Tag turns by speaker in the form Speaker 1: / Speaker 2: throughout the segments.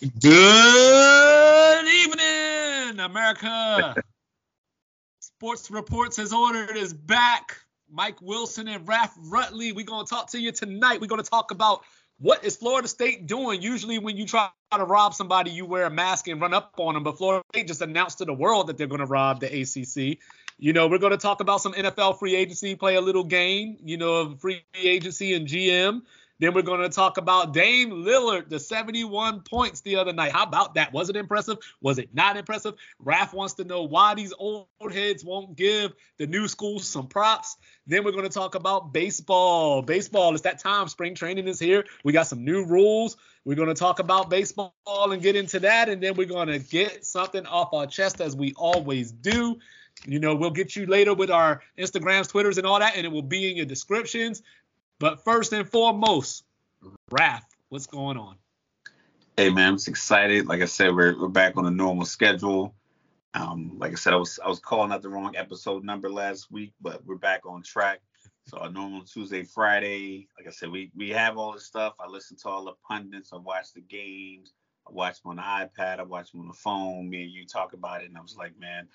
Speaker 1: Good evening, America. Sports Reports as ordered is back. Mike Wilson and Raf Rutley. We're gonna talk to you tonight. We're gonna talk about what is Florida State doing? Usually, when you try to rob somebody, you wear a mask and run up on them. But Florida State just announced to the world that they're to rob the ACC. You know, we're to talk about some NFL free agency, play a little game, you know, of free agency and GM. Then we're going to talk about Dame Lillard, the 71 points the other night. How about that? Was it impressive? Was it not impressive? Raf wants to know why these old heads won't give the new school some props. Then we're going to talk about baseball. Baseball, it's that time. Spring training is here. We got some new rules. We're going to talk about baseball and get into that. And then we're going to get something off our chest as we always do. You know, we'll get you later with our Instagrams, Twitters, and all that, and it will be in your descriptions. But first and foremost, Raf, what's going on?
Speaker 2: Hey man, I'm just excited. Like I said, we're we're back on a normal schedule. Um, like I said, I was I was calling out the wrong episode number last week, but we're back on track. So our normal Tuesday, Friday. Like I said, we we have all this stuff. I listen to all the pundits. I watch the games. I watch them on the iPad. I watch them on the phone. Me and you talk about it, and I was like, man,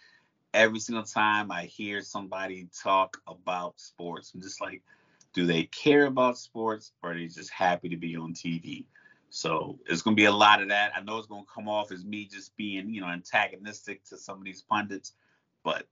Speaker 2: every single time I hear somebody talk about sports, I'm just like, do they care about sports or are they just happy to be on TV? So it's going to be a lot of that. I know it's going to come off as me just being, you know, antagonistic to some of these pundits, but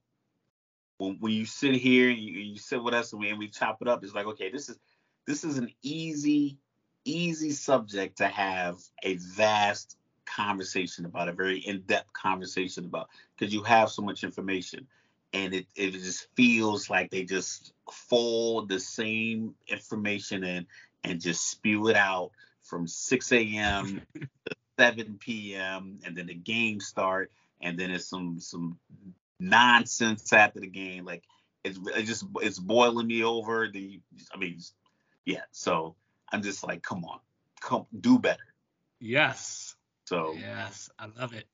Speaker 2: when, when you sit here and you, you sit with us and we, and we chop it up, it's like, okay, this is this is an easy, easy subject to have a vast conversation about, a very in-depth conversation about, because you have so much information and it, it just feels like they just fold the same information in and just spew it out from 6 a.m. to 7 p.m. and then the game start and then it's some some nonsense after the game like it's it just it's boiling me over the I mean yeah so I'm just like come on come do better
Speaker 1: yes
Speaker 2: so
Speaker 1: yes I love it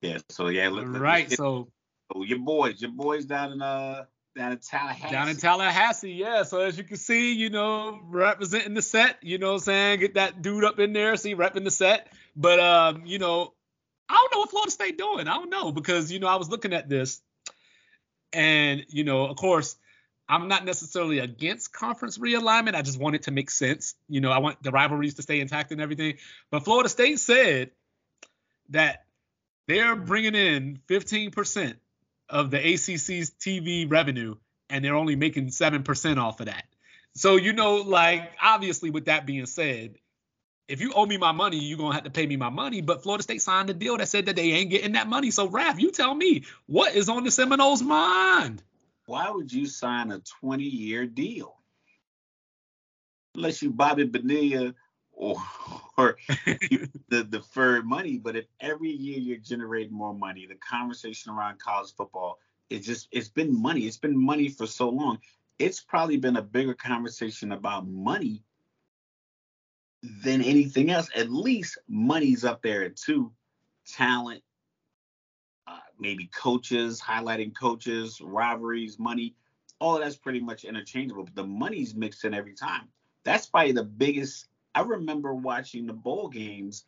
Speaker 2: yeah so yeah
Speaker 1: let, right so
Speaker 2: Oh, your boys, your boys down in uh down in Tallahassee.
Speaker 1: Down in Tallahassee, yeah. So as you can see, you know, representing the set, you know what I'm saying? Get that dude up in there, see repping the set. But um, you know, I don't know what Florida State doing. I don't know because you know I was looking at this, and you know, of course, I'm not necessarily against conference realignment. I just want it to make sense. You know, I want the rivalries to stay intact and everything. But Florida State said that they're bringing in 15% of the ACC's TV revenue, and they're only making seven percent off of that. So you know, like obviously, with that being said, if you owe me my money, you're gonna have to pay me my money. But Florida State signed a deal that said that they ain't getting that money. So Raf, you tell me what is on the Seminoles' mind?
Speaker 2: Why would you sign a 20-year deal? Unless you Bobby Bonilla or, or the deferred money. But if every year you're generating more money, the conversation around college football is just it's been money. It's been money for so long. It's probably been a bigger conversation about money than anything else. At least money's up there too. Talent, uh, maybe coaches, highlighting coaches, rivalries, money. All of that's pretty much interchangeable, but the money's mixed in every time. That's probably the biggest I remember watching the bowl games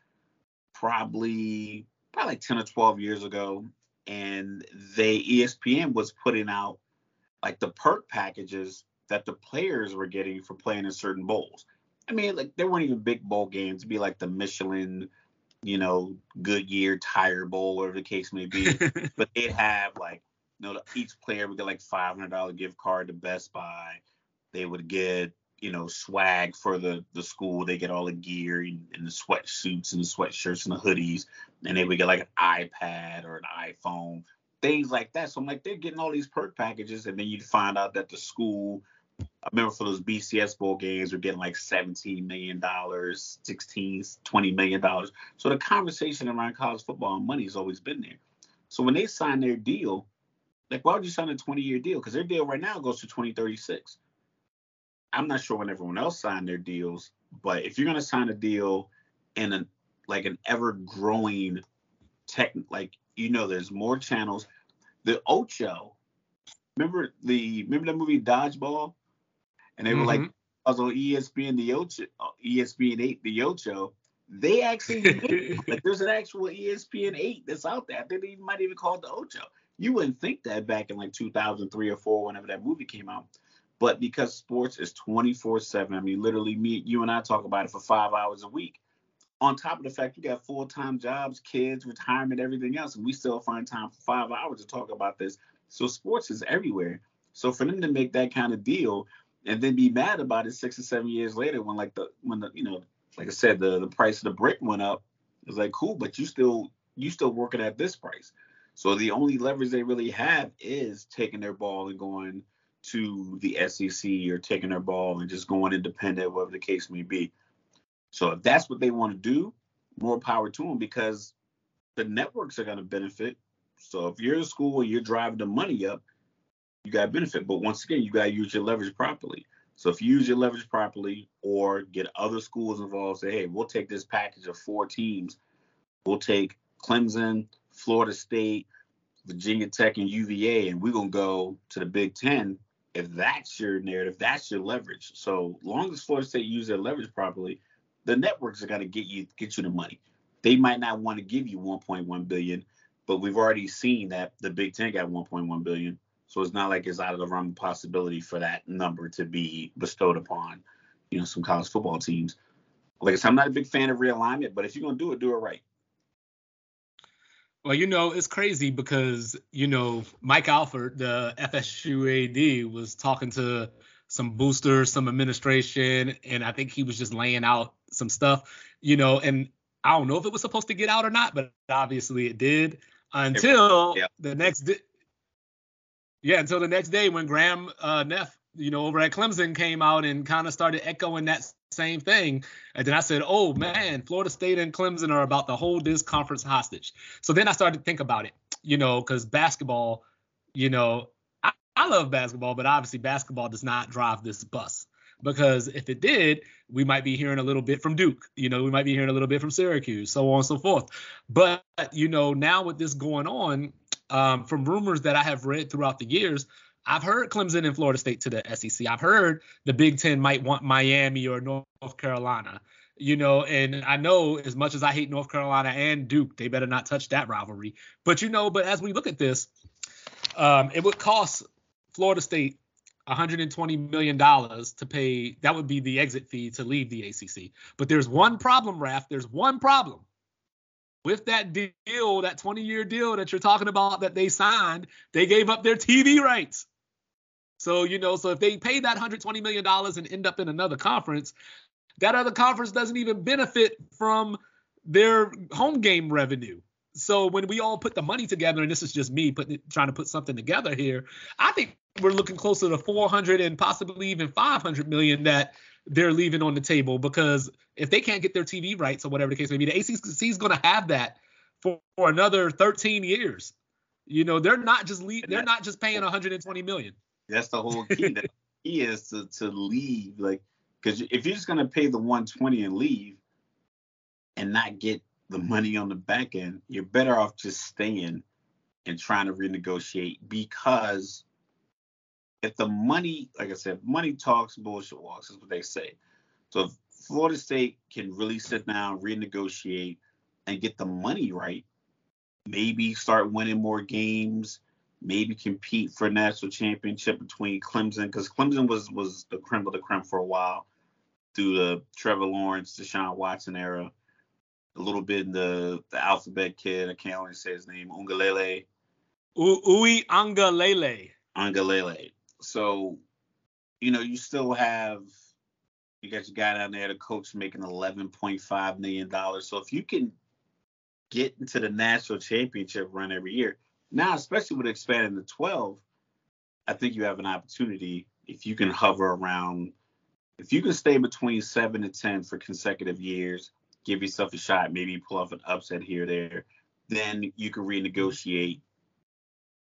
Speaker 2: probably probably like 10 or 12 years ago and they ESPN was putting out like the perk packages that the players were getting for playing in certain bowls. I mean, like there weren't even big bowl games. It'd be like the Michelin, you know, Goodyear Tire Bowl, whatever the case may be. but they'd have like, you know, each player would get like $500 gift card to Best Buy. They would get you know, swag for the the school. They get all the gear and, and the sweatsuits and the sweatshirts and the hoodies, and they would get like an iPad or an iPhone, things like that. So I'm like, they're getting all these perk packages, and then you'd find out that the school. I remember for those BCS bowl games, we're getting like 17 million dollars, 16, 20 million dollars. So the conversation around college football and money has always been there. So when they sign their deal, like why would you sign a 20 year deal? Because their deal right now goes to 2036. I'm not sure when everyone else signed their deals, but if you're gonna sign a deal in a like an ever growing tech like you know there's more channels. The Ocho, remember the remember that movie Dodgeball? And they mm-hmm. were like mm-hmm. I was on ESPN the Ocho ESPN eight the Ocho. They actually like there's an actual ESPN eight that's out there. I think they might even call it the Ocho. You wouldn't think that back in like 2003 or four, whenever that movie came out. But because sports is 24 seven, I mean, literally, me, you and I talk about it for five hours a week. On top of the fact you got full time jobs, kids, retirement, everything else, and we still find time for five hours to talk about this. So sports is everywhere. So for them to make that kind of deal and then be mad about it six or seven years later, when like the when the you know like I said, the the price of the brick went up. It's like cool, but you still you still working at this price. So the only leverage they really have is taking their ball and going to the SEC or taking their ball and just going independent, whatever the case may be. So if that's what they want to do, more power to them because the networks are going to benefit. So if you're a school and you're driving the money up, you got to benefit. But once again, you got to use your leverage properly. So if you use your leverage properly or get other schools involved, say, hey, we'll take this package of four teams. We'll take Clemson, Florida State, Virginia Tech, and UVA, and we're gonna go to the Big Ten. If that's your narrative, that's your leverage. So long as Florida State use their leverage properly, the networks are gonna get you get you the money. They might not want to give you 1.1 billion, but we've already seen that the Big Ten got 1.1 billion. So it's not like it's out of the realm of possibility for that number to be bestowed upon, you know, some college football teams. Like I said, I'm not a big fan of realignment, but if you're gonna do it, do it right.
Speaker 1: Well, you know, it's crazy because, you know, Mike Alford, the FSU AD, was talking to some boosters, some administration, and I think he was just laying out some stuff, you know, and I don't know if it was supposed to get out or not, but obviously it did until yeah. the next day. Yeah, until the next day when Graham uh, Neff, you know, over at Clemson came out and kind of started echoing that same thing. And then I said, oh man, Florida State and Clemson are about to hold this conference hostage. So then I started to think about it, you know, because basketball, you know, I, I love basketball, but obviously basketball does not drive this bus. Because if it did, we might be hearing a little bit from Duke, you know, we might be hearing a little bit from Syracuse, so on and so forth. But, you know, now with this going on, um, from rumors that I have read throughout the years, I've heard Clemson and Florida State to the SEC. I've heard the Big Ten might want Miami or North Carolina. You know, and I know as much as I hate North Carolina and Duke, they better not touch that rivalry. But you know, but as we look at this, um, it would cost Florida State 120 million dollars to pay. That would be the exit fee to leave the ACC. But there's one problem, Raf. There's one problem with that deal, that 20 year deal that you're talking about that they signed, they gave up their TV rights. So, you know, so if they pay that $120 million and end up in another conference, that other conference doesn't even benefit from their home game revenue. So when we all put the money together, and this is just me putting trying to put something together here, I think we're looking closer to 400 and possibly even 500 million that they're leaving on the table because if they can't get their TV rights or whatever the case may be, the ACC is going to have that for, for, another 13 years. You know, they're not just leave, they're not just paying 120 million.
Speaker 2: That's the whole key. the key is to, to leave, like, because if you're just going to pay the 120 and leave and not get the money on the back end, you're better off just staying and trying to renegotiate because if the money, like I said, money talks, bullshit walks, is what they say. So if Florida State can really sit down, renegotiate, and get the money right, maybe start winning more games, maybe compete for a national championship between Clemson, because Clemson was was the creme of the creme for a while through the Trevor Lawrence, Deshaun Watson era, a little bit in the the alphabet kid. I can't only say his name, Ungalele.
Speaker 1: Ui Angalele.
Speaker 2: Angalele. So, you know, you still have you got your guy down there, the coach making eleven point five million dollars. So if you can get into the national championship run every year, now especially with expanding to twelve, I think you have an opportunity if you can hover around if you can stay between seven and ten for consecutive years, give yourself a shot, maybe pull off an upset here or there, then you can renegotiate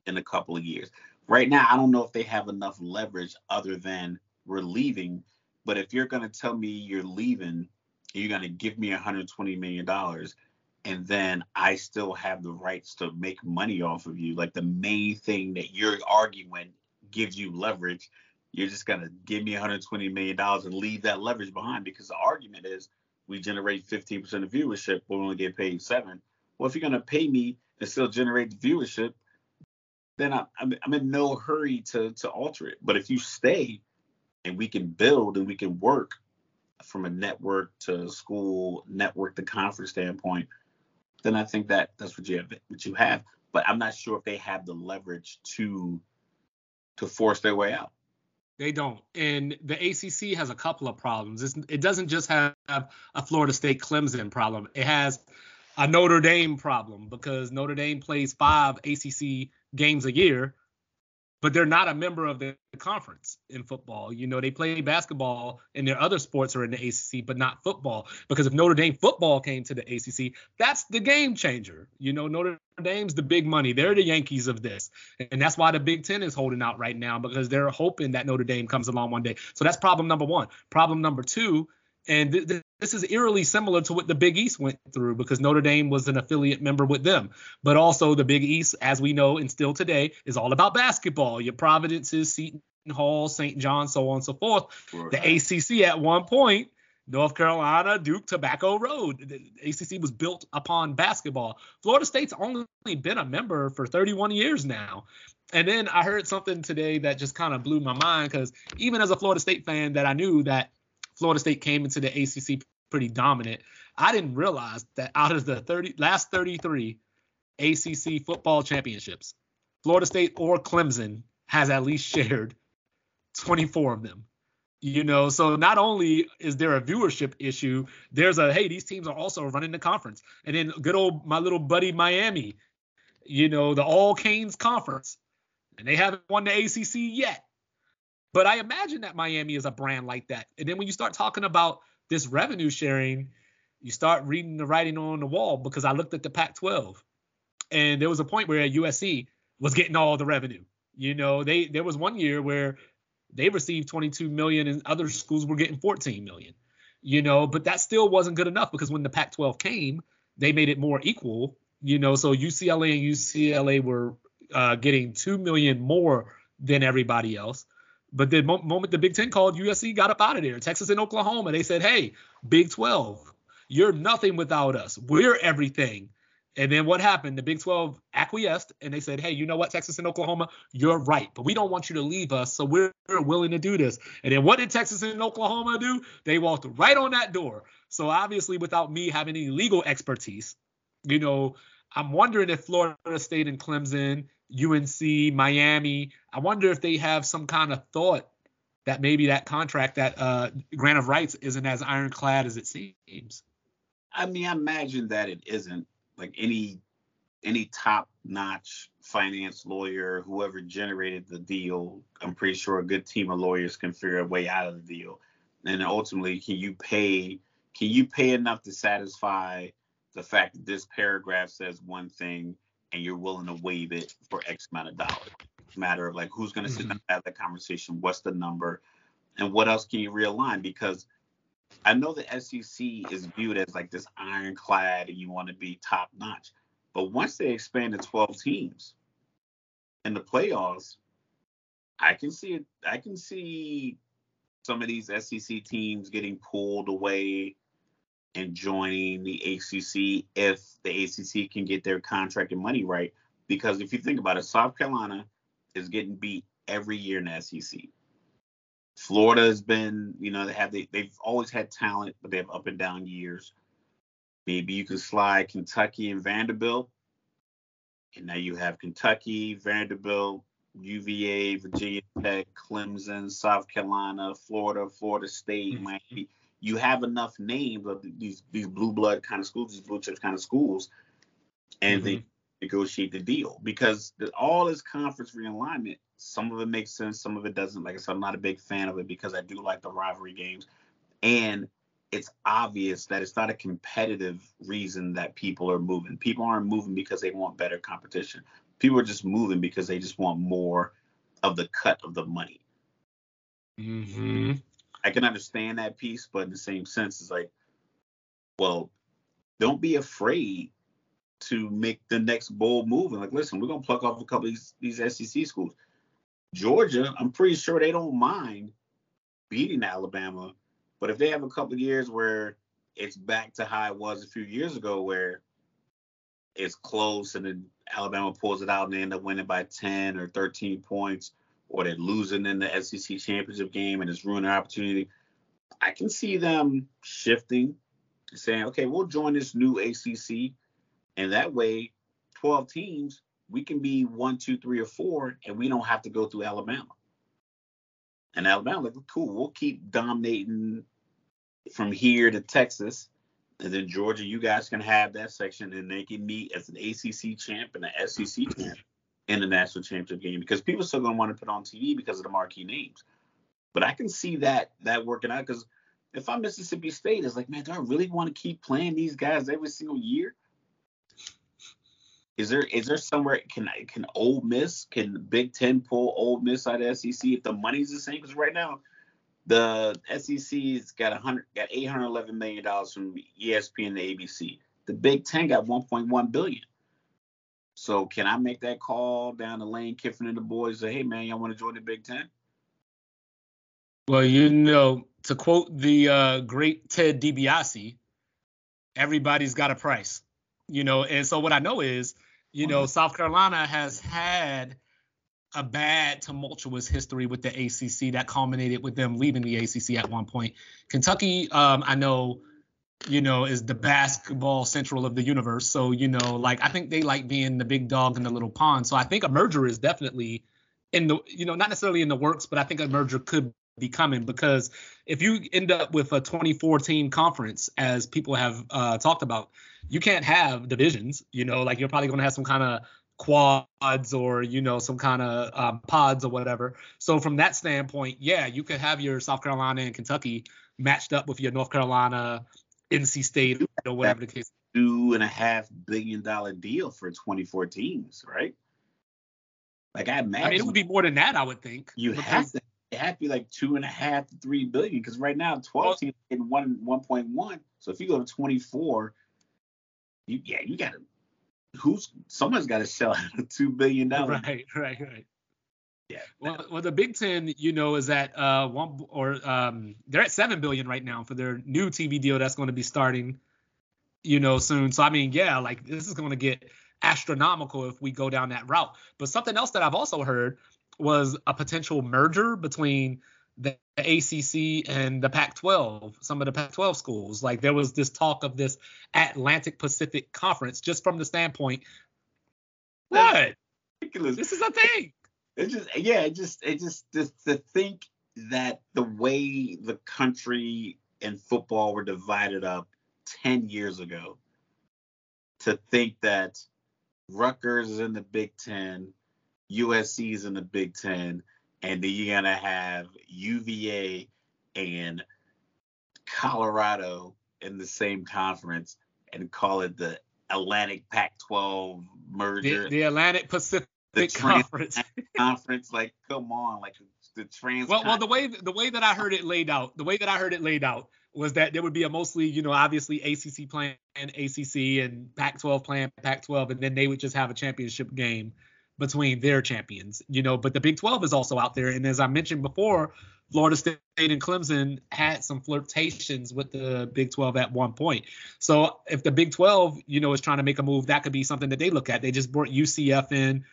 Speaker 2: in a couple of years. Right now, I don't know if they have enough leverage other than we're leaving. But if you're going to tell me you're leaving, you're going to give me 120 million dollars, and then I still have the rights to make money off of you. Like the main thing that you're arguing gives you leverage. You're just to give me 120 million dollars and leave that leverage behind because the argument is we generate 15% of viewership, but we only get paid seven. Well, if you're gonna pay me and still generate the viewership, then I'm, I'm in no hurry to to alter it. But if you stay and we can build and we can work from a network to school, network to conference standpoint, then I think that that's what you have. What you have. But I'm not sure if they have the leverage to to force their way out.
Speaker 1: They don't. And the ACC has a couple of problems. It's, it doesn't just have a Florida State Clemson problem. It has a Notre Dame problem because Notre Dame plays five ACC games a year, but they're not a member of the conference in football. You know, they play basketball and their other sports are in the ACC, but not football. Because if Notre Dame football came to the ACC, that's the game changer. You know, Notre Dame's the big money. They're the Yankees of this. And that's why the Big Ten is holding out right now because they're hoping that Notre Dame comes along one day. So that's problem number one. Problem number two, and th- th- this is eerily similar to what the Big East went through because Notre Dame was an affiliate member with them. But also, the Big East, as we know and still today, is all about basketball. Your Providences, Seton Hall, St. John, so on and so forth. Right. The ACC at one point, North Carolina, Duke, Tobacco Road. The ACC was built upon basketball. Florida State's only been a member for 31 years now. And then I heard something today that just kind of blew my mind because even as a Florida State fan, that I knew that Florida State came into the ACC pretty dominant. I didn't realize that out of the 30 last 33 ACC football championships, Florida State or Clemson has at least shared 24 of them. You know, so not only is there a viewership issue, there's a hey, these teams are also running the conference. And then good old my little buddy Miami, you know, the All Canes Conference, and they haven't won the ACC yet. But I imagine that Miami is a brand like that. And then when you start talking about this revenue sharing, you start reading the writing on the wall because I looked at the Pac 12 and there was a point where USC was getting all the revenue. You know, they there was one year where they received 22 million and other schools were getting 14 million. You know, but that still wasn't good enough because when the Pac 12 came, they made it more equal. You know, so UCLA and UCLA were uh, getting 2 million more than everybody else. But the mo- moment the Big Ten called, USC got up out of there. Texas and Oklahoma, they said, hey, Big 12, you're nothing without us. We're everything. And then what happened? The Big 12 acquiesced and they said, hey, you know what, Texas and Oklahoma, you're right, but we don't want you to leave us, so we're willing to do this. And then what did Texas and Oklahoma do? They walked right on that door. So obviously, without me having any legal expertise, you know, I'm wondering if Florida State and Clemson UNC, Miami. I wonder if they have some kind of thought that maybe that contract, that uh, grant of rights, isn't as ironclad as it seems.
Speaker 2: I mean, I imagine that it isn't. Like any any top notch finance lawyer, whoever generated the deal, I'm pretty sure a good team of lawyers can figure a way out of the deal. And ultimately, can you pay can you pay enough to satisfy the fact that this paragraph says one thing and you're willing to waive it for X amount of dollars. Matter of like who's going to mm-hmm. sit down and have that conversation, what's the number, and what else can you realign? Because I know the SEC is viewed as like this ironclad and you want to be top notch. But once they expand to 12 teams in the playoffs, I can see it. I can see some of these SEC teams getting pulled away and joining the ACC if the ACC can get their contract and money right. Because if you think about it, South Carolina is getting beat every year in the SEC. Florida has been, you know, they have they, they've always had talent, but they have up and down years. Maybe you can slide Kentucky and Vanderbilt, and now you have Kentucky, Vanderbilt, UVA, Virginia Tech, Clemson, South Carolina, Florida, Florida State, mm-hmm. Miami you have enough names of these these blue blood kind of schools, these blue chips kind of schools, and mm-hmm. they negotiate the deal because all this conference realignment, some of it makes sense, some of it doesn't. Like I said, I'm not a big fan of it because I do like the rivalry games, and it's obvious that it's not a competitive reason that people are moving. People aren't moving because they want better competition. People are just moving because they just want more of the cut of the money.
Speaker 1: Mm-hmm.
Speaker 2: I can understand that piece, but in the same sense, it's like, well, don't be afraid to make the next bold move. And like, listen, we're gonna pluck off a couple of these, these SEC schools. Georgia, I'm pretty sure they don't mind beating Alabama, but if they have a couple of years where it's back to how it was a few years ago where it's close and then Alabama pulls it out and they end up winning by 10 or 13 points, or they're losing in the SEC championship game and it's ruining opportunity. I can see them shifting, saying, okay, we'll join this new ACC, and that way, 12 teams, we can be one, two, three, or four, and we don't have to go through Alabama. And Alabama, like, cool, we'll keep dominating from here to Texas, and then Georgia, you guys can have that section, and they can meet as an ACC champ and an SEC champ in the national championship game because people are still gonna want to put on TV because of the marquee names. But I can see that that working out because if I'm Mississippi State, it's like, man, do I really want to keep playing these guys every single year? Is there is there somewhere can can Ole Miss can Big Ten pull Ole Miss out of SEC if the money's the same? Because right now the SEC's got 100 got 811 million dollars from ESPN and the ABC. The Big Ten got 1.1 billion. So can I make that call down the lane, Kiffin and the boys? Say, hey man, y'all want to join the Big Ten?
Speaker 1: Well, you know, to quote the uh, great Ted DiBiase, everybody's got a price. You know, and so what I know is you know, South Carolina has had a bad tumultuous history with the ACC that culminated with them leaving the ACC at one point. Kentucky, um, I know, you know, is the basketball central of the universe. So, you know, like I think they like being the big dog in the little pond. So I think a merger is definitely in the, you know, not necessarily in the works, but I think a merger could be coming because if you end up with a 2014 conference, as people have uh, talked about, you can't have divisions. You know, like you're probably going to have some kind of quads or you know some kind of um, pods or whatever. So from that standpoint, yeah, you could have your South Carolina and Kentucky matched up with your North Carolina, NC State, or whatever the case.
Speaker 2: Two and a half billion dollar deal for 24 teams, right? Like I imagine. I
Speaker 1: mean, it would be more than that, I would think.
Speaker 2: You have to. It have to be like two and a half to three billion because right now 12 well, teams in one 1.1. So if you go to 24, you yeah, you got to who's someone's got to sell out a two billion dollars.
Speaker 1: Right, right, right. Yeah. Well, well, the Big Ten, you know, is at uh one or um they're at seven billion right now for their new TV deal that's going to be starting, you know, soon. So I mean, yeah, like this is going to get astronomical if we go down that route. But something else that I've also heard was a potential merger between the ACC and the Pac-12, some of the Pac-12 schools. Like there was this talk of this Atlantic Pacific Conference, just from the standpoint. What? Ridiculous. This is a thing.
Speaker 2: It just yeah, it just it just just to think that the way the country and football were divided up 10 years ago to think that Rutgers is in the Big Ten, USC is in the Big Ten, and then you're gonna have UVA and Colorado in the same conference and call it the Atlantic Pac-12 merger.
Speaker 1: The, the Atlantic Pacific the Conference.
Speaker 2: conference, like come on, like the trans.
Speaker 1: Well, well, the way the way that I heard it laid out, the way that I heard it laid out was that there would be a mostly, you know, obviously ACC playing ACC and Pac-12 playing Pac-12, and then they would just have a championship game between their champions, you know. But the Big 12 is also out there, and as I mentioned before, Florida State and Clemson had some flirtations with the Big 12 at one point. So if the Big 12, you know, is trying to make a move, that could be something that they look at. They just brought UCF in.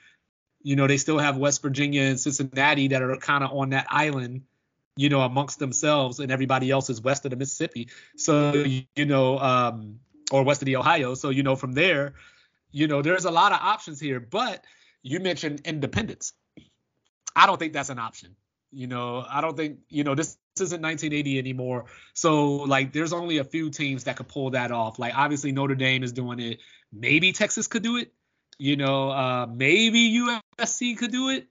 Speaker 1: You know, they still have West Virginia and Cincinnati that are kind of on that island, you know, amongst themselves, and everybody else is west of the Mississippi. So you know, um, or west of the Ohio. So you know, from there, you know, there's a lot of options here, but you mentioned independence. I don't think that's an option. You know, I don't think, you know, this, this isn't 1980 anymore. So, like, there's only a few teams that could pull that off. Like, obviously, Notre Dame is doing it. Maybe Texas could do it. You know, uh, maybe USC could do it.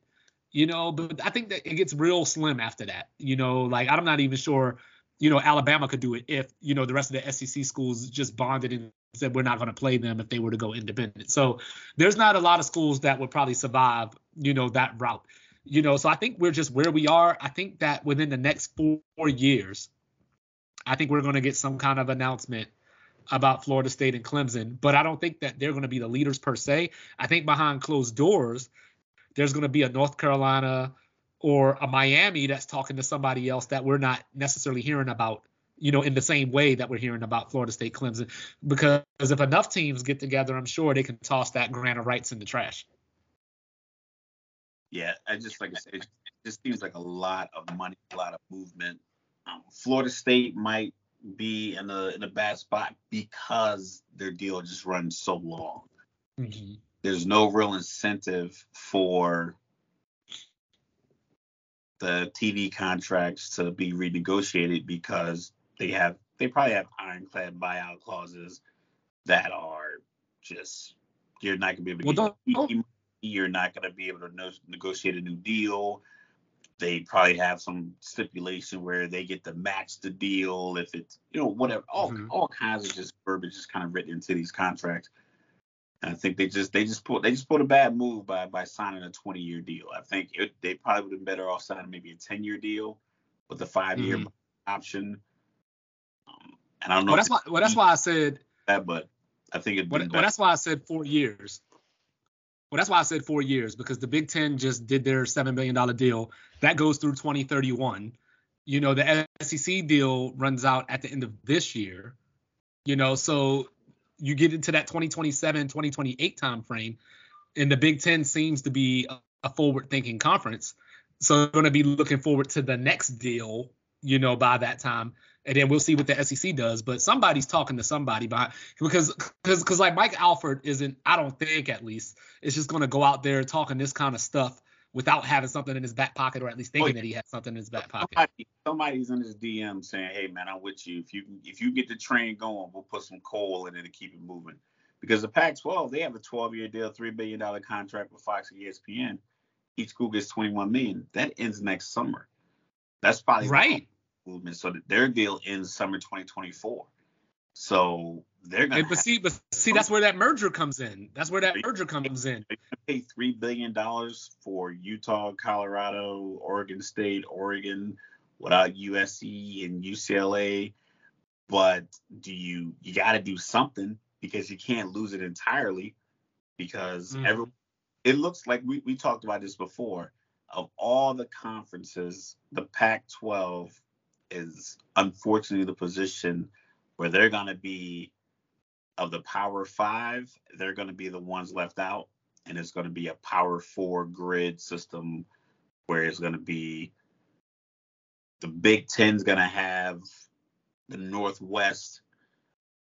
Speaker 1: You know, but I think that it gets real slim after that. You know, like, I'm not even sure, you know, Alabama could do it if, you know, the rest of the SEC schools just bonded and said we're not going to play them if they were to go independent. So there's not a lot of schools that would probably survive, you know, that route. You know, so I think we're just where we are. I think that within the next four years, I think we're going to get some kind of announcement about Florida State and Clemson, but I don't think that they're going to be the leaders per se. I think behind closed doors, there's going to be a North Carolina or a Miami that's talking to somebody else that we're not necessarily hearing about you know, in the same way that we're hearing about Florida State, Clemson, because if enough teams get together, I'm sure they can toss that grant of rights in the trash.
Speaker 2: Yeah, I just like I said, it just seems like a lot of money, a lot of movement. Um, Florida State might be in a in a bad spot because their deal just runs so long. Mm-hmm. There's no real incentive for the TV contracts to be renegotiated because they have they probably have ironclad buyout clauses that are just you're not gonna be able to well, get don't, you're not gonna be able to no, negotiate a new deal. They probably have some stipulation where they get to match the deal if it's you know whatever all mm-hmm. all kinds of just verbiage is kind of written into these contracts. I think they just they just put they just put a bad move by by signing a 20 year deal. I think it, they probably would have been better off signing maybe a 10 year deal with a five year mm-hmm. option.
Speaker 1: Um, and I don't know. Well, that's why. Well, that's why I said
Speaker 2: that, but I think it.
Speaker 1: Well, well, that's why I said four years. Well, that's why I said four years because the Big Ten just did their seven billion dollar deal that goes through 2031. You know, the SEC deal runs out at the end of this year. You know, so you get into that 2027 2028 timeframe and the big 10 seems to be a, a forward thinking conference so going to be looking forward to the next deal you know by that time and then we'll see what the SEC does. But somebody's talking to somebody by because because because like Mike Alford isn't I don't think at least is just going to go out there talking this kind of stuff without having something in his back pocket or at least thinking oh, that he has something in his back pocket.
Speaker 2: Somebody, somebody's in his DM saying, "Hey man, I'm with you. If you if you get the train going, we'll put some coal in it to keep it moving." Because the Pac-12, they have a 12-year deal, three billion dollar contract with Fox and ESPN. Each school gets 21 million. That ends next summer. That's probably
Speaker 1: right.
Speaker 2: Movement. So their deal ends summer 2024. So they're gonna.
Speaker 1: But see, but see, that's where that merger comes in. That's where that merger comes in.
Speaker 2: Pay three billion dollars for Utah, Colorado, Oregon State, Oregon, without USC and UCLA. But do you you got to do something because you can't lose it entirely because mm. every it looks like we, we talked about this before. Of all the conferences, the Pac-12 is unfortunately the position where they're going to be of the power five, they're going to be the ones left out, and it's going to be a power four grid system where it's going to be the Big Ten's going to have the Northwest,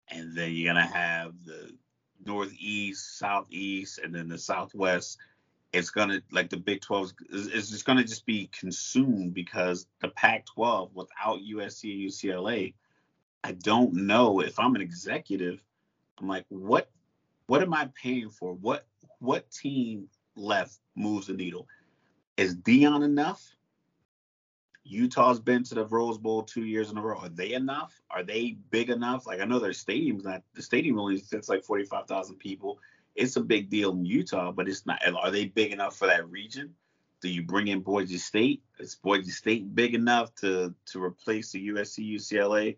Speaker 2: and then you're going to have the Northeast, Southeast, and then the Southwest. It's gonna like the Big 12 is, just gonna just be consumed because the Pac-12 without USC and UCLA I don't know if I'm an executive. I'm like, what what am I paying for? What what team left moves the needle? Is Deion enough? Utah's been to the Rose Bowl two years in a row. Are they enough? Are they big enough? Like I know their stadium's not the stadium only fits like forty five thousand people. It's a big deal in Utah, but it's not. Are they big enough for that region? Do you bring in Boise State? Is Boise State big enough to to replace the USC UCLA?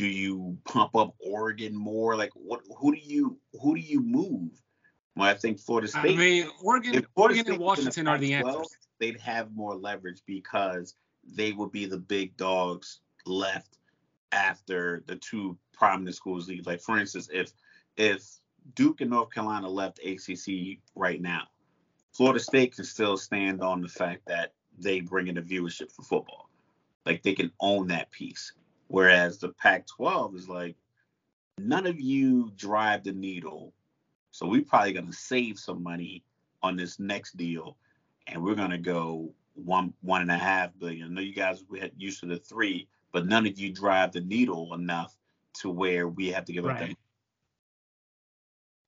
Speaker 2: do you pump up Oregon more? Like what? Who do you who do you move? Well, I think Florida State.
Speaker 1: I mean, Oregon, Oregon and Washington the are the answers.
Speaker 2: They'd have more leverage because they would be the big dogs left after the two prominent schools leave. Like for instance, if if Duke and North Carolina left ACC right now, Florida State can still stand on the fact that they bring in the viewership for football. Like they can own that piece. Whereas the Pac 12 is like, none of you drive the needle. So we're probably going to save some money on this next deal. And we're going to go one, one and a half billion. I know you guys we had used to the three, but none of you drive the needle enough to where we have to give right. up that.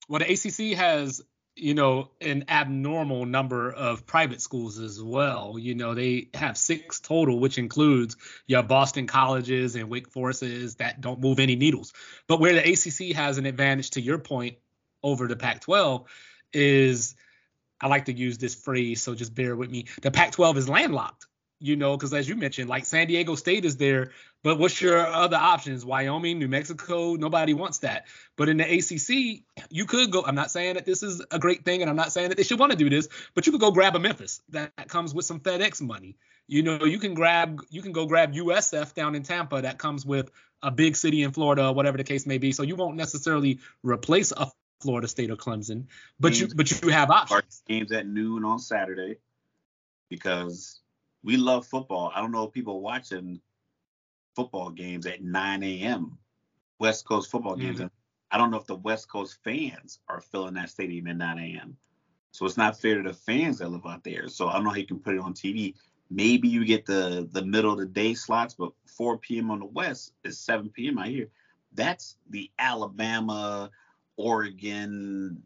Speaker 1: Well, the ACC has you know, an abnormal number of private schools as well. You know, they have six total, which includes your Boston colleges and Wake Forests that don't move any needles. But where the ACC has an advantage, to your point, over the Pac 12 is I like to use this phrase, so just bear with me. The Pac 12 is landlocked you know, because as you mentioned, like San Diego State is there, but what's your other options? Wyoming, New Mexico, nobody wants that. But in the ACC, you could go. I'm not saying that this is a great thing, and I'm not saying that they should want to do this, but you could go grab a Memphis that, that comes with some FedEx money. You know, you can grab, you can go grab USF down in Tampa that comes with a big city in Florida, whatever the case may be. So you won't necessarily replace a Florida State or Clemson, but you mm. but you have options.
Speaker 2: Games at noon on Saturday because we love football. I don't know if people watching football games at 9 a.m. West Coast football games. Mm-hmm. I don't know if the West Coast fans are filling that stadium at 9 a.m. So it's not fair to the fans that live out there. So I don't know how you can put it on TV. Maybe you get the the middle of the day slots, but 4 p.m. on the West is 7 p.m. out here. That's the Alabama, Oregon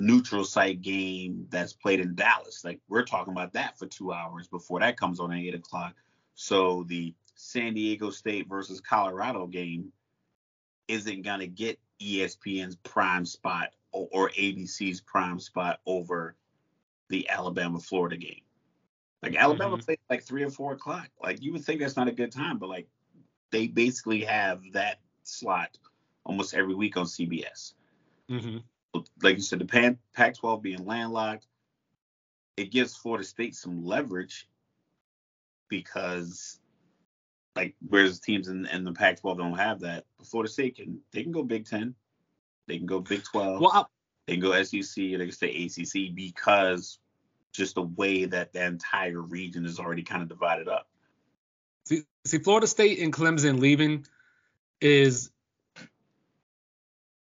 Speaker 2: neutral site game that's played in Dallas. Like we're talking about that for two hours before that comes on at eight o'clock. So the San Diego State versus Colorado game isn't gonna get ESPN's prime spot or, or ABC's prime spot over the Alabama Florida game. Like Alabama mm-hmm. plays like three or four o'clock. Like you would think that's not a good time, but like they basically have that slot almost every week on CBS. Mm-hmm. Like you said, the Pac-12 being landlocked, it gives Florida State some leverage because like whereas teams in, in the Pac-12 don't have that. Florida State can they can go Big Ten, they can go Big 12, well, I'll, they can go SEC, or they can stay ACC because just the way that the entire region is already kind of divided up.
Speaker 1: See, see, Florida State and Clemson leaving is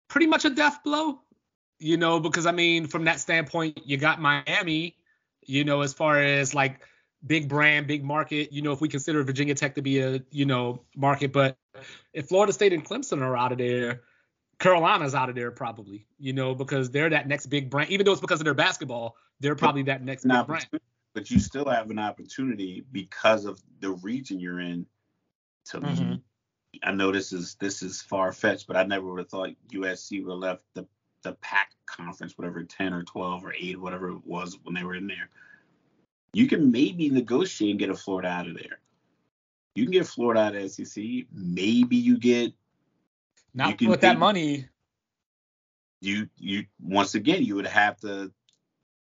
Speaker 1: pretty much a death blow, you know, because I mean, from that standpoint, you got Miami, you know, as far as like big brand, big market. You know, if we consider Virginia Tech to be a you know market, but if Florida State and Clemson are out of there, Carolina's out of there probably. You know, because they're that next big brand. Even though it's because of their basketball, they're probably that next big brand.
Speaker 2: But you still have an opportunity because of the region you're in to mm-hmm. I know this is this is far fetched, but I never would have thought USC would have left the the PAC conference, whatever, 10 or 12 or 8, whatever it was when they were in there you can maybe negotiate and get a Florida out of there. You can get Florida out of SEC. Maybe you get
Speaker 1: not you with that money.
Speaker 2: You you once again you would have to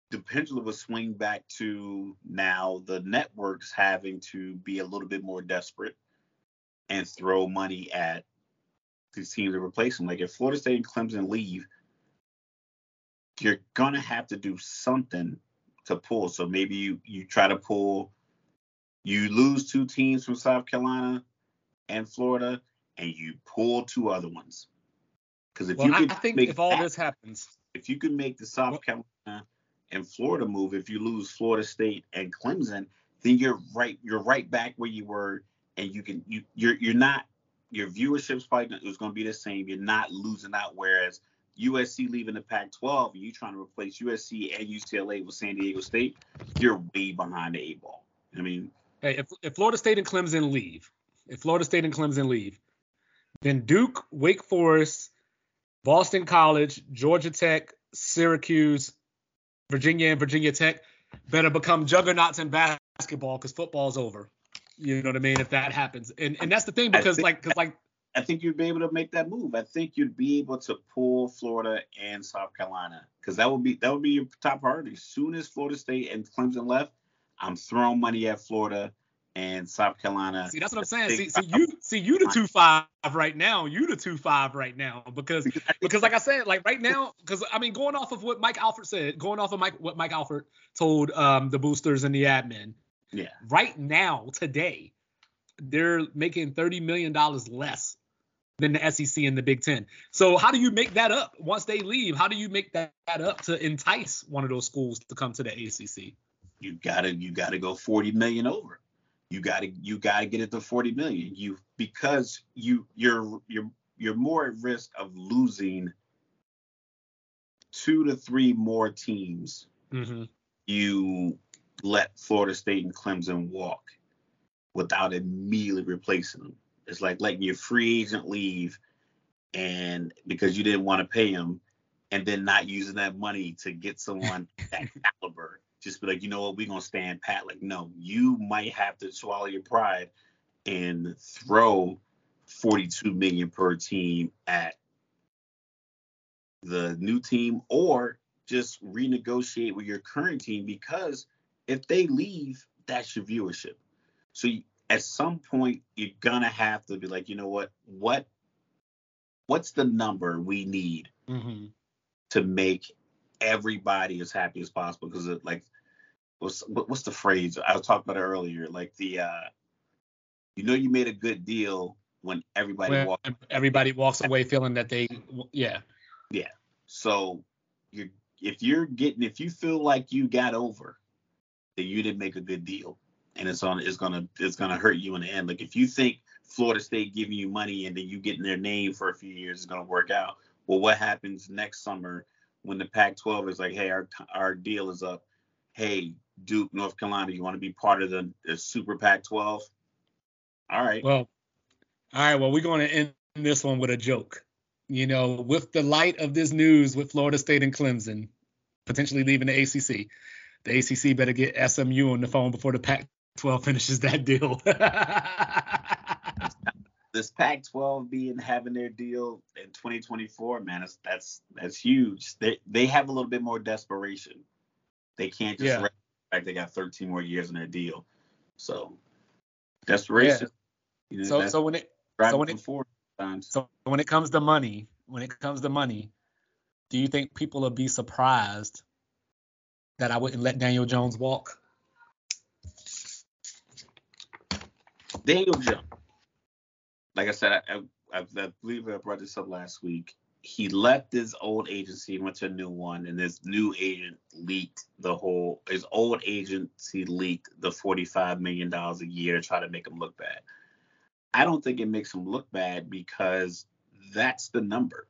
Speaker 2: the pendulum would swing back to now the networks having to be a little bit more desperate and throw money at these teams to replace them. Like if Florida State and Clemson leave, you're gonna have to do something to pull. So maybe you you try to pull, you lose two teams from South Carolina and Florida, and you pull two other ones.
Speaker 1: Because if well, you could I think if all that, this happens,
Speaker 2: if you can make the South well, Carolina and Florida move, if you lose Florida State and Clemson, then you're right you're right back where you were, and you can you you're you're not your viewership's probably is going to be the same. You're not losing out. Whereas USC leaving the Pac-12 and you trying to replace USC and UCLA with San Diego State, you're way behind the eight ball. I mean,
Speaker 1: hey, if, if Florida State and Clemson leave, if Florida State and Clemson leave, then Duke, Wake Forest, Boston College, Georgia Tech, Syracuse, Virginia, and Virginia Tech better become juggernauts in basketball because football's over. You know what I mean? If that happens, and and that's the thing because like because like
Speaker 2: I think you'd be able to make that move. I think you'd be able to pull Florida and South Carolina because that would be that would be your top priority. As soon as Florida State and Clemson left, I'm throwing money at Florida and South Carolina.
Speaker 1: See, that's what I'm saying. See, see you see you the two five right now. You the two five right now because because like I said, like right now, because I mean going off of what Mike Alford said, going off of Mike what Mike Alford told um, the boosters and the admin.
Speaker 2: Yeah.
Speaker 1: Right now, today, they're making thirty million dollars less than the SEC and the Big Ten. So how do you make that up once they leave? How do you make that, that up to entice one of those schools to come to the ACC?
Speaker 2: You gotta you gotta go 40 million over. You gotta you gotta get it to 40 million. You because you you're you're you're more at risk of losing two to three more teams. Mm-hmm. You let Florida State and Clemson walk without immediately replacing them. It's like letting your free agent leave and because you didn't want to pay him and then not using that money to get someone that caliber. Just be like, you know what, we're gonna stand pat. Like, no, you might have to swallow your pride and throw 42 million per team at the new team or just renegotiate with your current team because if they leave, that's your viewership. So at some point you're gonna have to be like, you know what, what, what's the number we need
Speaker 1: Mm-hmm.
Speaker 2: to make everybody as happy as possible? Because it like, what's what's the phrase I was talking about it earlier? Like the, uh, you know, you made a good deal when everybody
Speaker 1: When
Speaker 2: walked.
Speaker 1: everybody walks away feeling that they, yeah, yeah.
Speaker 2: So you're if you're getting if you feel like you got over, then you didn't make a good deal. And it's on it's gonna it's gonna hurt you in the end. Like if you think Florida State giving you money and then you getting their name for a few years is gonna work out. Well, what happens next summer when the Pac-12 is like, hey, our our deal is up. Hey, Duke, North Carolina, you want to be part of the, the Super Pac-12? All right.
Speaker 1: Well, all right. Well, we're going to end this one with a joke. You know, with the light of this news with Florida State and Clemson potentially leaving the ACC, the ACC better get SMU on the phone before the Pac-12 finishes that deal.
Speaker 2: this Pac-12 being having their deal in 2024, man, that's that's that's huge. They they have a little bit more desperation. They can't just
Speaker 1: Yeah.
Speaker 2: fact they got 13 more years in their deal. So desperation. You know,
Speaker 1: so, so when it
Speaker 2: driving
Speaker 1: when it- so when it comes to money, when it comes to money, do you think people will be surprised that I wouldn't let Daniel Jones walk?
Speaker 2: Daniel Jones. Like I said, I, I, I believe I brought this up last week. He left his old agency and went to a new one, and this new agent leaked the whole. His old agency leaked the forty-five million dollars a year to try to make him look bad. I don't think it makes him look bad because that's the number.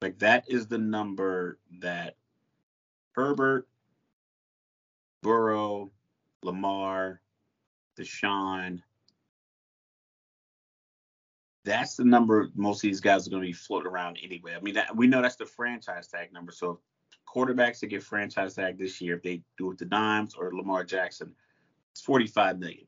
Speaker 2: Like that is the number that Herbert, Burrow, Lamar, Deshaun, that's the number most of these guys are going to be floating around anyway. I mean, that, we know that's the franchise tag number. So quarterbacks that get franchise tag this year, if they do it to Dimes or Lamar Jackson, it's 45 million.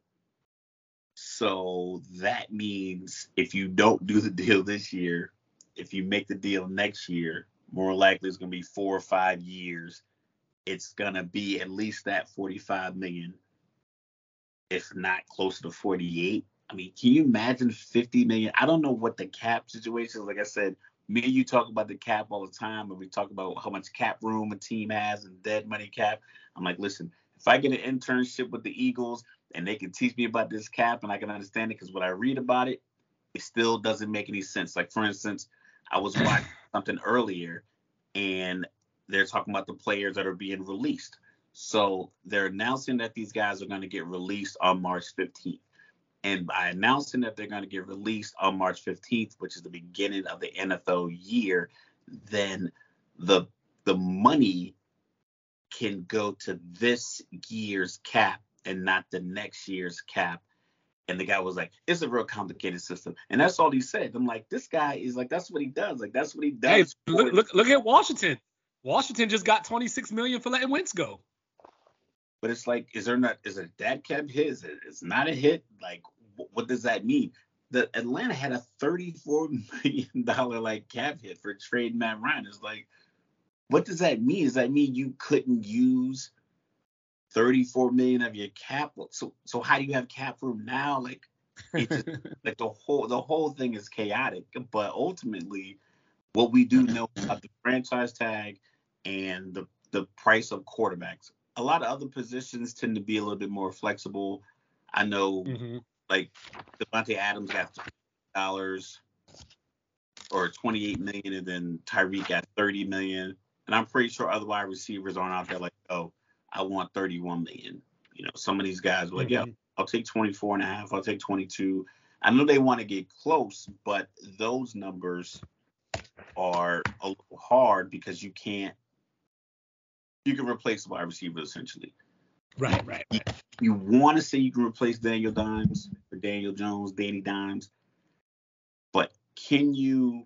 Speaker 2: So that means if you don't do the deal this year, if you make the deal next year, more likely it's going to be four or five years. It's going to be at least that 45 million, if not closer to 48. I mean, can you imagine 50 million? I don't know what the cap situation is. Like I said, me and you talk about the cap all the time, and we talk about how much cap room a team has and dead money cap. I'm like, listen, if I get an internship with the Eagles and they can teach me about this cap and I can understand it, because what I read about it, it still doesn't make any sense. Like for instance, I was watching something earlier, and they're talking about the players that are being released. So they're announcing that these guys are going to get released on March 15th. And by announcing that they're going to get released on March 15th, which is the beginning of the NFL year, then the the money can go to this year's cap and not the next year's cap. And the guy was like, "It's a real complicated system," and that's all he said. I'm like, "This guy is like, that's what he does. Like, that's what he
Speaker 1: Hey,
Speaker 2: does."
Speaker 1: look, look, look at Washington. Washington just got 26 million for letting Wentz go.
Speaker 2: But it's like, is there not? Is it that cap hit? Is it? It's not a hit. Like, what does that mean? The Atlanta had a 34 million dollar like cap hit for trading Matt Ryan. It's like, what does that mean? Does that mean you couldn't use 34 million of your cap? So, so how do you have cap room now? Like, it just like the whole the whole thing is chaotic. But ultimately, what we do know about the franchise tag and the the price of quarterbacks. A lot of other positions tend to be a little bit more flexible. I know
Speaker 1: Mhm.
Speaker 2: Like Davante Adams got dollars or 28 million, and then Tyreek got 30 million. And I'm pretty sure other wide receivers aren't out there like, oh, I want 31 million. You know, some of these guys were like, yeah,
Speaker 1: Mhm.
Speaker 2: I'll take 24 and a half. I'll take 22. I know they want to get close, but those numbers are a little hard because you can't. You can replace wide receivers essentially.
Speaker 1: Right, right, right.
Speaker 2: You want to say you can replace Daniel Dimes or Daniel Jones, Danny Dimes, but can you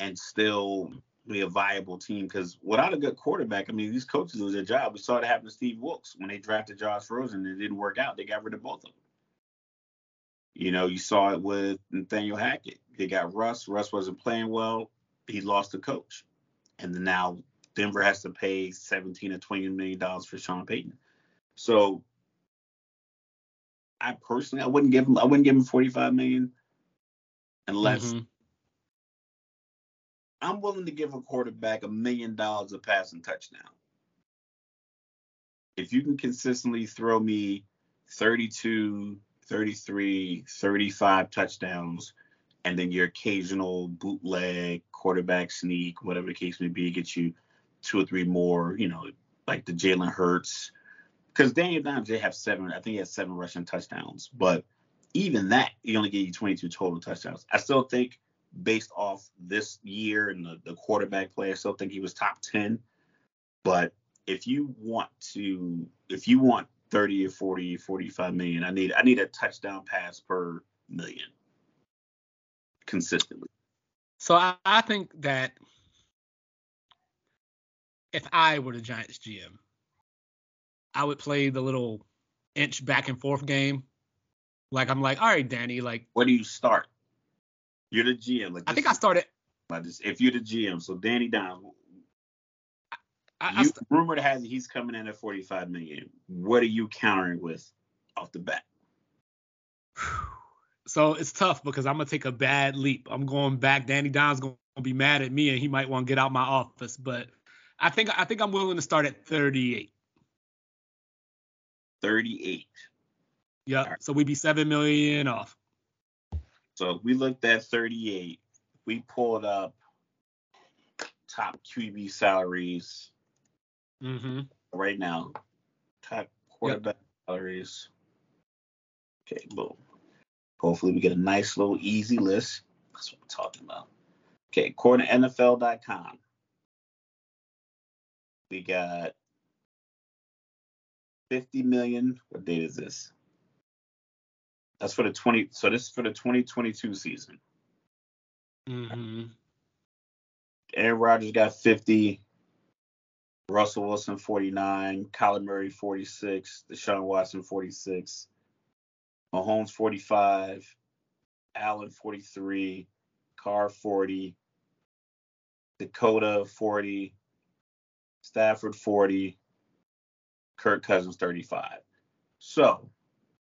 Speaker 2: and still be a viable team? Because without a good quarterback, I mean, these coaches lose their job. We saw it happen to Steve Wilks when they drafted Josh Rosen. And it didn't work out. They got rid of both of them. You know, you saw it with Nathaniel Hackett. They got Russ. Russ wasn't playing well. He lost the coach, and now Denver has to pay 17 or 20 million dollars for Sean Payton. So I personally I wouldn't give him I wouldn't give him 45 million unless
Speaker 1: Mm-hmm.
Speaker 2: I'm willing to give a quarterback a million dollars a passing touchdown. If you can consistently throw me 32, 33, 35 touchdowns, and then your occasional bootleg, quarterback sneak, whatever the case may be, get you two or three more, you know, like the Jalen Hurts. Because Daniel Jones did have seven, I think he had seven rushing touchdowns. But even that, he only gave you 22 total touchdowns. I still think based off this year and the, the quarterback play, I still think he was top 10. But if you want to, if you want 30 or 40, 45 million, I need I need a touchdown pass per million consistently.
Speaker 1: So I, I think that if I were the Giants GM, I would play the little inch back and forth game. Like I'm like, all right, Danny, like
Speaker 2: Where do you start? You're the GM. Like
Speaker 1: I think I started.
Speaker 2: like this- if you're the GM, so Danny Down,
Speaker 1: I, I
Speaker 2: you,
Speaker 1: st-
Speaker 2: rumored has he's coming in at 45 million. What are you countering with off the bat?
Speaker 1: so it's tough because I'm gonna take a bad leap. I'm going back. Danny Don's gonna be mad at me and he might want to get out my office. But I think I think I'm willing to start at 38.
Speaker 2: 38.
Speaker 1: Yep.
Speaker 2: Alright.
Speaker 1: So we'd be seven million off.
Speaker 2: So we looked at 38, we pulled up top QB salaries
Speaker 1: Mm-hmm.
Speaker 2: right now. Top quarterback salaries. Okay, boom. Hopefully we get a nice little easy list. That's what I'm talking about. Okay, according to NFL.com, we got 50 million. What date is this? That's for the 20. So this is for the 2022 season.
Speaker 1: Mm-hmm.
Speaker 2: Aaron Rodgers got 50. Russell Wilson 49. Kyler Murray 46. Deshaun Watson 46. Mahomes 45. Allen 43. Carr 40. Dakota 40. Stafford 40. Kirk Cousins 35. So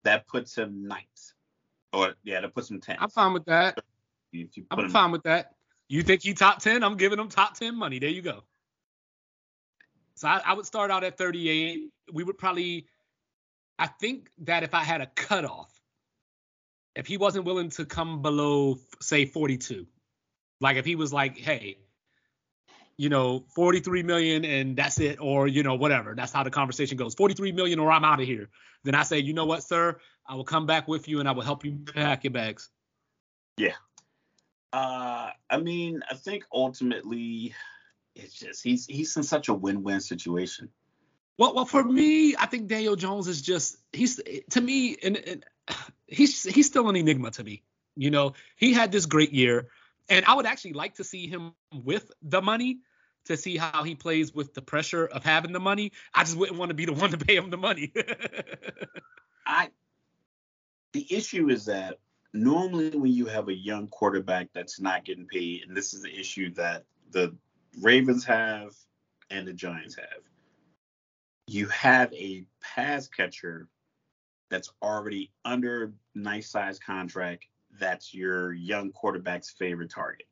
Speaker 2: that puts him ninth. Or yeah, that puts him 10th.
Speaker 1: I'm fine with that.
Speaker 2: If you put
Speaker 1: I'm fine with that. You think he top 10? I'm giving him top 10 money. There you go. So I, I would start out at 38. We would probably, I think that if I had a cutoff, if he wasn't willing to come below, say, 42, like if he was like, hey, you know, 43 million and that's it, or, you know, whatever, that's how the conversation goes 43 million or I'm out of here. Then I say, you know what, sir, I will come back with you and I will help you pack your bags. Yeah.
Speaker 2: Uh, I mean, I think ultimately, it's just he's he's in such a win-win situation.
Speaker 1: Well, well, for me, I think Daniel Jones is just he's to me, and, and he's he's still an enigma to me. You know, he had this great year, and I would actually like to see him with the money to see how he plays with the pressure of having the money. I just wouldn't want to be the one to pay him the money.
Speaker 2: I the issue is that normally when you have a young quarterback that's not getting paid, and this is the issue that the Ravens have and the Giants have, you have a pass catcher that's already under nice size contract that's your young quarterback's favorite target.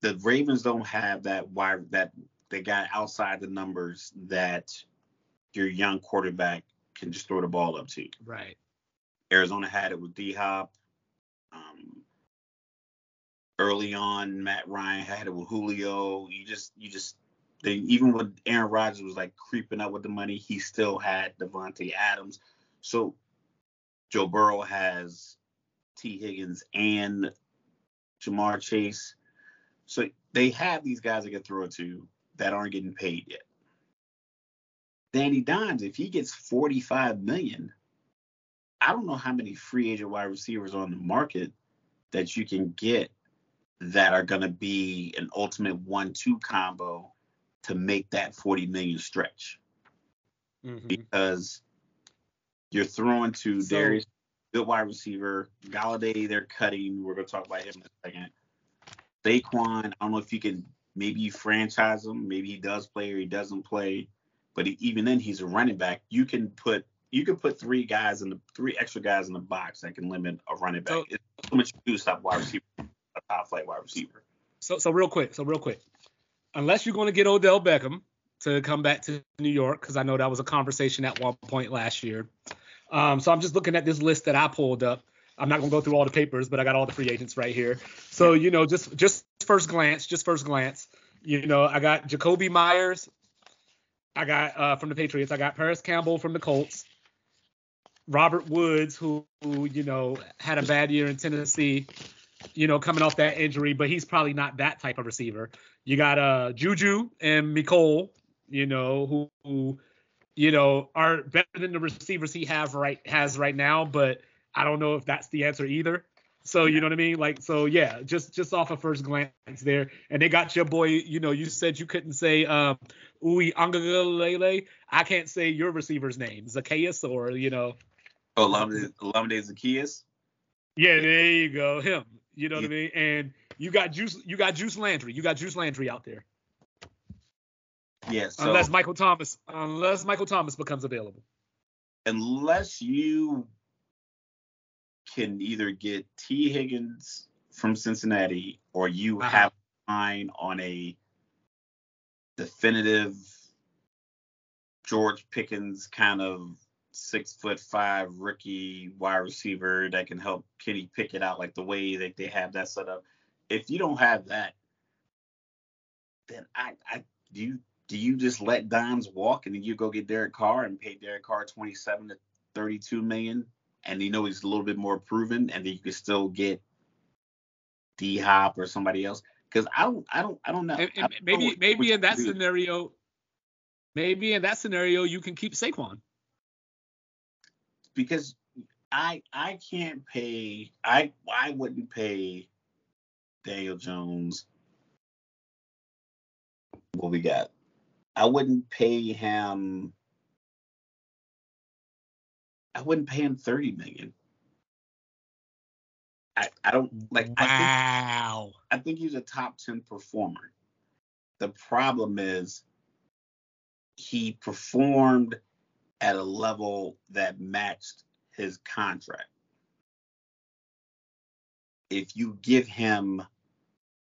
Speaker 2: The Ravens don't have that wire that they got outside the numbers that your young quarterback can just throw the ball up to.
Speaker 1: right.
Speaker 2: Arizona had it with D Hop. Um, early on, Matt Ryan had it with Julio. You just, you just, they even when Aaron Rodgers was like creeping up with the money, he still had Davante Adams. So Joe Burrow has Tee Higgins and Ja'Marr Chase. So they have these guys they can throw it to that aren't getting paid yet. Danny Dimes, if he gets 45 million, I don't know how many free agent wide receivers on the market that you can get that are going to be an ultimate one-two combo to make that 40 million stretch
Speaker 1: Mhm.
Speaker 2: because you're throwing to
Speaker 1: So-
Speaker 2: Darius, good wide receiver, Golladay. They're cutting. We're going to talk about him in a second. Saquon, I don't know if you can maybe you franchise him. Maybe he does play or he doesn't play. But he- even then, he's a running back. You can put you can put three guys in the three extra guys in the box that can limit a running back.
Speaker 1: So-
Speaker 2: it's so much to stop wide receiver, a top flight wide receiver.
Speaker 1: So so real quick, so real quick. Unless you're going to get Odell Beckham to come back to New York, because I know that was a conversation at one point last year. Um, so I'm just looking at this list that I pulled up. I'm not gonna go through all the papers, but I got all the free agents right here. So you know, just just first glance, just first glance, you know, I got Jakobi Meyers. I got uh, from the Patriots. I got Parris Campbell from the Colts. Robert Woods, who, who you know had a bad year in Tennessee, you know, coming off that injury, but he's probably not that type of receiver. You got uh Juju and Mecole, you know, who, who you know are better than the receivers he have right has right now, but I don't know if that's the answer either. So you know what I mean? Like so yeah, just just off a first glance there. And they got your boy, you know, you said you couldn't say um Ui Angalele. I can't say your receiver's name. Zaccheaus or you know.
Speaker 2: Oh, Lamde Lamde Zaccheaus.
Speaker 1: Yeah, there you go. Him. You know what I mean? And you got Juice you got Juice Landry. You got Juice Landry out there.
Speaker 2: Yeah. So
Speaker 1: unless Michael Thomas unless Michael Thomas becomes available.
Speaker 2: unless you can either get Tee Higgins from Cincinnati or you
Speaker 1: Uh-huh.
Speaker 2: have a line on a definitive George Pickens kind of six foot five rookie wide receiver that can help Kenny Pickett out like the way that they have that set up. If you don't have that, then I, I do you do you just let Dimes walk and then you go get Derek Carr and pay Derek Carr 27 to 32 million and you know he's a little bit more proven and then you can still get D Hop or somebody else because I don't I don't I don't know.
Speaker 1: And,
Speaker 2: I don't know
Speaker 1: maybe
Speaker 2: what-
Speaker 1: maybe in that
Speaker 2: do.
Speaker 1: scenario, maybe in that scenario you can keep Saquon.
Speaker 2: because I I can't pay I I wouldn't pay Daniel Jones what we got. I wouldn't pay him I wouldn't pay him 30 million. I, I don't like I think
Speaker 1: Wow.
Speaker 2: I think he's a top 10 performer. The problem is he performed at a level that matched his contract. If you give him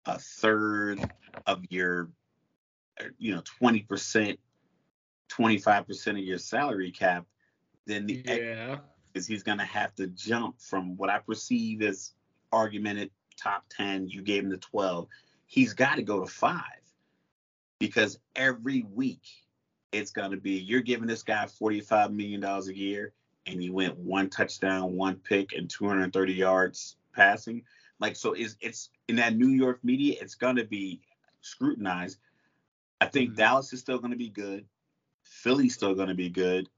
Speaker 2: a third of your, you know, 20%, 25% of your salary cap, then the
Speaker 1: Yeah.
Speaker 2: is he's going to have to jump from what I perceive as argumented top 10. You gave him the 12. He's got to go to five because every week it's going to be you're giving this guy $45 million a year and he went one touchdown, one pick, and 230 yards passing. Like, so it's, it's in that New York media, it's going to be scrutinized. I think
Speaker 1: Mhm.
Speaker 2: Dallas is still going to be good. Philly's still going to be good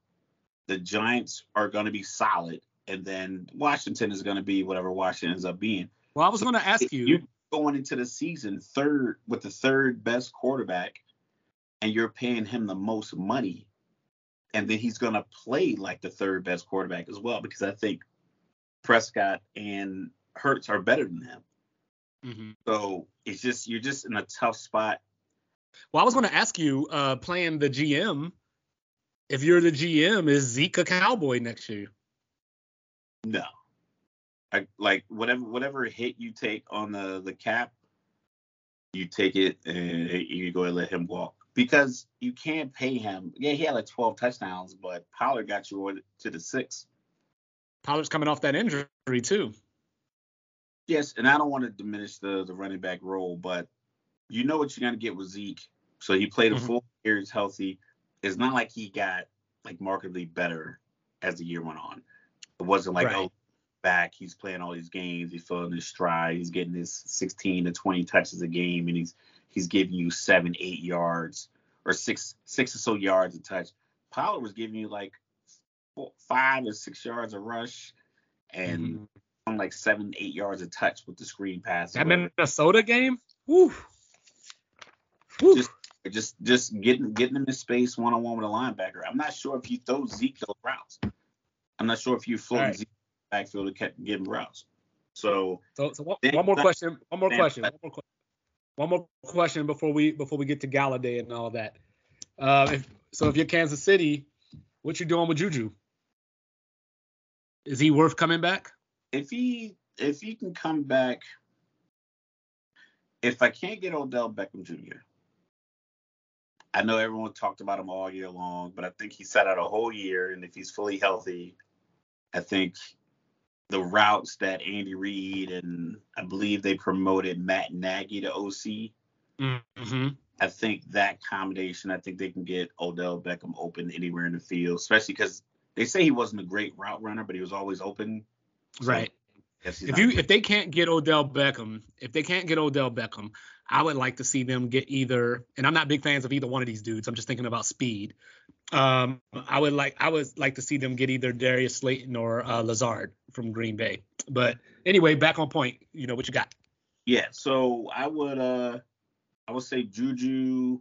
Speaker 2: the Giants are going to be solid, and then Washington is going to be whatever Washington ends up being.
Speaker 1: Well, I was going to ask you.
Speaker 2: You're going into the season third with the third best quarterback, and you're paying him the most money, and then he's going to play like the third best quarterback as well because I think Prescott and Hurts are better than him.
Speaker 1: Mhm.
Speaker 2: So it's just you're just in a tough spot.
Speaker 1: Well, I was going to ask you, uh, playing the GM. If you're the GM, is Zeke a Cowboy next year?
Speaker 2: No. I, like whatever whatever hit you take on the the cap, you take it and you go and let him walk because you can't pay him. Yeah, he had like 12 touchdowns, but Pollard got you to the six.
Speaker 1: Pollard's coming off that injury too.
Speaker 2: Yes, and I don't want to diminish the the running back role, but you know what you're gonna get with Zeke. So he played a
Speaker 1: Mhm.
Speaker 2: full year, he's healthy. It's not like he got like markedly better as the year went on. It wasn't like
Speaker 1: Right.
Speaker 2: oh back, he's playing all these games, he's filling his stride, he's getting his 16 to 20 touches a game, and he's he's giving you seven, eight yards or six six or so yards a touch. Pollard was giving you like four, five or six yards a rush, and
Speaker 1: Mhm.
Speaker 2: like seven, eight yards a touch with the screen pass.
Speaker 1: That Minnesota game. Woo. Woo.
Speaker 2: Just just just getting getting him in space one on one with a linebacker. I'm not sure if you throw Zeke those routes. I'm not sure if you float
Speaker 1: Alright.
Speaker 2: Zeke backfield to get give him routes. So
Speaker 1: So, so one, one more question. One more question. One more, que- one more question before we before we get to Golladay and all that. Uh, if, so if you're Kansas City, what you doing with Juju? Is he worth coming back?
Speaker 2: If he if he can come back, if I can't get Odell Beckham Jr., I know everyone talked about him all year long, but I think he sat out a whole year, and if he's fully healthy, I think the routes that Andy Reid and I believe they promoted Matt Nagy to OC.
Speaker 1: Mm-hmm.
Speaker 2: I think that combination, I think they can get Odell Beckham open anywhere in the field, especially because they say he wasn't a great route runner, but he was always open.
Speaker 1: So right. If you if they can't get Odell Beckham, if they can't get Odell Beckham, I would like to see them get either. And I'm not big fans of either one of these dudes. I'm just thinking about speed. Um, I would like I would like to see them get either Darius Slayton or uh, Lazard from Green Bay. But anyway, back on point. You know what you got?
Speaker 2: Yeah. So I would uh I would say Juju,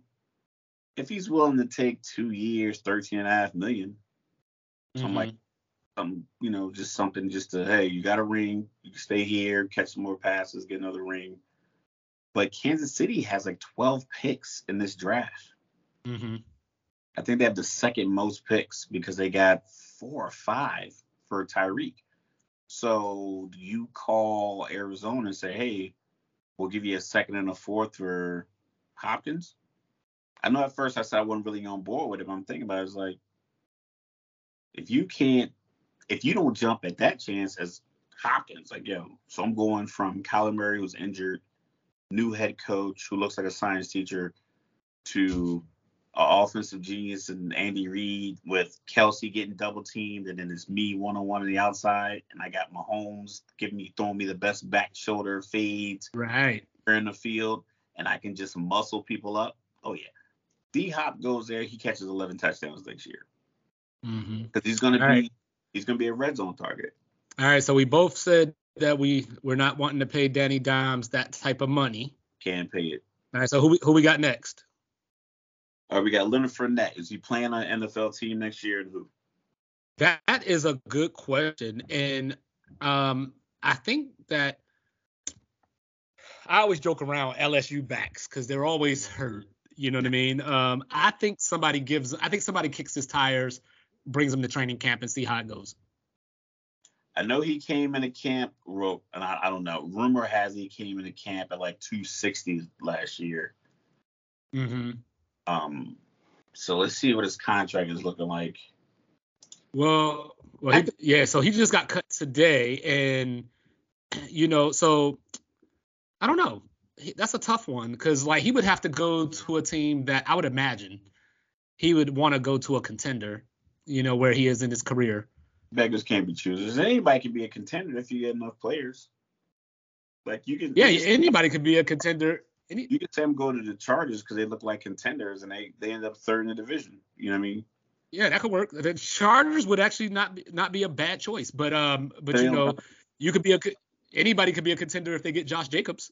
Speaker 2: if he's willing to take two years, 13 and a half million, mm-hmm. I'm like, um, you know, just something just to, hey, you got a ring, you can stay here, catch some more passes, get another ring. But Kansas City has like 12 picks in this draft.
Speaker 1: Mm-hmm.
Speaker 2: I think they have the second most picks because they got four or five for Tyreek. So you call Arizona and say, hey, we'll give you a second and a fourth for Hopkins. I know at first I said I wasn't really on board with it, but I'm thinking about it. It's like if you can't, if you don't jump at that chance as Hopkins, like yo, so I'm going from Kyler Murray who's injured, new head coach who looks like a science teacher, to an offensive genius and Andy Reid with Kelce getting double teamed, and then it's me one on one on the outside, and I got Mahomes giving me throwing me the best back shoulder fades
Speaker 1: right
Speaker 2: in the field and I can just muscle people up, oh yeah, D Hop goes there, he catches 11 touchdowns next year because
Speaker 1: mm-hmm.
Speaker 2: he's gonna All be right. He's gonna be a red zone target.
Speaker 1: All right, so we both said that we we're not wanting to pay Danny Dimes that type of money.
Speaker 2: Can't pay it.
Speaker 1: All right, so who we, who we got next?
Speaker 2: All right, we got Leonard Fournette. Is he playing on an NFL team next year, and who?
Speaker 1: That is a good question, and um, I think that I always joke around LSU backs because they're always hurt. You know what I mean? Um, I think somebody gives. I think somebody kicks his tires, brings him to training camp, and see how it goes.
Speaker 2: I know he came into camp, and I, I don't know. Rumor has he came into camp at like 260 last year.
Speaker 1: Mm-hmm.
Speaker 2: Um, so let's see what his contract is looking like.
Speaker 1: Well, well, he, yeah. So he just got cut today, and you know, so I don't know. That's a tough one because like he would have to go to a team that I would imagine he would want to go to a contender, you know, where he is in his career.
Speaker 2: Beggars can't be choosers. Anybody can be a contender if you get enough players. Like you can.
Speaker 1: Yeah, you anybody could be a contender.
Speaker 2: Any, you could say them go to the Chargers because they look like contenders and they they end up third in the division. You know what I mean?
Speaker 1: Yeah, that could work. The Chargers would actually not be, not be a bad choice, but um, but they you know, you could be a anybody could be a contender if they get Josh Jacobs.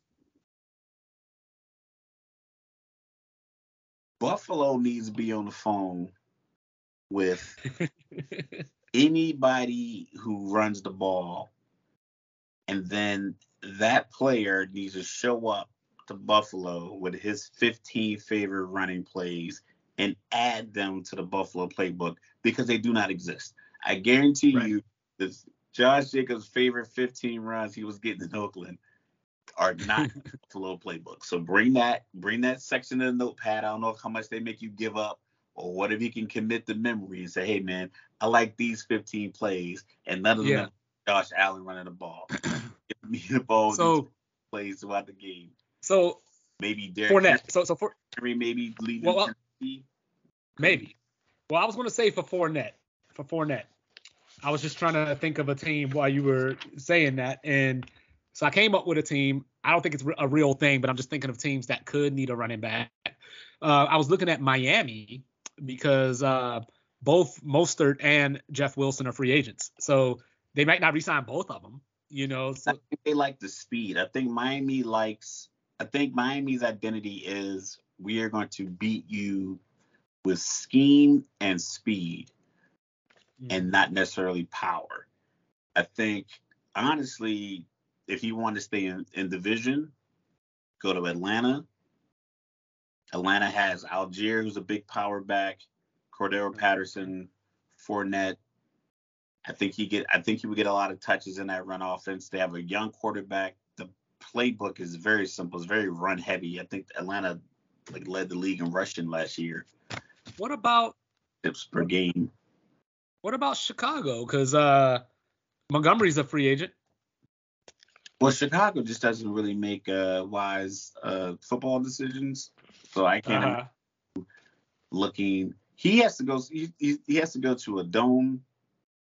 Speaker 2: Buffalo needs to be on the phone with anybody who runs the ball, and then that player needs to show up to Buffalo with his 15 favorite running plays and add them to the Buffalo playbook because they do not exist. I guarantee right. you, this Josh Jacobs' favorite 15 runs he was getting in Oakland are not Buffalo playbook. So bring that, bring that section of the notepad. I don't know how much they make you give up, or what if you can commit the memory and say, hey man, I like these 15 plays, and none of yeah. them Josh Allen running the ball. Give me the ball so, plays throughout the game.
Speaker 1: So
Speaker 2: maybe Derek
Speaker 1: Fournette. So so for
Speaker 2: maybe leaving
Speaker 1: well, well, maybe. Well, I was going to say for Fournette, for Fournette. I was just trying to think of a team while you were saying that, and so I came up with a team. I don't think it's a real thing, but I'm just thinking of teams that could need a running back. Uh, I was looking at Miami because uh, both Mostert and Jeff Wilson are free agents, so they might not resign both of them. You know, so.
Speaker 2: They like the speed. I think Miami likes. I think Miami's identity is we are going to beat you with scheme and speed and not necessarily power. I think honestly, if you want to stay in, in division, go to Atlanta. Atlanta has Allgeier, who's a big power back, Cordarrelle Patterson, Fournette. I think he get I think he would get a lot of touches in that run offense. They have a young quarterback. The playbook is very simple. It's very run heavy. I think Atlanta like led the league in rushing last year.
Speaker 1: What about
Speaker 2: tips per game?
Speaker 1: What about Chicago? Because uh, Montgomery's a free agent.
Speaker 2: Well, Chicago just doesn't really make uh, wise uh, football decisions, so I can't. Uh-huh. Looking, he has to go. He, he, has to go to a dome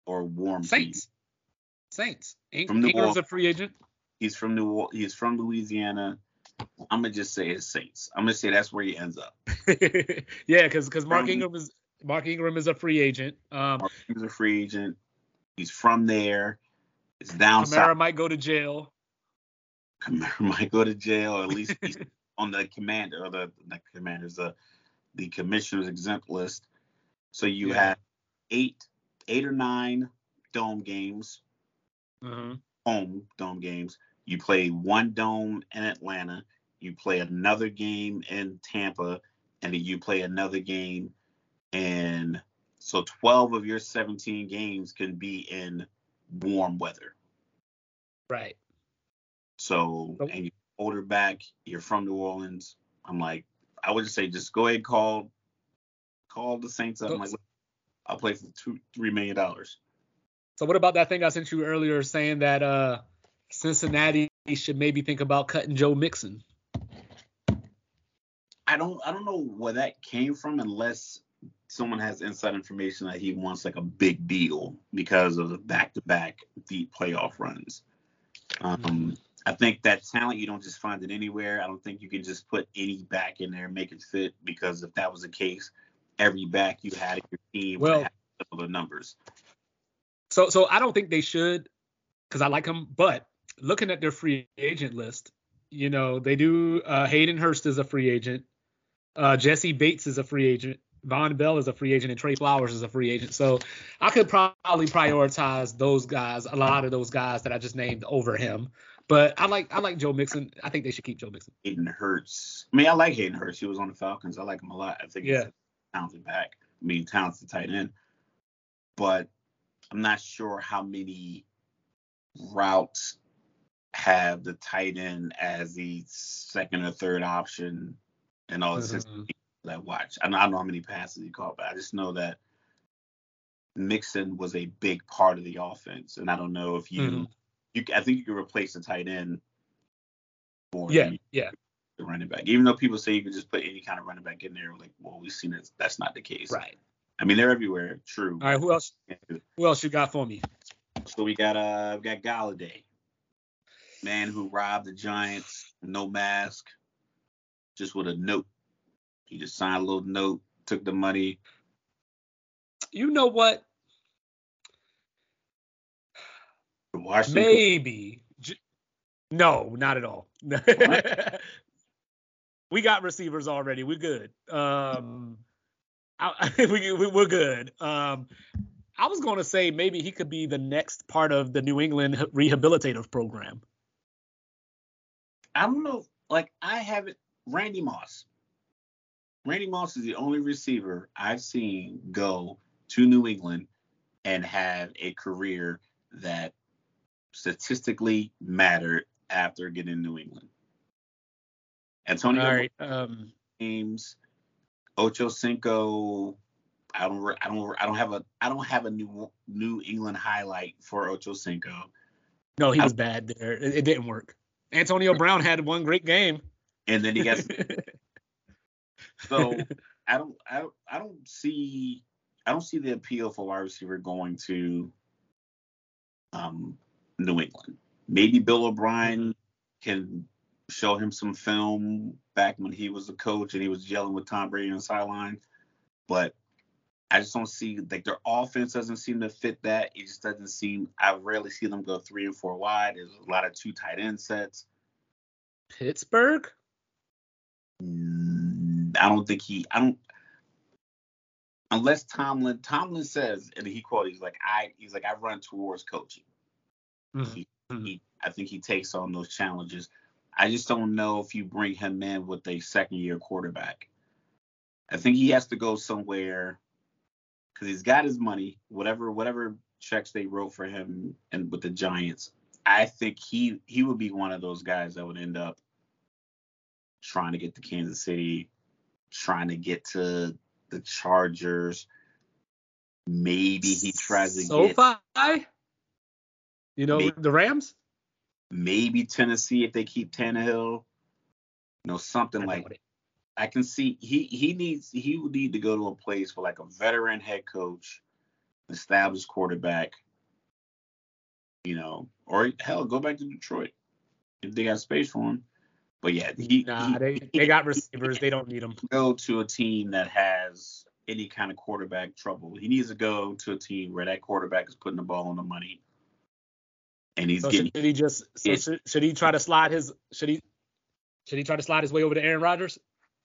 Speaker 2: or warm
Speaker 1: Saints. Team. Saints. In- from New Ingram's a free agent.
Speaker 2: He's from New. He's from Louisiana. I'm gonna just say it's Saints. I'm gonna say that's where he ends up.
Speaker 1: yeah, because because Mark Ingram is Mark Ingram is a free agent. Um, Mark
Speaker 2: Ingram's a free agent. He's from there. It's down
Speaker 1: Kamara south. might go to jail.
Speaker 2: Might go to jail, or at least on the commander or the the commanders, the the commissioner's exempt list. So you yeah. have eight eight or nine dome games,
Speaker 1: mm-hmm.
Speaker 2: home dome games. You play one dome in Atlanta. You play another game in Tampa, and then you play another game and so 12 of your 17 games can be in warm weather.
Speaker 1: Right.
Speaker 2: So, and you're older back, you're from New Orleans. I'm like, I would just say, just go ahead, call, call the Saints up. I'm like, I'll play for two, three million dollars.
Speaker 1: So, what about that thing I sent you earlier saying that uh, Cincinnati should maybe think about cutting Joe Mixon?
Speaker 2: I don't, I don't know where that came from, unless someone has inside information that he wants like a big deal because of the back-to-back deep playoff runs. Um, I think that talent you don't just find it anywhere. I don't think you can just put any back in there and make it fit because if that was the case, every back you had in your team well, would have similar numbers.
Speaker 1: So, so I don't think they should because I like them. But looking at their free agent list, you know, they do. Uh, Hayden Hurst is a free agent. Uh, Jessie Bates is a free agent. Vonn Bell is a free agent and Trey Flowers is a free agent. So I could probably prioritize those guys, a lot of those guys that I just named over him. But I like I like Joe Mixon. I think they should keep Joe Mixon.
Speaker 2: Hayden Hurts. I mean, I like Hayden Hurst. He was on the Falcons. I like him a lot. I think yeah. he's a talented back. I mean, talented tight end. But I'm not sure how many routes have the tight end as the second or third option and all this. Mm-hmm that watch. I don't, I don't know how many passes he caught, but I just know that Mixon was a big part of the offense, and I don't know if you, mm-hmm. You I think you can replace the tight end
Speaker 1: for yeah, the, yeah,
Speaker 2: the running back. Even though people say you can just put any kind of running back in there, like, well, we've seen that that's not the case.
Speaker 1: Right.
Speaker 2: I mean, they're everywhere. True.
Speaker 1: All right. Who else? Who else you got for me?
Speaker 2: So we got uh, we got Golladay, man who robbed the Giants, no mask, just with a note he just signed a little note, took the money.
Speaker 1: You know what?
Speaker 2: Washington.
Speaker 1: Maybe. No, not at all. we got receivers already. We're good. Um, I, we, we're good. Um, I was going to say maybe he could be the next part of the New England rehabilitative program.
Speaker 2: I don't know. Like I haven't. Randy Moss. Randy Moss is the only receiver I've seen go to New England and have a career that statistically mattered after getting New England. Antonio All right, um, James, Ocho Cinco. I don't, I don't, I don't have a, I don't have a new New England highlight for Ocho Cinco.
Speaker 1: No, he was bad there. It, it, didn't work. Antonio Brown had one great game.
Speaker 2: And then he got So I don't I don't I don't see I don't see the appeal for wide receiver going to um, New England. Maybe Bill O'Brien can show him some film back when he was a coach and he was yelling with Tom Brady on the sideline. But I just don't see like their offense doesn't seem to fit that. It just doesn't seem. I rarely see them go three and four wide. There's a lot of two tight end sets.
Speaker 1: Pittsburgh.
Speaker 2: Mm, I don't think he. I don't. Unless Tomlin, Tomlin says, and he quote, he's like, I, he's like, I run towards coaching. Mm-hmm. He, mm-hmm. he, I think he takes on those challenges. I just don't know if you bring him in with a second year quarterback. I think he has to go somewhere because he's got his money, whatever, whatever checks they wrote for him and with the Giants, I think he he would be one of those guys that would end up trying to get to Kansas City, trying to get to the Chargers. Maybe he tries to
Speaker 1: so
Speaker 2: get
Speaker 1: SoFi. You know
Speaker 2: Maybe.
Speaker 1: the Rams.
Speaker 2: maybe Tennessee if they keep Tannehill. You know, something
Speaker 1: I
Speaker 2: like
Speaker 1: it.
Speaker 2: I can see he he needs he would need to go to a place for like a veteran head coach, established quarterback, you know, or hell, go back to Detroit if they got space for him. But yeah, he,
Speaker 1: Nah,
Speaker 2: he
Speaker 1: they they got receivers. They don't need them.
Speaker 2: go to a team that has any kind of quarterback trouble. He needs to go to a team where that quarterback is putting the ball on the money, and he's
Speaker 1: So
Speaker 2: getting
Speaker 1: should he just so should, should he try to slide his should he should he try to slide his way over to Aaron Rodgers?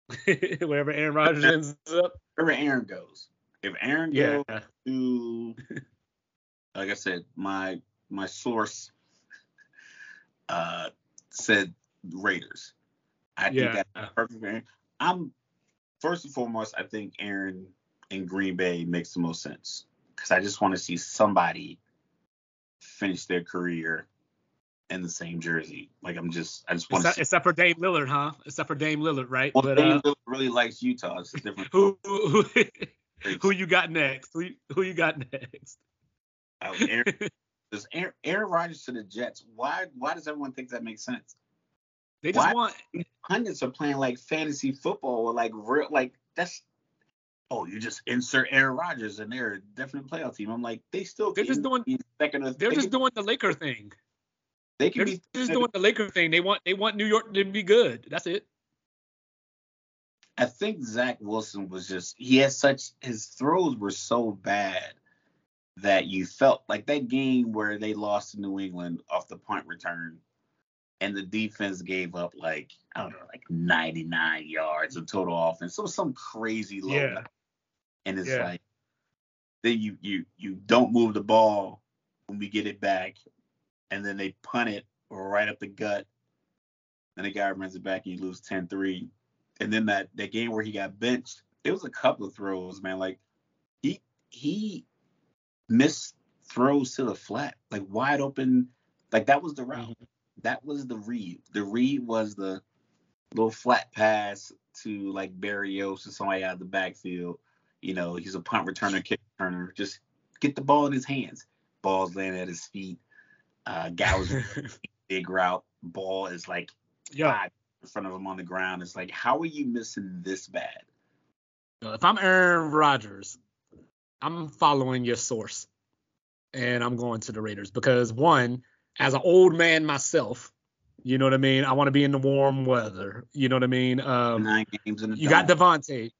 Speaker 1: Wherever Aaron Rodgers ends up.
Speaker 2: wherever Aaron goes. If Aaron
Speaker 1: Yeah.
Speaker 2: goes to like I said, my my source uh said Raiders. I think that's perfect. Aaron. I'm first and foremost, I think Aaron in Green Bay makes the most sense because I just want to see somebody finish their career in the same jersey. Like I'm just, I just want to
Speaker 1: Except,
Speaker 2: see.
Speaker 1: except for Dame Lillard, huh? Except for Dame Lillard, right?
Speaker 2: Well,
Speaker 1: but
Speaker 2: Dame
Speaker 1: uh,
Speaker 2: Lillard really likes Utah. It's a different.
Speaker 1: who who, who you got next? Who you, who you got next?
Speaker 2: Uh, Aaron, does Aaron, Aaron Rodgers to the Jets? Why? Why does everyone think that makes sense?
Speaker 1: They just
Speaker 2: Why-
Speaker 1: want
Speaker 2: Pundits are playing like fantasy football or like real, like that's. Oh, you just insert Aaron Rodgers and they're a definite playoff team. I'm like, they still.
Speaker 1: They're just doing-
Speaker 2: be second or
Speaker 1: they're
Speaker 2: they
Speaker 1: just
Speaker 2: can,
Speaker 1: doing the Laker thing.
Speaker 2: They can
Speaker 1: They're
Speaker 2: be
Speaker 1: just doing the Laker thing. They want they want New York to be good. That's it.
Speaker 2: I think Zach Wilson was just he had such his throws were so bad that you felt like that game where they lost to New England off the punt return and the defense gave up like I don't know like 99 yards of total offense. So some crazy low.
Speaker 1: Yeah.
Speaker 2: And it's
Speaker 1: Yeah.
Speaker 2: like then you you you don't move the ball when we get it back and then they punt it right up the gut. And the guy runs it back and you lose 10-3 and then that that game where he got benched, it was a couple of throws, man. Like he he missed throws to the flat, like wide open. Like that was the route.
Speaker 1: Mm-hmm.
Speaker 2: That was the read. The read was the little flat pass to like Berrios or somebody out of the backfield. You know, he's a punt returner, kick returner. Just get the ball in his hands. Ball's landing at his feet. Uh, guy was big route. Ball is like
Speaker 1: yeah.
Speaker 2: in front of him on the ground. It's like, how are you missing this bad?
Speaker 1: If I'm Aaron Rodgers, I'm following your source, and I'm going to the Raiders because one, as an old man myself, you know what I mean. I want to be in the warm weather. You know what I mean. Um,
Speaker 2: Nine games in the
Speaker 1: you got. Davante.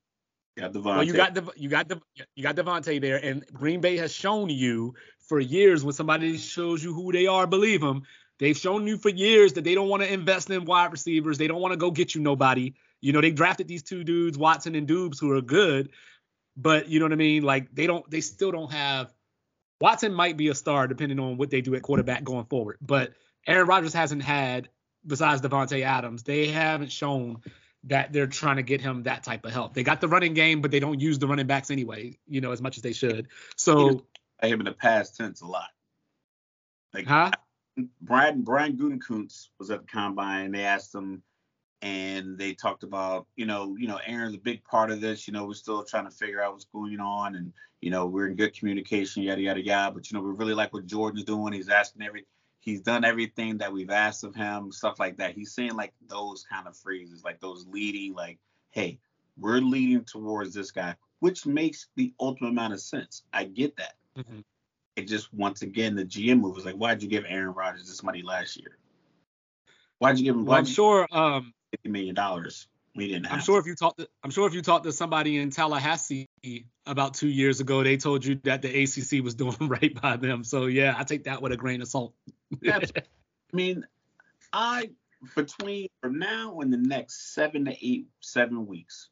Speaker 2: You got Davante.
Speaker 1: Well, you got the you got the you got Davante there, and Green Bay has shown you for years when somebody shows you who they are, believe them. They've shown you for years that they don't want to invest in wide receivers. They don't want to go get you nobody. You know, they drafted these two dudes, Watson and Doubs, who are good, but you know what I mean. Like they don't, they still don't have. Watson might be a star depending on what they do at quarterback going forward, but Aaron Rodgers hasn't had besides Davante Adams. They haven't shown that they're trying to get him that type of help. They got the running game, but they don't use the running backs anyway, you know, as much as they should. So,
Speaker 2: I him in the past tense a lot. Like
Speaker 1: huh?
Speaker 2: Brian Brian Gutekunst was at the combine. and They asked him, and they talked about, you know, you know, Aaron's a big part of this. You know, we're still trying to figure out what's going on, and you know, we're in good communication, yada yada yada. But you know, we really like what Jordan's doing. He's asking every, he's done everything that we've asked of him, stuff like that. He's saying like those kind of phrases, like those leading, like, hey, we're leading towards this guy, which makes the ultimate amount of sense. I get that.
Speaker 1: Mhm.
Speaker 2: It just once again the GM move was like, why'd you give Aaron Rodgers this money last year? Why'd you give him?
Speaker 1: Well, I'm sure. Um,
Speaker 2: fifty million dollars? We didn't have.
Speaker 1: I'm sure if you talked, to, I'm sure if you talked to somebody in Tallahassee about two years ago, they told you that the ACC was doing right by them. So yeah, I take that with a grain of salt.
Speaker 2: Absolutely. I mean, I between from now and the next seven to eight, seven weeks,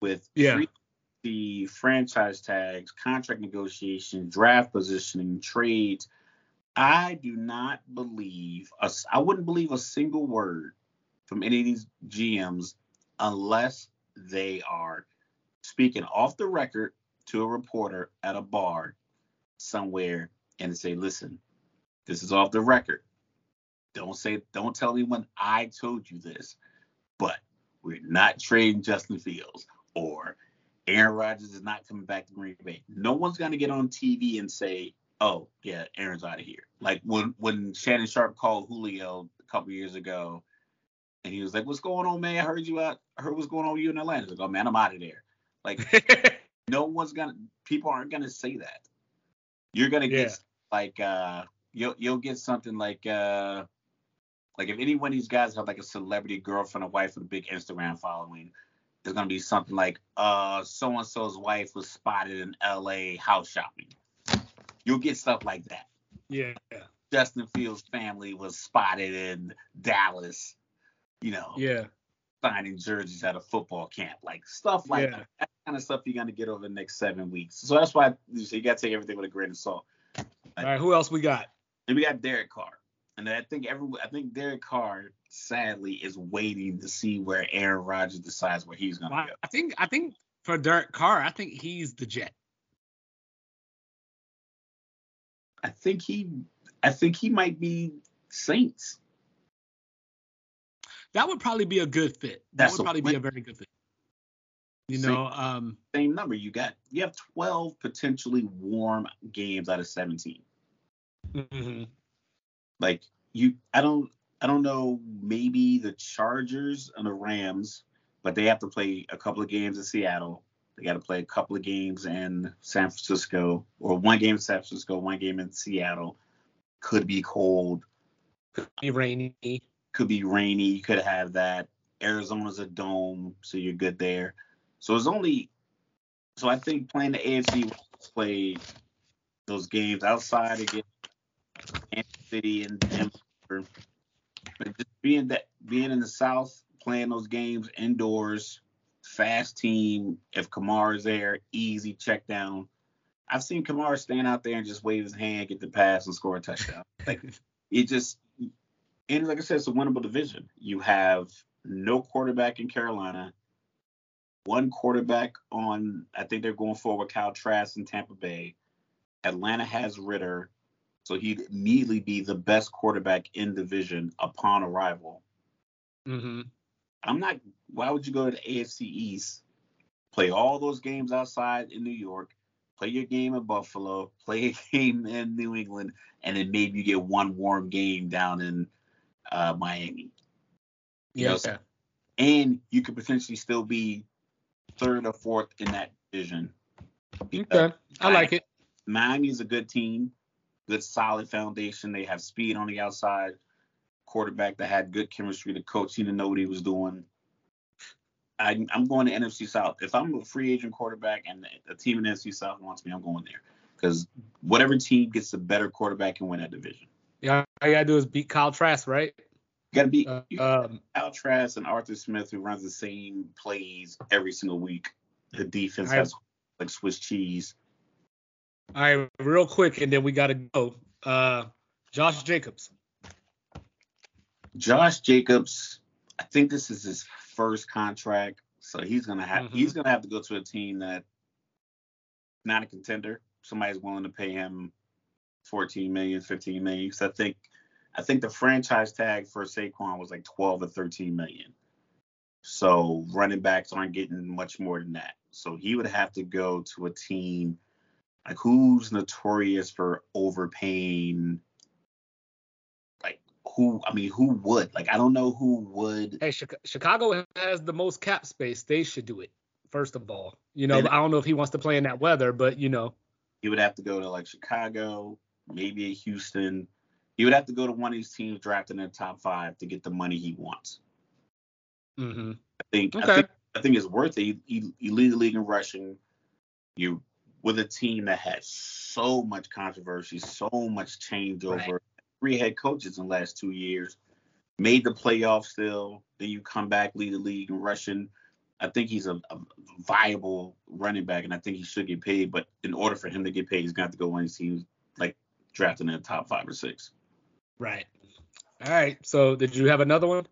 Speaker 2: with
Speaker 1: Yeah.
Speaker 2: free the franchise tags, contract negotiations, draft positioning, trades. I do not believe a, I wouldn't believe a single word from any of these GMs unless they are speaking off the record to a reporter at a bar somewhere and say, listen, this is off the record. Don't say, don't tell anyone I told you this, but we're not trading Justin Fields or Aaron Rodgers is not coming back to Green Bay. No one's gonna get on TV and say, "Oh, yeah, Aaron's out of here." Like when when Shannon Sharpe called Julio a couple years ago, and he was like, "What's going on, man? I heard you out. I heard what's going on with you in Atlanta." Like, "Oh man, I'm out of there." Like no one's gonna. People aren't gonna say that. You're gonna get yeah. like uh, you'll you'll get something like uh, like if any one of these guys have like a celebrity girlfriend or wife with a big Instagram following there's gonna be something like uh so and so's wife was spotted in L.A. house shopping. You'll get stuff like that.
Speaker 1: Yeah.
Speaker 2: Justin Fields' family was spotted in Dallas. You know.
Speaker 1: Yeah.
Speaker 2: Signing jerseys at a football camp, like stuff like yeah. that. That kind of stuff you're gonna get over the next seven weeks. So that's why you, gotta take everything with a grain of salt.
Speaker 1: All right, who else we got?
Speaker 2: And we got Derek Carr. And I think every I think Derek Carr sadly is waiting to see where Aaron Rodgers decides where he's gonna
Speaker 1: well,
Speaker 2: go.
Speaker 1: I think I think for Derek Carr, I think he's the jet.
Speaker 2: I think he I think he might be Saints.
Speaker 1: That would probably be a good fit. That That's would probably be a very good fit. You same, know, um,
Speaker 2: same number. You got you have 12 potentially warm games out of 17.
Speaker 1: Mm-hmm.
Speaker 2: Like you, I don't, I don't know. Maybe the Chargers and the Rams, but they have to play a couple of games in Seattle. They got to play a couple of games in San Francisco, or one game in San Francisco, one game in Seattle. Could be cold.
Speaker 1: Could be rainy.
Speaker 2: Could be rainy. You could have that. Arizona's a dome, so you're good there. So it's only. So I think playing the AFC play those games outside against Kansas City and. But just being that being in the South, playing those games indoors, fast team. If Kamara's there, easy check down. I've seen Kamara stand out there and just wave his hand, get the pass, and score a touchdown. Like it just and like I said, it's a winnable division. You have no quarterback in Carolina, one quarterback on I think they're going forward Kyle Trask in Tampa Bay. Atlanta has Ridder. So he'd immediately be the best quarterback in division upon arrival.
Speaker 1: Mm-hmm.
Speaker 2: I'm not. Why would you go to the AFC East, play all those games outside in New York, play your game in Buffalo, play a game in New England, and then maybe you get one warm game down in uh, Miami?
Speaker 1: Yeah. okay.
Speaker 2: and you could potentially still be third or fourth in that division.
Speaker 1: Okay, I like it.
Speaker 2: Miami is a good team good solid foundation. They have speed on the outside, quarterback that had good chemistry. The coach seemed to know what he was doing. I, am going to NFC South. If I'm a free agent quarterback and a team in NFC South wants me, I'm going there because whatever team gets the better quarterback can win that division.
Speaker 1: Yeah, all you gotta do is beat Kyle Trask, right?
Speaker 2: You gotta beat uh, um, Kyle Trask and Arthur Smith, who runs the same plays every single week. The defense has like Swiss cheese.
Speaker 1: All right, real quick, and then we got to go. Uh, Josh Jacobs.
Speaker 2: Josh Jacobs, I think this is his first contract, so he's gonna have mm-hmm. he's gonna have to go to a team that not a contender. Somebody's willing to pay him 14 million, 15 million. Because I think I think the franchise tag for Saquon was like 12 or 13 million. So running backs aren't getting much more than that. So he would have to go to a team like who's notorious for overpaying? Like who? I mean, who would? Like I don't know who would.
Speaker 1: Hey, Chicago has the most cap space. They should do it first of all. You know, I don't know if he wants to play in that weather, but you know.
Speaker 2: He would have to go to like Chicago, maybe a Houston. He would have to go to one of these teams drafted in the top five to get the money he wants.
Speaker 1: Mm-hmm.
Speaker 2: I think. Okay. I think. I think it's worth it. He, he, he lead the league in rushing. You with a team that had so much controversy, so much changeover, right. three head coaches in the last two years, made the playoffs still. Then you come back, lead the league in rushing. I think he's a, a, viable running back, and I think he should get paid. But in order for him to get paid, he's going to have to go on these teams like drafting in the top five or six.
Speaker 1: Right. All right. So did you have another one?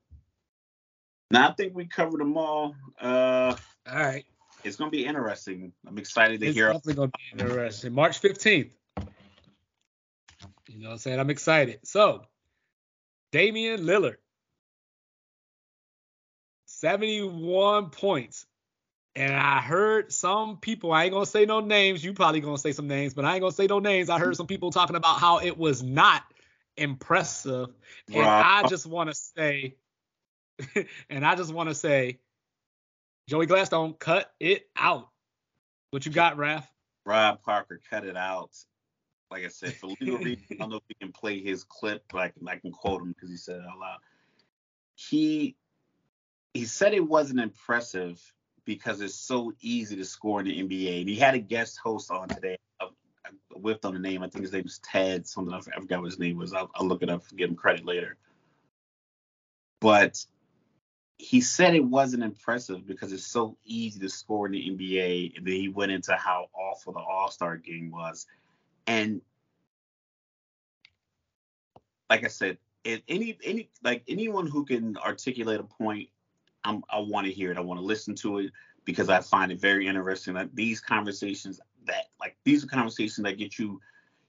Speaker 2: No, I think we covered them all. Uh,
Speaker 1: all right
Speaker 2: it's gonna be interesting. I'm excited to
Speaker 1: it's
Speaker 2: hear.
Speaker 1: It's definitely gonna be interesting. March 15th. You know what I'm saying? I'm excited. So, Damian Lillard, 71 points. And I heard some people, I ain't gonna say no names, you probably gonna say some names, but I ain't gonna say no names. I heard some people talking about how it was not impressive. And I just wanna say, and I just wanna say, Joey Gladstone, cut it out. What you got, Raf?
Speaker 2: Rob Parker, cut it out. Like I said, for legal reasons, I don't know if we can play his clip, but I can, I can quote him because he said it out loud. He he said it wasn't impressive because it's so easy to score in the NBA. And he had a guest host on today. I, I whiffed on the name. I think his name was Ted. Something I forgot what his name was. I'll, I'll look it up. And give him credit later. But he said it wasn't impressive because it's so easy to score in the NBA. And then he went into how awful the All Star game was. And like I said, if any any like anyone who can articulate a point I'm, I want to hear it. I want to listen to it because I find it very interesting that these conversations that like these are conversations that get you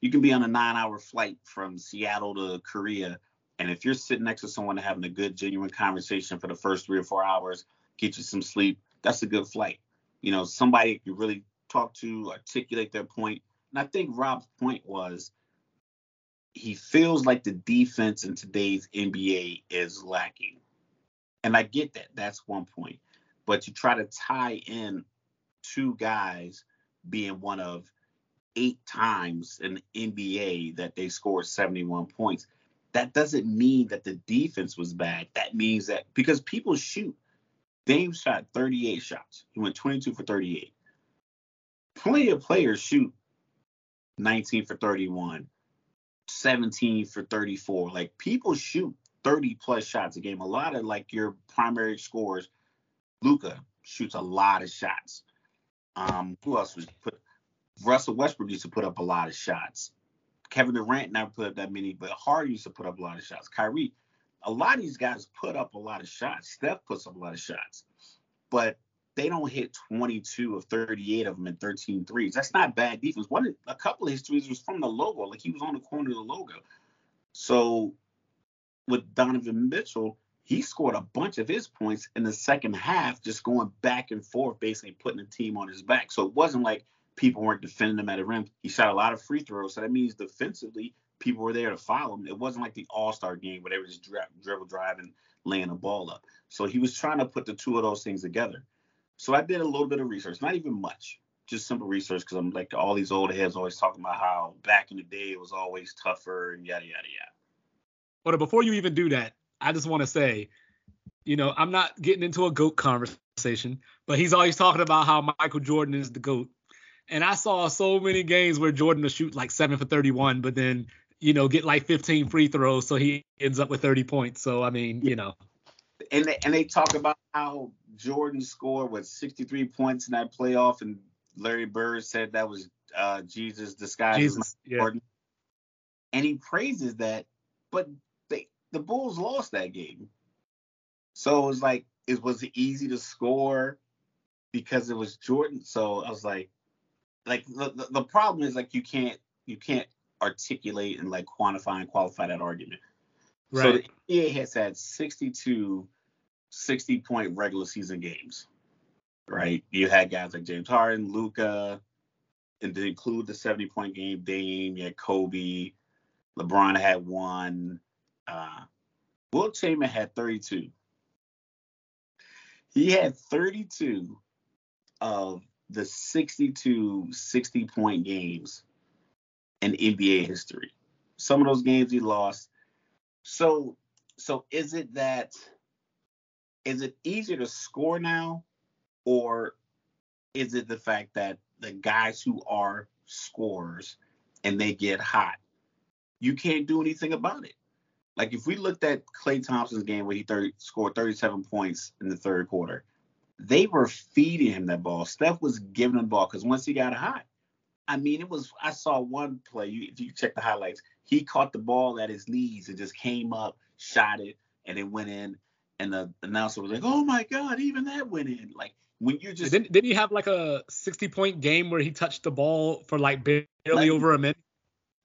Speaker 2: you can be on a nine hour flight from Seattle to Korea. And if you're sitting next to someone having a good, genuine conversation for the first three or four hours, get you some sleep, that's a good flight. You know, somebody you really talk to, articulate their point. And I think Rob's point was he feels like the defense in today's NBA is lacking. And I get that. That's one point. But to try to tie in two guys being one of eight times in the NBA that they scored 71 points. That doesn't mean that the defense was bad. That means that because people shoot. Dame shot 38 shots. He went 22 for 38. Plenty of players shoot 19 for 31, 17 for 34. Like people shoot 30 plus shots a game. A lot of like your primary scores, Luka shoots a lot of shots. Um, who else was put? Russell Westbrook used to put up a lot of shots. Kevin Durant never put up that many, but Harden used to put up a lot of shots. Kyrie, a lot of these guys put up a lot of shots. Steph puts up a lot of shots, but they don't hit 22 of 38 of them in 13 threes. That's not bad defense. One, a couple of his threes was from the logo, like he was on the corner of the logo. So with Donovan Mitchell, he scored a bunch of his points in the second half, just going back and forth, basically putting the team on his back. So it wasn't like people weren't defending him at the rim. He shot a lot of free throws, so that means defensively people were there to follow him. It wasn't like the All Star game where they were just dri- dribble driving, laying the ball up. So he was trying to put the two of those things together. So I did a little bit of research, not even much, just simple research because I'm like all these old heads always talking about how back in the day it was always tougher and yada yada yada.
Speaker 1: But before you even do that, I just want to say, you know, I'm not getting into a GOAT conversation, but he's always talking about how Michael Jordan is the GOAT. And I saw so many games where Jordan will shoot like 7 for 31, but then, you know, get like 15 free throws, so he ends up with 30 points. So, I mean, you know.
Speaker 2: And they, and they talk about how Jordan scored with 63 points in that playoff, and Larry Bird said that was uh, Jesus disguised Jesus, as yeah. Jordan. And he praises that, but the Bulls lost that game. So it was like it was easy to score because it was Jordan. So I was like, like the, the problem is like you can't you can't articulate and like quantify and qualify that argument. Right. So the NBA has had 62 60 point regular season games. Right. You had guys like James Harden, Luka, and to include the 70 point game, Dame, you had Kobe, LeBron had one, uh, Wilt Chamberlain had 32. He had 32 of the 62 60 point games in NBA history. Some of those games he lost. So so is it that is it easier to score now or is it the fact that the guys who are scorers and they get hot you can't do anything about it like if we looked at Klay Thompson's game where he 30, scored 37 points in the third quarter, they were feeding him that ball. Steph was giving him the ball because once he got hot, I mean, it was. I saw one play. You, if you check the highlights, he caught the ball at his knees and just came up, shot it, and it went in. And the announcer was like, "Oh my God, even that went in!" Like when you just
Speaker 1: didn't, didn't he have like a 60 point game where he touched the ball for like barely like, over a minute?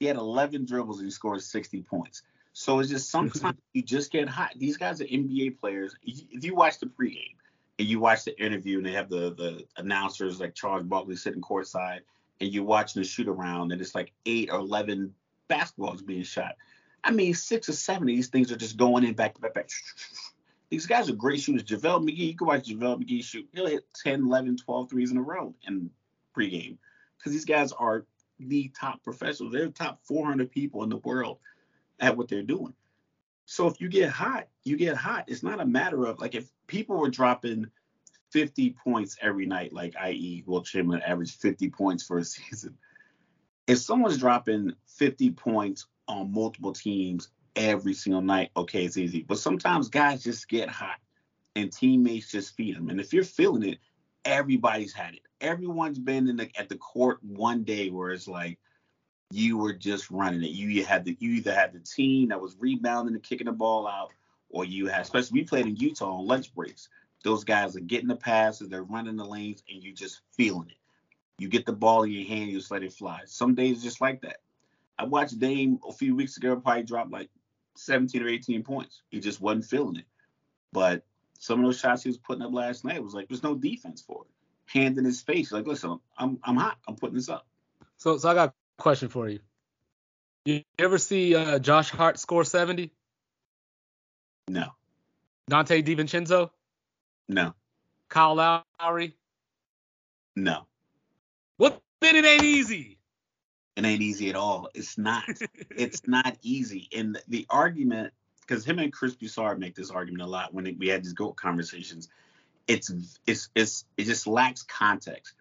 Speaker 2: He had 11 dribbles and he scored 60 points. So it's just sometimes you just get hot. These guys are NBA players. If you watch the pregame and you watch the interview and they have the the announcers like Charles Barkley sitting courtside and you're watching the shoot around and it's like eight or 11 basketballs being shot. I mean, six or seven of these things are just going in back to back, back. These guys are great shooters. JaVale McGee, you can watch JaVale McGee shoot. He'll hit 10, 11, 12 threes in a row in pregame because these guys are the top professionals. They're the top 400 people in the world at what they're doing. So if you get hot, you get hot. It's not a matter of like if people were dropping 50 points every night, like i.e. Wilt Chamberlain averaged 50 points for a season. If someone's dropping 50 points on multiple teams every single night, okay, it's easy. But sometimes guys just get hot and teammates just feed them. And if you're feeling it, everybody's had it. Everyone's been in the at the court one day where it's like you were just running it. You had the you either had the team that was rebounding and kicking the ball out, or you have, especially we played in Utah on lunch breaks. Those guys are getting the passes, they're running the lanes, and you're just feeling it. You get the ball in your hand, you just let it fly. Some days just like that. I watched Dame a few weeks ago probably drop like 17 or 18 points. He just wasn't feeling it. But some of those shots he was putting up last night was like there's no defense for it. Hand in his face, like listen, I'm I'm hot. I'm putting this up.
Speaker 1: So so I got a question for you. You ever see uh, Josh Hart score 70?
Speaker 2: No.
Speaker 1: Donte DiVincenzo?
Speaker 2: No.
Speaker 1: Kyle Lowry?
Speaker 2: No.
Speaker 1: What? Then it ain't easy.
Speaker 2: It ain't easy at all. It's not. it's not easy. And the, the argument, because him and Chris Broussard make this argument a lot when we had these GOAT conversations. It's it's it's it just lacks context.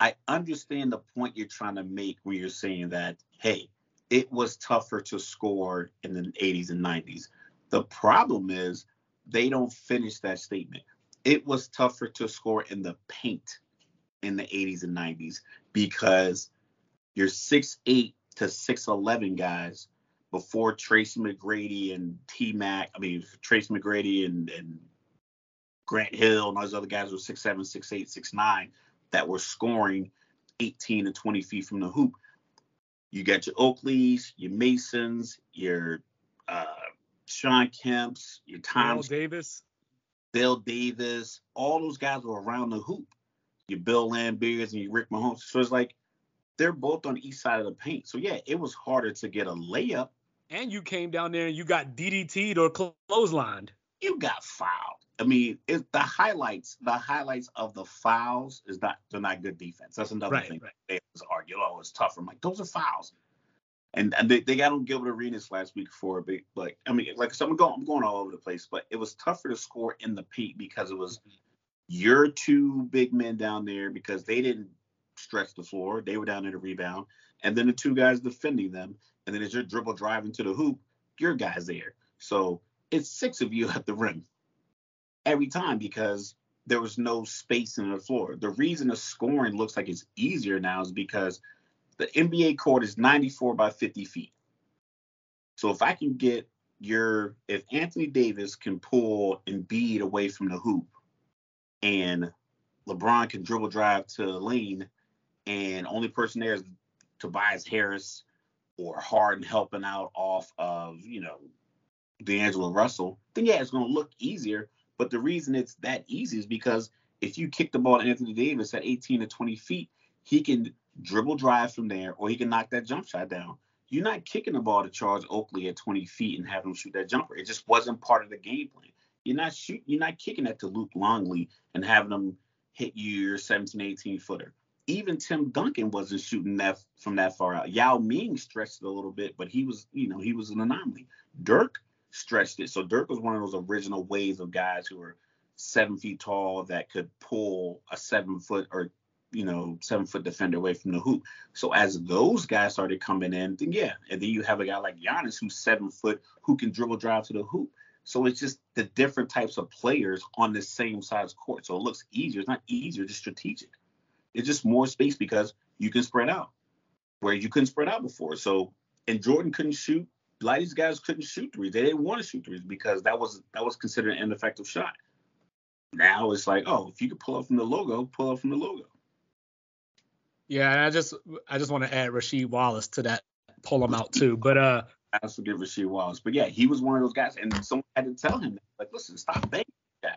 Speaker 2: I understand the point you're trying to make where you're saying that, hey, it was tougher to score in the 80s and 90s. The problem is they don't finish that statement. It was tougher to score in the paint in the 80s and 90s because you're 6'8 to 6'11 guys before Tracy McGrady and T Mac, I mean, Tracy McGrady and, and Grant Hill and all those other guys were 6'7, 6'8, 6'9 that were scoring 18 to 20 feet from the hoop. You got your Oakleys, your Masons, your uh, Shawn Kemps, your Tom
Speaker 1: Bill Davis,
Speaker 2: Bill Davis, all those guys were around the hoop. Your Bill Laimbeers and your Rick Mahorn. So it's like they're both on each side of the paint. So yeah, it was harder to get a layup.
Speaker 1: And you came down there and you got DDT'd or clotheslined.
Speaker 2: You got fouled. I mean, it, the highlights, the highlights of the fouls is not they're not good defense. That's another
Speaker 1: right,
Speaker 2: thing.
Speaker 1: Right.
Speaker 2: They was argue, oh, it's tougher. I'm like, those are fouls. And, and they, they got on Gilbert Arenas last week for a big like I mean like so I'm going I'm going all over the place, but it was tougher to score in the paint because it was your two big men down there because they didn't stretch the floor. They were down there to rebound. And then the two guys defending them. And then as you're dribble driving to the hoop, your guy's there. So it's six of you at the rim every time because there was no space in the floor. The reason the scoring looks like it's easier now is because the NBA court is 94 by 50 feet. So if I can get your, if Anthony Davis can pull Embiid away from the hoop and LeBron can dribble drive to lane and only person there is Tobias Harris or Harden helping out off of, you know, D'Angelo Russell, then yeah, it's going to look easier. But the reason it's that easy is because if you kick the ball to Anthony Davis at 18 to 20 feet, he can dribble drive from there or he can knock that jump shot down. You're not kicking the ball to Charles Oakley at 20 feet and have him shoot that jumper. It just wasn't part of the game plan. You're not shooting, you're not kicking that to Luke Longley and having him hit you your 17, 18 footer even Tim Duncan wasn't shooting that from that far out. Yao Ming stretched it a little bit, but he was, you know, he was an anomaly. Dirk stretched it. So Dirk was one of those original waves of guys who were seven feet tall that could pull a seven foot or you know seven foot defender away from the hoop. So as those guys started coming in, then yeah, and then you have a guy like Giannis who's seven foot who can dribble drive to the hoop. So it's just the different types of players on the same size court. So it looks easier. It's not easier, just strategic. It's just more space because you can spread out where you couldn't spread out before. So and Jordan couldn't shoot. A lot of these guys couldn't shoot threes. They didn't want to shoot threes because that was that was considered an ineffective shot. Now it's like, oh, if you could pull up from the logo, pull up from the logo.
Speaker 1: Yeah, I just I just want to add Rasheed Wallace to that pull him out too. But uh,
Speaker 2: I also give Rasheed Wallace. But yeah, he was one of those guys, and someone had to tell him, like, listen, stop begging Shaq.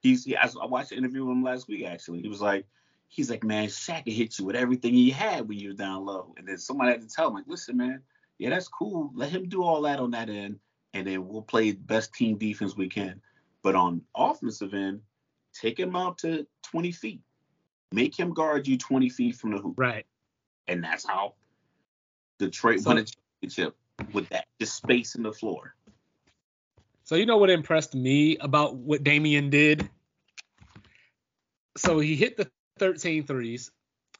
Speaker 2: He's he, I watched an interview with him last week actually. He was like, he's like, man, Shaq can hit you with everything he had when you were down low. And then somebody had to tell him, like, listen, man, yeah, that's cool. Let him do all that on that end, and then we'll play best team defense we can. But on offensive end, take him out to 20 feet. Make him guard you 20 feet from the hoop.
Speaker 1: Right.
Speaker 2: And that's how Detroit so, won a championship with that, just space in the floor.
Speaker 1: So you know what impressed me about what Damian did? So he hit the 13 threes.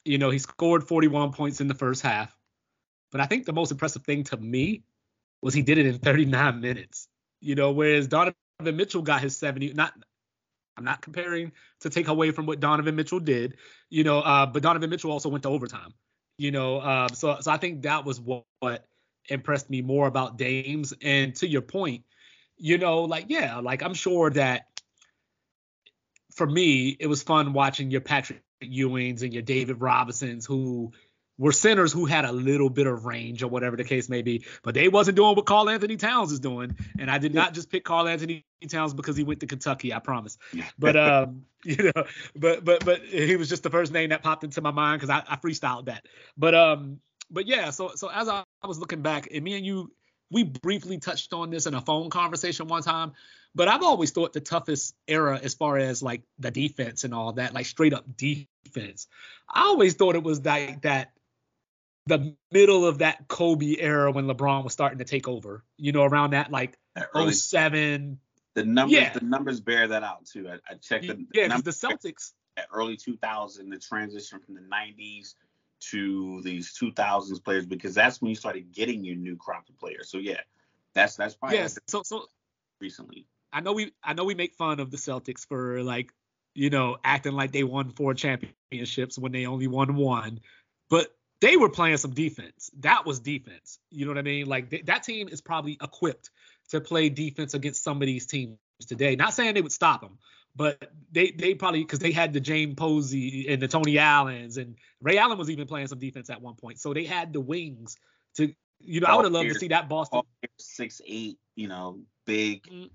Speaker 1: You know, he scored 41 points in the first half. But I think the most impressive thing to me was he did it in 39 minutes. You know, whereas Donovan Mitchell got his 70. Not, I'm not comparing to take away from what Donovan Mitchell did. You know, uh, but Donovan Mitchell also went to overtime. You know, uh, so so I think that was what, what impressed me more about Dames. And to your point, you know, like yeah, like I'm sure that for me it was fun watching your Patrick Ewings and your David Robinsons who were centers who had a little bit of range or whatever the case may be, but they wasn't doing what Karl-Anthony Towns is doing. And I did not just pick Karl-Anthony Towns because he went to Kentucky, I promise. But um, you know, but but but he was just the first name that popped into my mind because I, I freestyled that. But um, but yeah, so so as I, I was looking back, and me and you we briefly touched on this in a phone conversation one time, but I've always thought the toughest era as far as like the defense and all that, like straight up defense. I always thought it was like that the middle of that Kobe era when LeBron was starting to take over. You know, around that like early, 07.
Speaker 2: The numbers yeah. the numbers bear that out too. I, I checked the
Speaker 1: Yeah, because the Celtics
Speaker 2: at early 2000, the transition from the 90s to these 2000s players because that's when you started getting your new crop of players. So yeah, that's that's probably
Speaker 1: yes. So so
Speaker 2: recently.
Speaker 1: I know we I know we make fun of the Celtics for like you know acting like they won four championships when they only won one, but they were playing some defense. That was defense. You know what I mean? Like th- that team is probably equipped to play defense against some of these teams today. Not saying they would stop them, but they they probably because they had the James Posey and the Tony Allens and Ray Allen was even playing some defense at one point. So they had the wings to you know I would have loved to see that Boston
Speaker 2: six eight you know big. Mm-hmm.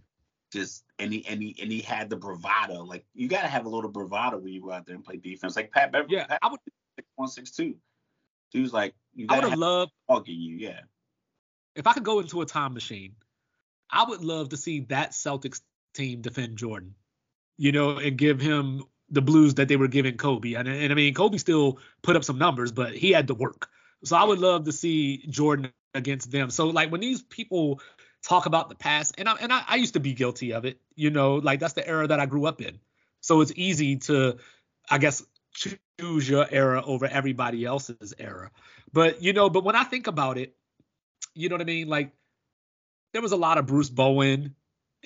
Speaker 2: Just and he and he and he had the bravado. Like you gotta have a little bravado when you go out there and play defense. Like Pat Beverley,
Speaker 1: yeah,
Speaker 2: Pat,
Speaker 1: I would
Speaker 2: six one six two. He was like, you
Speaker 1: I would have loved
Speaker 2: talking you, yeah.
Speaker 1: If I could go into a time machine, I would love to see that Celtics team defend Jordan you know, and give him the blues that they were giving Kobe. And, and I mean, Kobe still put up some numbers, but he had to work. So I would love to see Jordan against them. So like when these people talk about the past, and I and I, I used to be guilty of it, you know, like that's the era that I grew up in. So it's easy to, I guess, choose your era over everybody else's era. But you know, but when I think about it, you know what I mean? Like there was a lot of Bruce Bowen,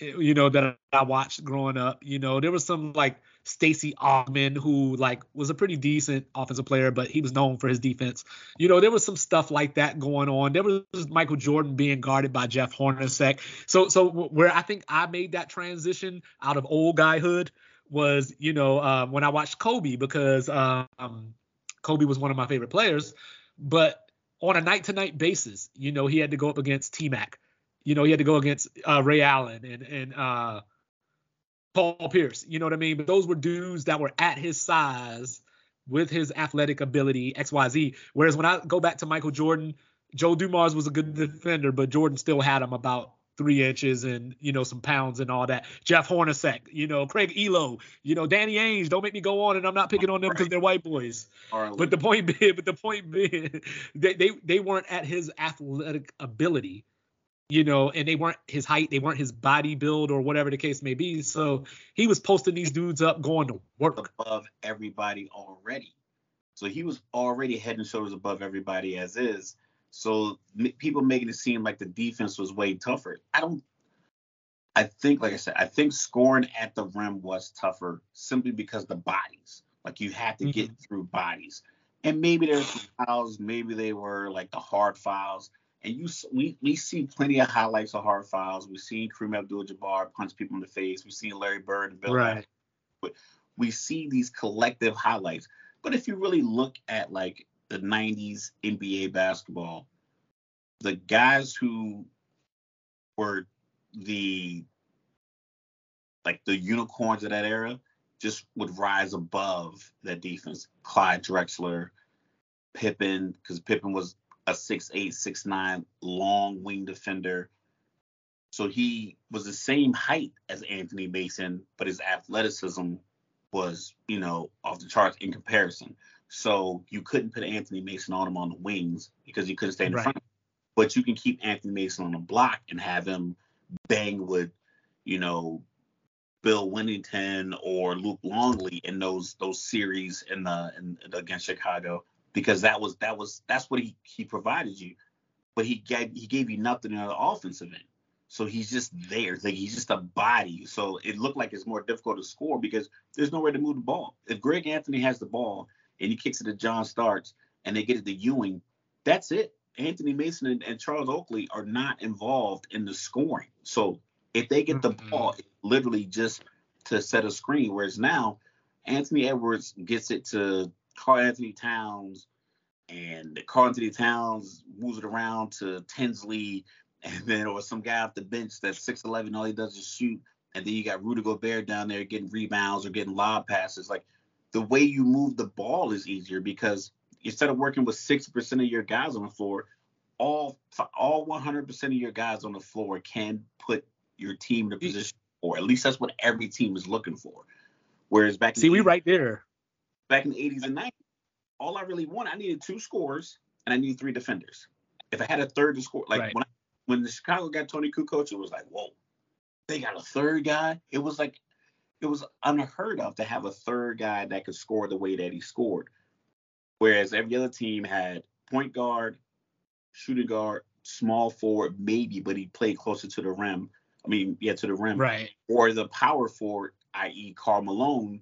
Speaker 1: eh, you know, that I watched growing up. You know, there was some like Stacey Augmon who like was a pretty decent offensive player, but he was known for his defense. You know, there was some stuff like that going on. There was Michael Jordan being guarded by Jeff Hornacek. So so where I think I made that transition out of old guyhood was, you know, uh, when I watched Kobe because um, Kobe was one of my favorite players, but on a night to night basis, you know, he had to go up against T Mac you know, he had to go against uh, Ray Allen and and uh, Paul Pierce. You know what I mean? But those were dudes that were at his size with his athletic ability, X Y Z. Whereas when I go back to Michael Jordan, Joe Dumars was a good defender, but Jordan still had him about three inches and you know some pounds and all that. Jeff Hornacek, you know Craig Ehlo, you know Danny Ainge. Don't make me go on, and I'm not picking on them because they're white boys. But the point being, but the point being, they, they they weren't at his athletic ability you know, and they weren't his height, they weren't his body build or whatever the case may be. So he was posting these dudes up going to work
Speaker 2: above everybody already. So he was already head and shoulders above everybody as is. So people making it seem like the defense was way tougher. I don't. I think, like I said, I think scoring at the rim was tougher simply because the bodies. Like you had to mm-hmm. get through bodies, and maybe there's some fouls. Maybe they were like the hard fouls and you we we see plenty of highlights of hard fouls. We've seen Kareem Abdul-Jabbar punch people in the face. We've seen Larry Bird and Bill.
Speaker 1: Right.
Speaker 2: But we see these collective highlights. But if you really look at like the '90s NBA basketball, the guys who were the like the unicorns of that era just would rise above that defense. Clyde Drexler, Pippen, because Pippen was a six eight, six nine long wing defender. So he was the same height as Anthony Mason, but his athleticism was, you know, off the charts in comparison. So you couldn't put Anthony Mason on him on the wings because he couldn't stay in the
Speaker 1: Right.
Speaker 2: front. But you can keep Anthony Mason on the block and have him bang with, you know, Bill Wennington or Luke Longley in those those series in the in, against Chicago because that was that was that's what he he provided you, but he gave he gave you nothing in the offensive end. So he's just there. It's like he's just a body. So it looked like it's more difficult to score because there's nowhere to move the ball. If Greg Anthony has the ball and he kicks it to John Starks and they get it to Ewing, that's it. Anthony Mason and, and Charles Oakley are not involved in the scoring. So if they get the
Speaker 1: Mhm.
Speaker 2: ball, literally just to set a screen. Whereas now, Anthony Edwards gets it to Karl-Anthony Towns, and Karl-Anthony Towns moves it around to Tinsley, and then or some guy off the bench that's 6'11, all he does is shoot. And then you got Rudy Gobert down there getting rebounds or getting lob passes. Like the way you move the ball is easier because instead of working with 60% of your guys on the floor, all all 100% of your guys on the floor can put your team in a position, or at least that's what every team is looking for. Whereas back in
Speaker 1: See,
Speaker 2: the
Speaker 1: we
Speaker 2: 80s
Speaker 1: right there.
Speaker 2: back in the 80s and 90s, all I really wanted, I needed two scores and I needed three defenders. If I had a third to score, like
Speaker 1: Right.
Speaker 2: when I, when the Chicago got Toni Kukoc, it was like, whoa, they got a third guy. It was like it was unheard of to have a third guy that could score the way that he scored. Whereas every other team had point guard, shooting guard, small forward, maybe, but he played closer to the rim. I mean, yeah, to the rim
Speaker 1: Right.
Speaker 2: or the power forward, i.e., Karl Malone,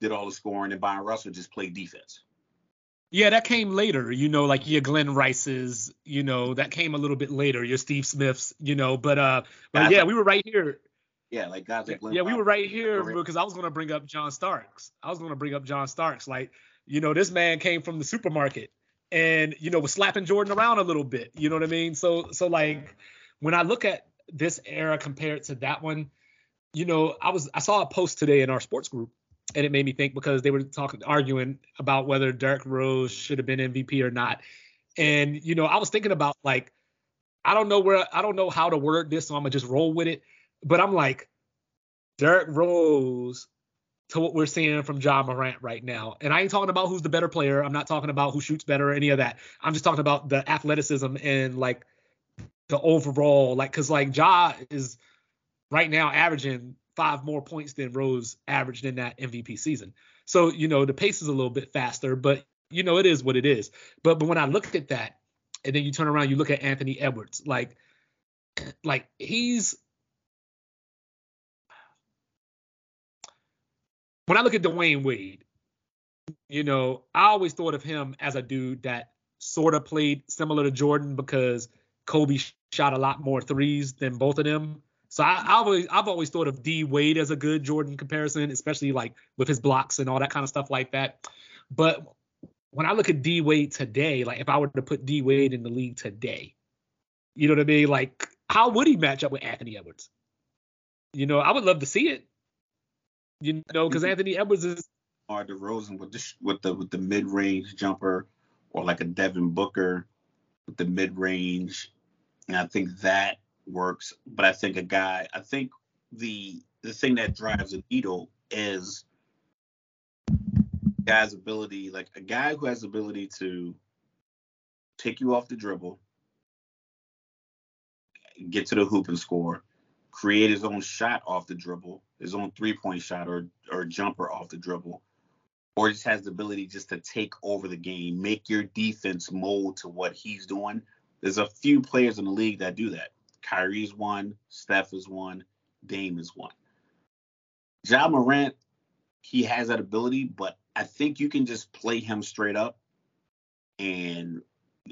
Speaker 2: did all the scoring, and Bryon Russell just played defense.
Speaker 1: Yeah, that came later, you know, like your Glen Rice's, you know, that came a little bit later, your Steve Smiths, you know, but uh but yeah,
Speaker 2: like-
Speaker 1: we were right here.
Speaker 2: Yeah, like guys like Glenn.
Speaker 1: Yeah, we were right here because I was gonna bring up John Starks. I was gonna bring up John Starks. Like, you know, this man came from the supermarket and you know was slapping Jordan around a little bit. You know what I mean? So so like when I look at this era compared to that one, you know, I was I saw a post today in our sports group and it made me think because they were talking arguing about whether Derrick Rose should have been MVP or not. And you know, I was thinking about like I don't know where I don't know how to word this, so I'm gonna just roll with it. But I'm like, Derrick Rose to what we're seeing from Ja Morant right now. And I ain't talking about who's the better player. I'm not talking about who shoots better or any of that. I'm just talking about the athleticism and like the overall, like, cause like Ja is right now averaging five more points than Rose averaged in that MVP season. So, you know, the pace is a little bit faster, but you know, it is what it is. But but when I looked at that, and then you turn around, you look at Anthony Edwards, like like he's when I look at Dwyane Wade, you know, I always thought of him as a dude that sort of played similar to Jordan because Kobe shot a lot more threes than both of them. So I, I always I've always thought of D Wade as a good Jordan comparison, especially like with his blocks and all that kind of stuff like that. But when I look at D Wade today, like if I were to put D Wade in the league today, you know what I mean? Like how would he match up with Anthony Edwards? You know, I would love to see it. You know, because mm-hmm. Anthony Edwards is
Speaker 2: Or DeRozan with the with the with the mid range jumper, or like a Devin Booker with the mid range, and I think that works. But I think a guy, I think the the thing that drives a needle is guy's ability, like a guy who has the ability to take you off the dribble, get to the hoop and score, create his own shot off the dribble, his own three point shot or or jumper off the dribble, or just has the ability just to take over the game, make your defense mold to what he's doing. There's a few players in the league that do that. Kyrie's one, Steph is one, Dame is one. Ja Morant, he has that ability, but I think you can just play him straight up and,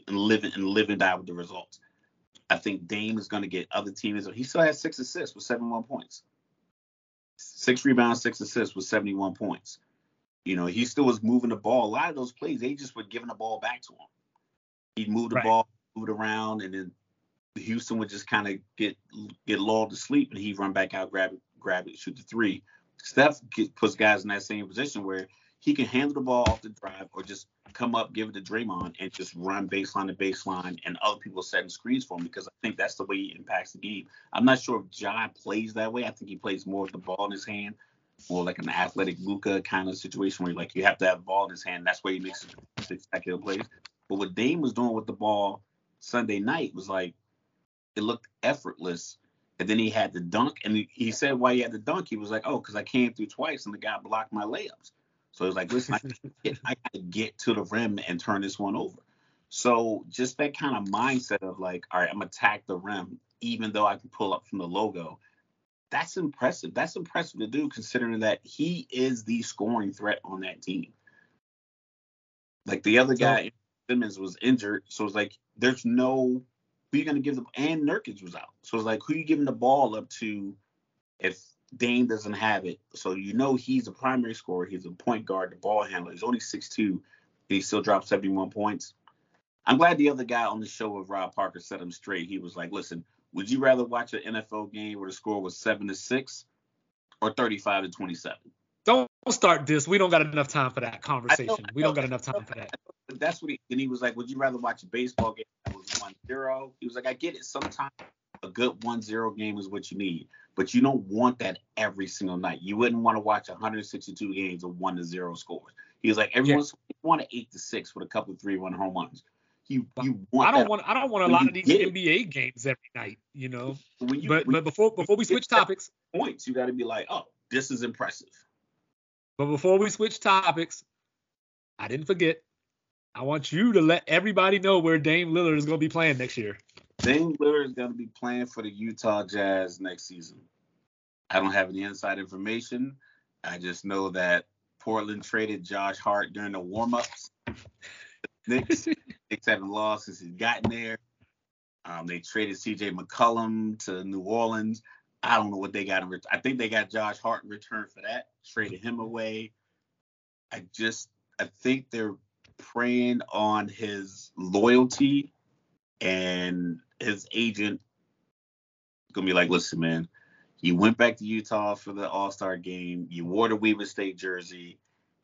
Speaker 2: and live and live and die with the results. I think Dame is going to get other teams. He still has six assists with 71 points. Six rebounds, six assists with 71 points. You know, he still was moving the ball. A lot of those plays, they just were giving the ball back to him. He'd move the
Speaker 1: Right.
Speaker 2: ball, move it around, and then Houston would just kind of get get lulled to sleep, and he'd run back out, grab it, grab it, shoot the three. Steph get, puts guys in that same position where he can handle the ball off the drive or just come up, give it to Draymond, and just run baseline to baseline, and other people setting screens for him because I think that's the way he impacts the game. I'm not sure if John plays that way. I think he plays more with the ball in his hand, or like an athletic Luka kind of situation where like you have to have the ball in his hand. That's where he makes spectacular plays. But what Dame was doing with the ball Sunday night was like it looked effortless. And then he had the dunk, and he said why he had the dunk. He was like, "Oh, because I came through twice, and the guy blocked my layups." So it's like, "Listen, I, get, I got to get to the rim and turn this one over." So just that kind of mindset of like, all right, I'm gonna attack the rim, even though I can pull up from the logo. That's impressive. That's impressive to do, considering that he is the scoring threat on that team. Like the other guy, Simons was injured, so it's like there's no who you going to give the and Nurkic was out. So it's like who you giving the ball up to if Dame doesn't have it. So you know he's a primary scorer. He's a point guard, the ball handler. He's only 6'2", and he still dropped 71 points. I'm glad the other guy on the show with Rob Parker set him straight. He was like, listen, would you rather watch an NFL game where the score was seven to six or 35 to 27?
Speaker 1: Don't start this. We don't got enough time for that conversation. Know, we don't got enough time for that.
Speaker 2: That's what he and he was like, Would you rather watch a baseball game that was one zero? He was like, I get it. Sometimes a good one zero game is what you need, but you don't want that every single night. You wouldn't want to watch 162 games of one to zero scores. He was like, everyone's yeah. want an eight to six with a couple of three run home runs. You, you want
Speaker 1: I don't
Speaker 2: that.
Speaker 1: want I don't want a lot of these NBA it. games every night, you know. You, but but before before we switch topics,
Speaker 2: points you got to be like, oh, this is impressive.
Speaker 1: But before we switch topics, I didn't forget. I want you to let everybody know where Dame Lillard is going to be playing next year.
Speaker 2: Dame Lillard is going to be playing for the Utah Jazz next season. I don't have any inside information. I just know that Portland traded Josh Hart during the warmups. Knicks, Knicks haven't lost since he's gotten there. Um, they traded C.J. McCollum to New Orleans. I don't know what they got in return. I think they got Josh Hart in return for that. Traded him away. I just I think they're preying on his loyalty and his agent gonna be like, listen, man, you went back to Utah for the All Star game. You wore the Weber State jersey.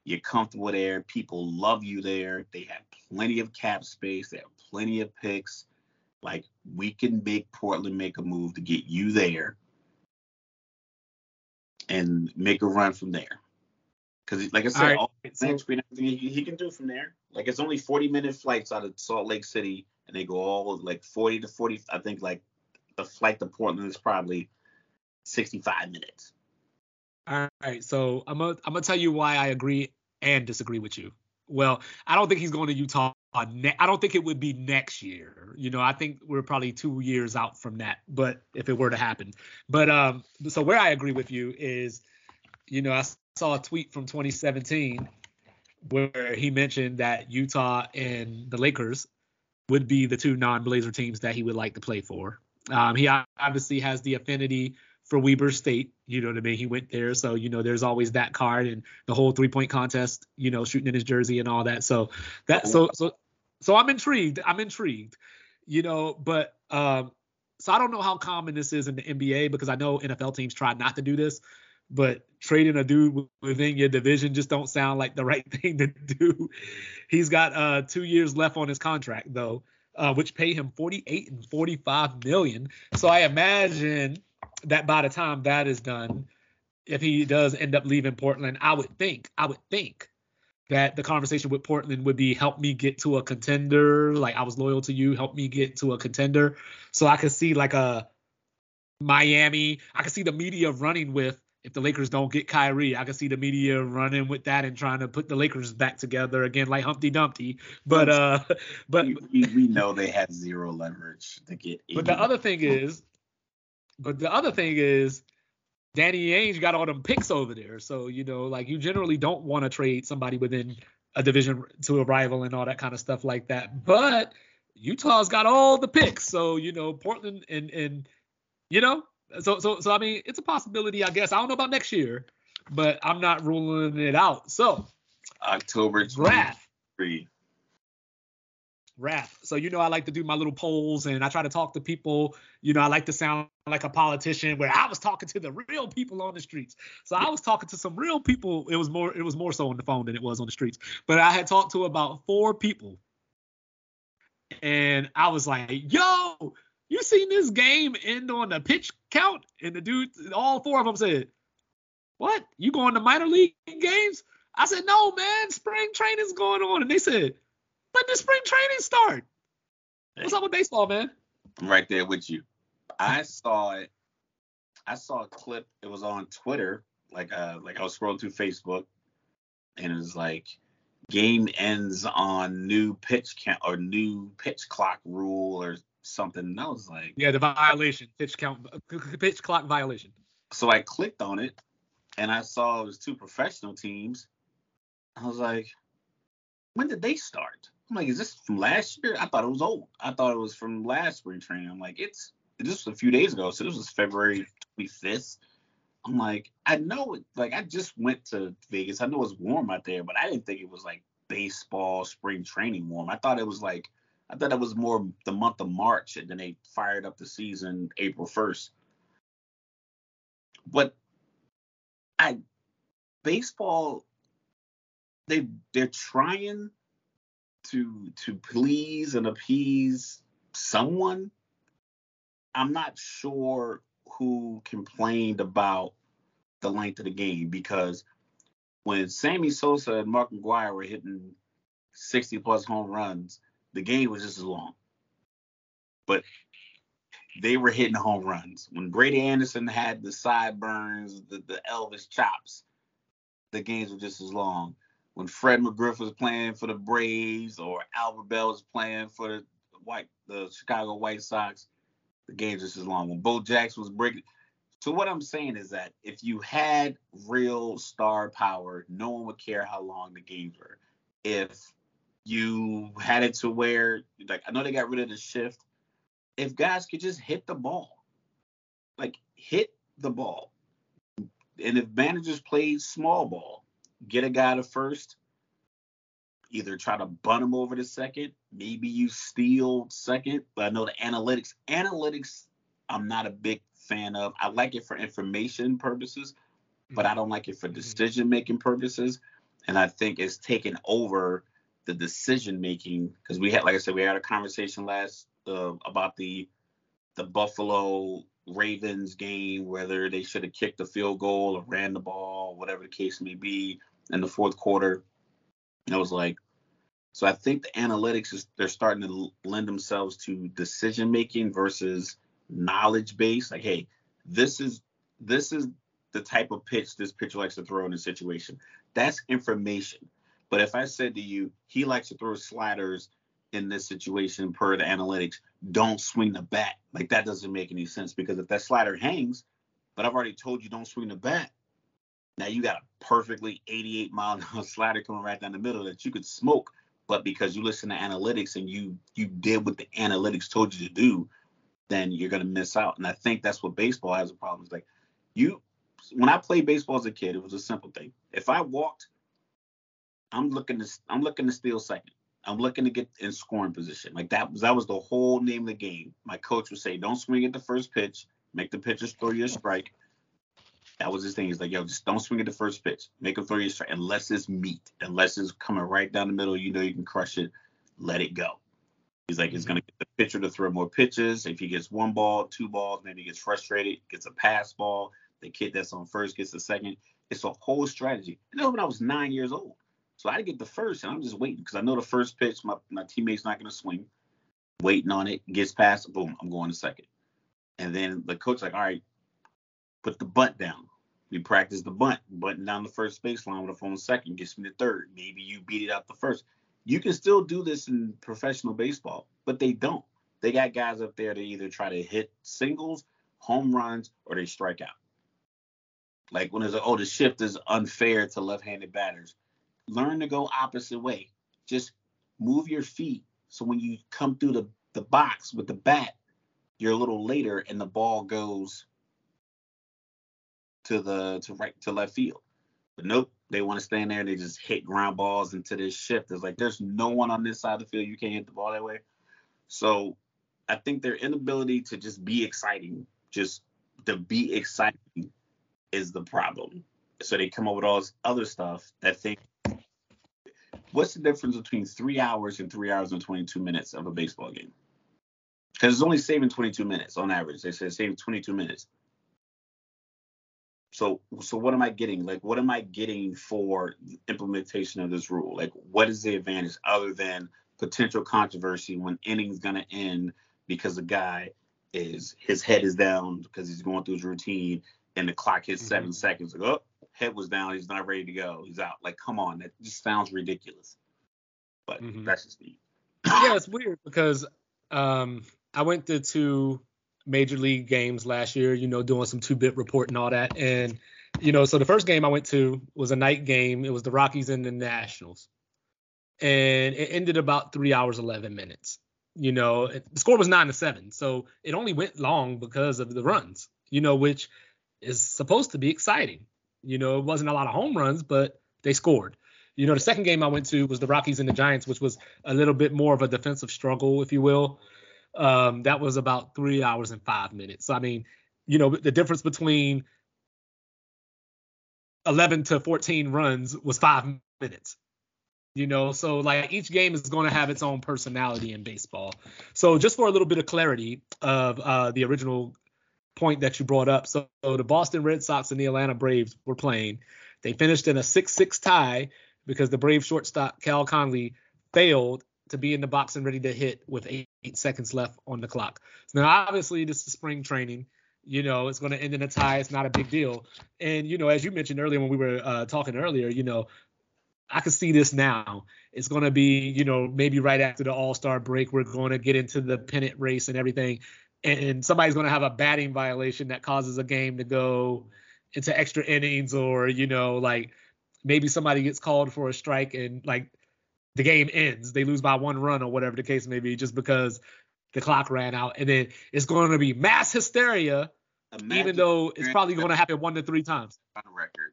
Speaker 2: You're comfortable there. People love you there. They have plenty of cap space. They have plenty of picks. Like we can make Portland make a move to get you there and make a run from there. Because, like I said, right. all so, he can do from there. Like it's only 40 minute flights out of Salt Lake City, and they go all like 40 to 40. I think like the flight to Portland is probably 65 minutes.
Speaker 1: All right, so I'm gonna I'm gonna tell you why I agree and disagree with you. Well, I don't think he's going to Utah. Ne- I don't think it would be next year. You know, I think we're probably two years out from that. But if it were to happen, but um, so where I agree with you is, you know, I saw a tweet from 2017 where he mentioned that Utah and the Lakers would be the two non-Blazer teams that he would like to play for. Um, he obviously has the affinity for Weber State. You know what I mean? He went there, so you know there's always that card and the whole three-point contest. You know, shooting in his jersey and all that. So that so so so I'm intrigued. I'm intrigued. You know, but um, so I don't know how common this is in the NBA because I know NFL teams try not to do this but trading a dude within your division just don't sound like the right thing to do. He's got uh, two years left on his contract though, uh, which pay him 48 and 45 million. So I imagine that by the time that is done, if he does end up leaving Portland, I would think, I would think that the conversation with Portland would be help me get to a contender. Like I was loyal to you, help me get to a contender. So I could see like a Miami. I could see the media running with if the Lakers don't get Kyrie, I can see the media running with that and trying to put the Lakers back together again, like Humpty Dumpty. But uh, but
Speaker 2: we, we know they have zero leverage to get.
Speaker 1: But the other thing is, but the other thing is, Danny Ainge got all them picks over there. So you know, like you generally don't want to trade somebody within a division to a rival and all that kind of stuff like that. But Utah's got all the picks, so you know Portland and and you know so so so I mean, it's a possibility, I guess. I don't know about next year, but I'm not ruling it out. So
Speaker 2: October 23.
Speaker 1: Raf. So you know I like to do my little polls and I try to talk to people. You know I like to sound like a politician where I was talking to the real people on the streets. So I was talking to some real people. It was more it was more so on the phone than it was on the streets. But I had talked to about four people. And I was like, "Yo, you seen this game end on the pitch count?" And the dude, all four of them said, "What? You going to minor league games?" I said, "No, man. Spring training's going on." And they said, when did spring training start? What's up with baseball, man?
Speaker 2: I'm right there with you. I saw it. I saw a clip. It was on Twitter. Like uh, like I was scrolling through Facebook, and it was like game ends on new pitch count or new pitch clock rule or something. And I was like,
Speaker 1: yeah, the violation, pitch count, pitch clock violation.
Speaker 2: So I clicked on it, and I saw it was two professional teams. I was like, when did they start? I'm like, is this from last year? I thought it was old. I thought it was from last spring training. I'm like, it's this was a few days ago, so this was February 25th. I'm like, I know it. Like, I just went to Vegas. I know it's warm out there, but I didn't think it was like baseball spring training warm. I thought it was like, I thought it was more the month of March, and then they fired up the season April 1st. But I, baseball, they they're trying to to please and appease someone. I'm not sure who complained about the length of the game because when Sammy Sosa and Mark McGwire were hitting 60 plus home runs, the game was just as long. But they were hitting home runs. When Brady Anderson had the sideburns, the, the Elvis chops, the games were just as long when Fred McGriff was playing for the Braves or Albert Belle was playing for the white the Chicago White Sox, the games just as long. When Bo Jackson was breaking. So what I'm saying is that if you had real star power, no one would care how long the games were. If you had it to where like I know they got rid of the shift. If guys could just hit the ball, like hit the ball, and if managers played small ball, get a guy to first, either try to bunt him over to second, maybe you steal second. But I know the analytics, analytics, I'm not a big fan of. I like it for information purposes, but I don't like it for mm-hmm. decision making purposes. And I think it's taken over the decision making because we had, like I said, we had a conversation last uh, about the the Buffalo Ravens game, whether they should have kicked the field goal or ran the ball, whatever the case may be in the fourth quarter. and It was like, so I think the analytics is they're starting to lend themselves to decision making versus knowledge based. Like, hey, this is this is the type of pitch this pitcher likes to throw in a situation. That's information. But if I said to you, he likes to throw sliders in this situation per the analytics, don't swing the bat. Like that doesn't make any sense because if that slider hangs, but I've already told you don't swing the bat, now you got a perfectly 88 mile an hour slider coming right down the middle that you could smoke, but because you listen to analytics and you you did what the analytics told you to do, then you're gonna miss out. And I think that's what baseball has a problem. It's like you when I played baseball as a kid, it was a simple thing. If I walked, I'm looking to I'm looking to steal second. I'm looking to get in scoring position. Like that was that was the whole name of the game. My coach would say, "Don't swing at the first pitch. Make the pitchers throw you a strike. That was his thing. He's like, yo, just don't swing at the first pitch. Make him throw you a strike. Unless it's meat, unless it's coming right down the middle, you know you can crush it. Let it go. He's like, it's mm-hmm. gonna get the pitcher to throw more pitches. If he gets one ball, two balls, maybe he gets frustrated, gets a pass ball. The kid that's on first gets the second. It's a whole strategy. And that was when I was nine years old. So I get the first, and I'm just waiting because I know the first pitch, my, my teammate's not gonna swing. Waiting on it, gets past, boom, I'm going to second. And then the coach like, all right, put the bunt down. We practice the bunt, button down the first baseline with a phone second, gets me to third. Maybe you beat it out the first. You can still do this in professional baseball, but they don't. They got guys up there to either try to hit singles, home runs, or they strike out. Like when there's a, oh, the shift is unfair to left-handed batters. Learn to go opposite way. Just move your feet so when you come through the, the box with the bat, you're a little later and the ball goes to the to right to left field. But nope, they want to stand there and they just hit ground balls into this shift. It's like there's no one on this side of the field. You can't hit the ball that way. So I think their inability to just be exciting, just to be exciting, is the problem. So they come up with all this other stuff that think. What's the difference between three hours and three hours and 22 minutes of a baseball game? Because it's only saving 22 minutes on average. They say saving 22 minutes. So so what am I getting? Like what am I getting for implementation of this rule? Like what is the advantage other than potential controversy when innings gonna end because the guy is his head is down because he's going through his routine and the clock hits mm-hmm. seven seconds. Like, oh, head was down, he's not ready to go. He's out. Like, come on, that just sounds ridiculous. But mm-hmm. that's just me.
Speaker 1: yeah, it's weird because um I went to two major league games last year, you know, doing some two bit report and all that. And, you know, so the first game I went to was a night game. It was the Rockies and the Nationals. And it ended about three hours, 11 minutes. You know, the score was nine to seven. So it only went long because of the runs, you know, which is supposed to be exciting. You know, it wasn't a lot of home runs, but they scored. You know, the second game I went to was the Rockies and the Giants, which was a little bit more of a defensive struggle, if you will. Um, that was about three hours and five minutes. I mean, you know, the difference between 11 to 14 runs was five minutes. You know, so like each game is going to have its own personality in baseball. So just for a little bit of clarity of uh, the original point that you brought up, so, so the Boston Red Sox and the Atlanta Braves were playing. They finished in a 6-6 tie because the Brave shortstop Cal Conley failed to be in the box and ready to hit with eight, eight seconds left on the clock. So now, obviously, this is spring training. You know, it's going to end in a tie. It's not a big deal. And you know, as you mentioned earlier when we were uh, talking earlier, you know, I can see this now. It's going to be, you know, maybe right after the All Star break, we're going to get into the pennant race and everything, and somebody's going to have a batting violation that causes a game to go into extra innings, or you know, like maybe somebody gets called for a strike and like the game ends. They lose by one run or whatever the case may be, just because the clock ran out. And then it's going to be mass hysteria, Imagine even though it's probably going to happen one to three times.
Speaker 2: Record.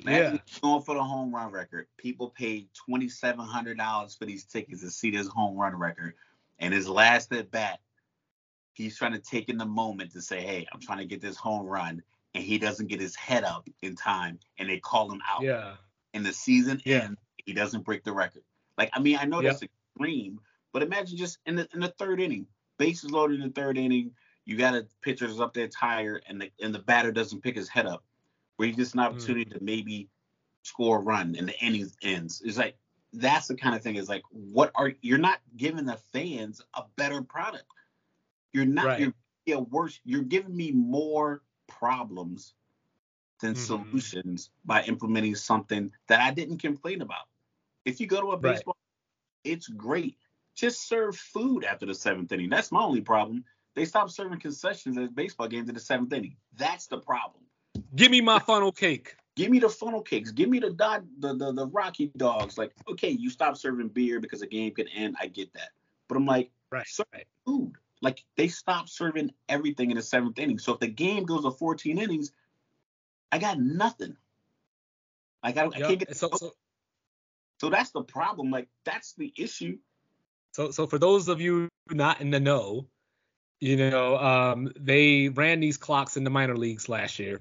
Speaker 2: Imagine yeah. going for the home run record. People paid twenty seven hundred dollars for these tickets to see this home run record, and his last at bat, he's trying to take in the moment to say, "Hey, I'm trying to get this home run," and he doesn't get his head up in time, and they call him out.
Speaker 1: Yeah.
Speaker 2: And the season yeah. ends he doesn't break the record. Like, I mean, I know yep. that's extreme, but imagine just in the in the third inning, bases loaded in the third inning, you got a pitcher that's up there tired, and the and the batter doesn't pick his head up, where you just an opportunity mm. to maybe score a run and the inning ends. It's like that's the kind of thing. Is like, what are you're not giving the fans a better product. You're not. Right. You're yeah, worse. You're giving me more problems than mm-hmm. solutions by implementing something that I didn't complain about. If you go to a baseball, right. it's great. Just serve food after the seventh inning. That's my only problem. They stopped serving concessions at baseball games in the seventh inning. That's the problem.
Speaker 1: Give me my funnel cake.
Speaker 2: Give me the funnel cakes. Give me the dog, the, the the Rocky dogs. Like, okay, you stop serving beer because the game can end. I get that. But I'm like,
Speaker 1: right,
Speaker 2: serve right. food. Like they stopped serving everything in the seventh inning. So if the game goes to 14 innings, I got nothing. Like I. I can't get. So, so, so that's the problem. Like that's the issue.
Speaker 1: So so for those of you not in the know, you know, um, they ran these clocks in the minor leagues last year.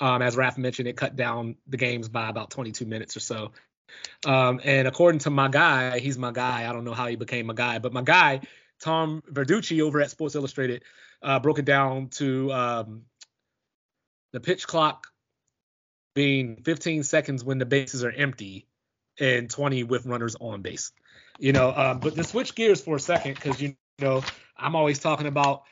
Speaker 1: Um, as Raf mentioned, it cut down the games by about 22 minutes or so. Um, and according to my guy, he's my guy. I don't know how he became my guy, but my guy, Tom Verducci over at Sports Illustrated, uh, broke it down to um, the pitch clock being 15 seconds when the bases are empty and 20 with runners on base. You know, um, but to switch gears for a second, because you know I'm always talking about,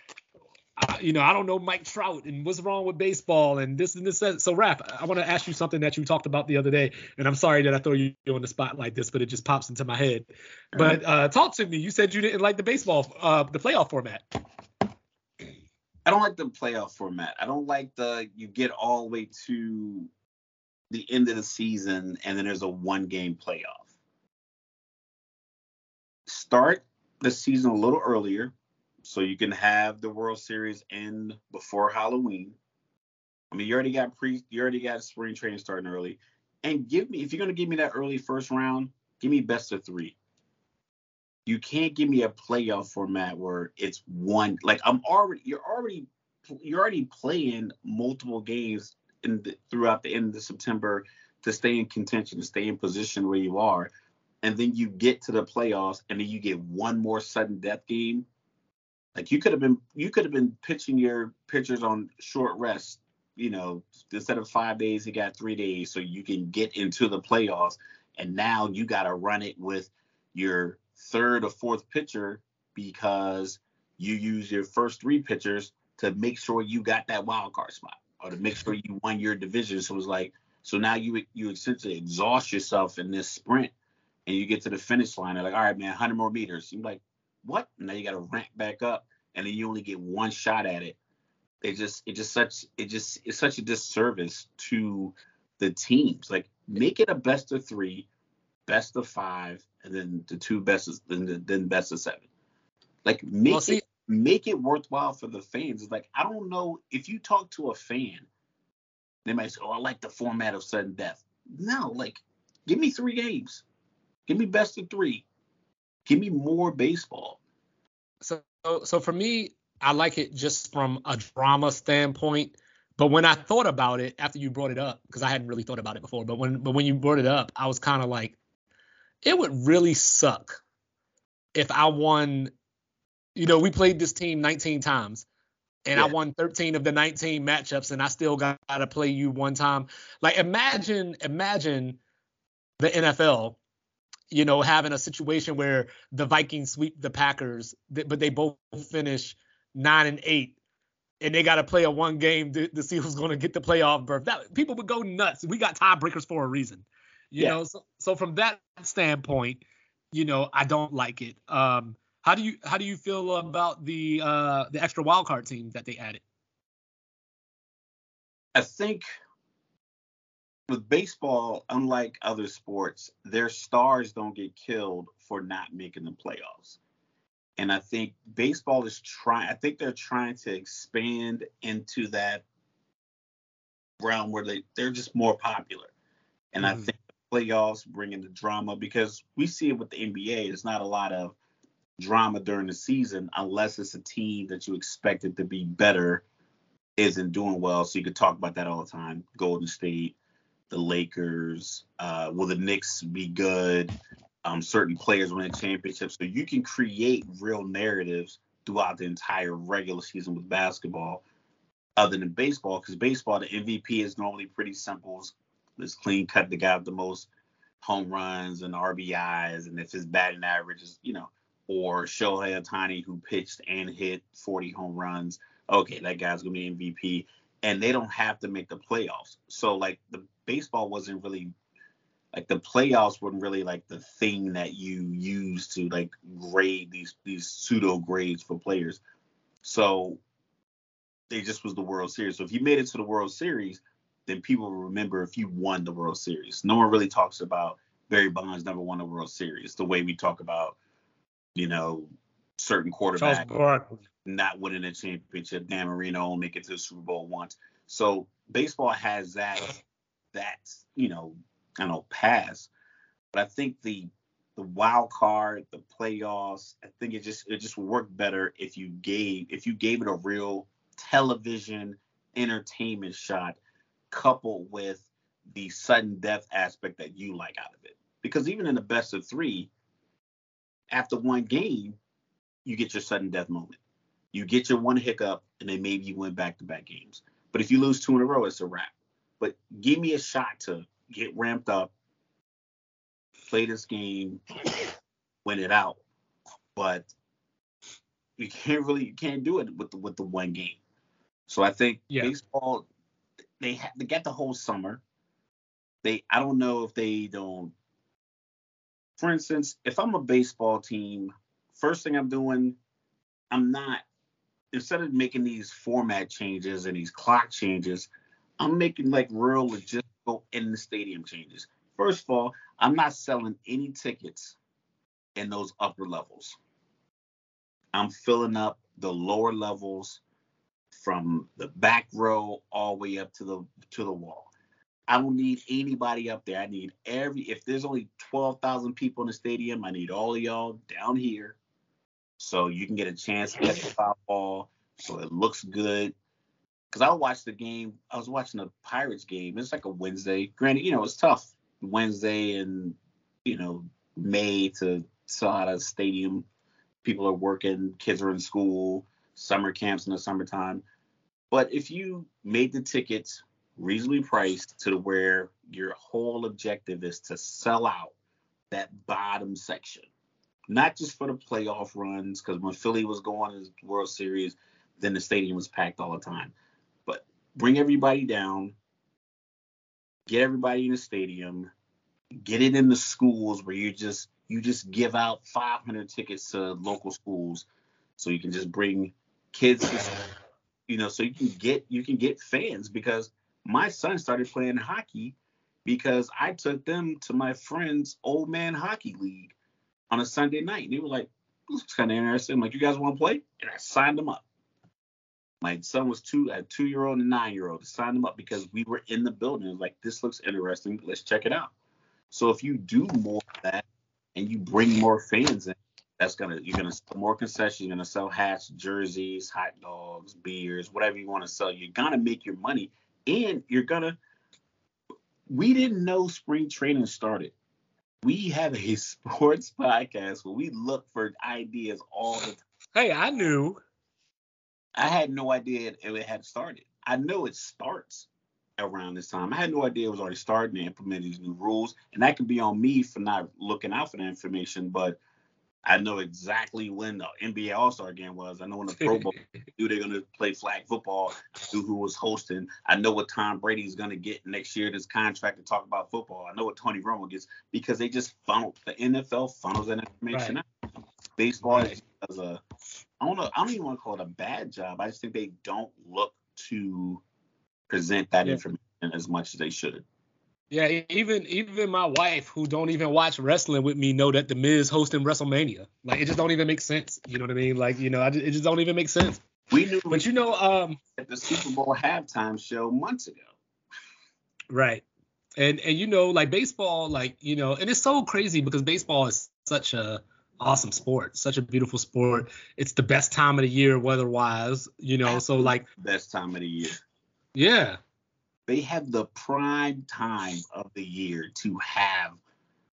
Speaker 1: uh, you know, I don't know Mike Trout and what's wrong with baseball and this and this. So, Raf, I want to ask you something that you talked about the other day, and I'm sorry that I throw you on the spot like this, but it just pops into my head. But uh, talk to me. You said you didn't like the baseball, uh, the playoff format.
Speaker 2: I don't like the playoff format. I don't like the you get all the way to the end of the season and then there's a one game playoff. Start the season a little earlier so you can have the World Series end before Halloween. I mean, you already got pre, you already got spring training starting early. And give me if you're gonna give me that early first round, give me best of three. You can't give me a playoff format where it's one like I'm already you're already you're already playing multiple games in the, throughout the end of September to stay in contention, to stay in position where you are, and then you get to the playoffs and then you get one more sudden death game. Like you could have been you could have been pitching your pitchers on short rest you know, instead of five days, he got three days, so you can get into the playoffs. And now you got to run it with your third or fourth pitcher because you use your first three pitchers to make sure you got that wild card spot or to make sure you won your division. So it's like, so now you you essentially exhaust yourself in this sprint, and you get to the finish line. They're like, all right, man, 100 more meters. You're like, what? And now you got to ramp back up, and then you only get one shot at it it just it just such it just it's such a disservice to the teams. Like make it a best of three, best of five, and then the two best of, then then best of seven. Like make well, see, it make it worthwhile for the fans. It's like I don't know if you talk to a fan, they might say, "Oh, I like the format of sudden death." No, like give me three games, give me best of three, give me more baseball.
Speaker 1: So so for me, I like it just from a drama standpoint. But when I thought about it after you brought it up, because I hadn't really thought about it before, but when but when you brought it up, I was kind of like, it would really suck if I won. You know, we played this team 19 times, and yeah. I won 13 of the 19 matchups, and I still got to play you one time. Like, imagine, imagine the NFL you know, having a situation where the Vikings sweep the Packers, but they both finish nine and eight, and they got to play a one game to, to see who's going to get the playoff berth. That people would go nuts. We got tiebreakers for a reason, you yeah. know. So, so from that standpoint, you know, I don't like it. Um, how do you how do you feel about the uh, the extra wild card team that they added?
Speaker 2: I think with baseball, unlike other sports, their stars don't get killed for not making the playoffs. And I think baseball is trying, I think they're trying to expand into that realm where they, they're just more popular. And mm-hmm. I think the playoffs bring in the drama because we see it with the NBA. It's not a lot of drama during the season unless it's a team that you expected to be better isn't doing well. So you could talk about that all the time. Golden State, the Lakers, uh, will the Knicks be good? um, certain players win winning championships. So you can create real narratives throughout the entire regular season with basketball, other than baseball, because baseball, the MVP is normally pretty simple. It's clean cut the guy with the most home runs and RBIs, and if his batting average is, you know, or Shohei Ohtani who pitched and hit 40 home runs. Okay, that guy's gonna be MVP, and they don't have to make the playoffs. So like the baseball wasn't really like the playoffs weren't really like the thing that you use to like grade these these pseudo grades for players. So they just was the World Series. So if you made it to the World Series, then people will remember if you won the World Series. No one really talks about Barry Bonds never won a World Series the way we talk about, you know, certain quarterbacks not winning a championship. Dan Marino only make it to the Super Bowl once. So baseball has that that you know I know, pass. But I think the the wild card, the playoffs, I think it just it just would work better if you gave if you gave it a real television entertainment shot coupled with the sudden death aspect that you like out of it. Because even in the best of three, after one game, you get your sudden death moment. You get your one hiccup, and then maybe you win back to back games. But if you lose two in a row, it's a wrap. But give me a shot to get ramped up, play this game, win it out. But you can't really you can't do it with the with the one game. So I think yeah. baseball they ha- they get the whole summer. They I don't know if they don't. For instance, if I'm a baseball team, first thing I'm doing, I'm not instead of making these format changes and these clock changes, I'm making like real logistical in the stadium changes. First of all, I'm not selling any tickets in those upper levels. I'm filling up the lower levels from the back row all the way up to the to the wall. I don't need anybody up there. I need every if there's only twelve thousand people in the stadium, I need all of y'all down here. So you can get a chance to the foul ball. So it looks good. Cause I watched the game. I was watching the Pirates game. It's like a Wednesday. Granted, you know, it's tough. Wednesday and you know, May to sell out a stadium. People are working, kids are in school, summer camps in the summertime. But if you made the tickets reasonably priced to where your whole objective is to sell out that bottom section, not just for the playoff runs, because when Philly was going to the World Series, then the stadium was packed all the time. Bring everybody down, get everybody in the stadium, get it in the schools where you just you just give out 500 tickets to local schools, so you can just bring kids, to, you know, so you can get you can get fans because my son started playing hockey because I took them to my friend's old man hockey league on a Sunday night. And they were like, this is kind of interesting. I'm like, you guys want to play? And I signed them up. My son was two, a two year old and nine year old. Signed them up because we were in the building. like, this looks interesting. Let's check it out. So if you do more of that and you bring more fans in, that's gonna you're gonna sell more concessions. You're gonna sell hats, jerseys, hot dogs, beers, whatever you want to sell. You're gonna make your money, and you're gonna. We didn't know spring training started. We have a sports podcast where we look for ideas all the time.
Speaker 1: Hey, I knew.
Speaker 2: I had no idea it had started. I know it starts around this time. I had no idea it was already starting to implement these new rules, and that could be on me for not looking out for that information. But I know exactly when the NBA All Star game was. I know when the Pro Bowl knew they're gonna play flag football. I knew who was hosting. I know what Tom Brady's gonna get next year. This contract to talk about football. I know what Tony Romo gets because they just funnel the NFL funnels that information right. out. Baseball right. does a I don't know. I don't even want to call it a bad job. I just think they don't look to present that yeah. information as much as they should.
Speaker 1: Yeah, even even my wife, who don't even watch wrestling with me, know that the Miz hosting WrestleMania. Like it just don't even make sense. You know what I mean? Like you know, I just, it just don't even make sense.
Speaker 2: We knew,
Speaker 1: but you know, um,
Speaker 2: at the Super Bowl halftime show months ago.
Speaker 1: Right, and and you know, like baseball, like you know, and it's so crazy because baseball is such a awesome sport, such a beautiful sport. It's the best time of the year weather-wise, you know. So like
Speaker 2: best time of the year.
Speaker 1: Yeah,
Speaker 2: they have the prime time of the year to have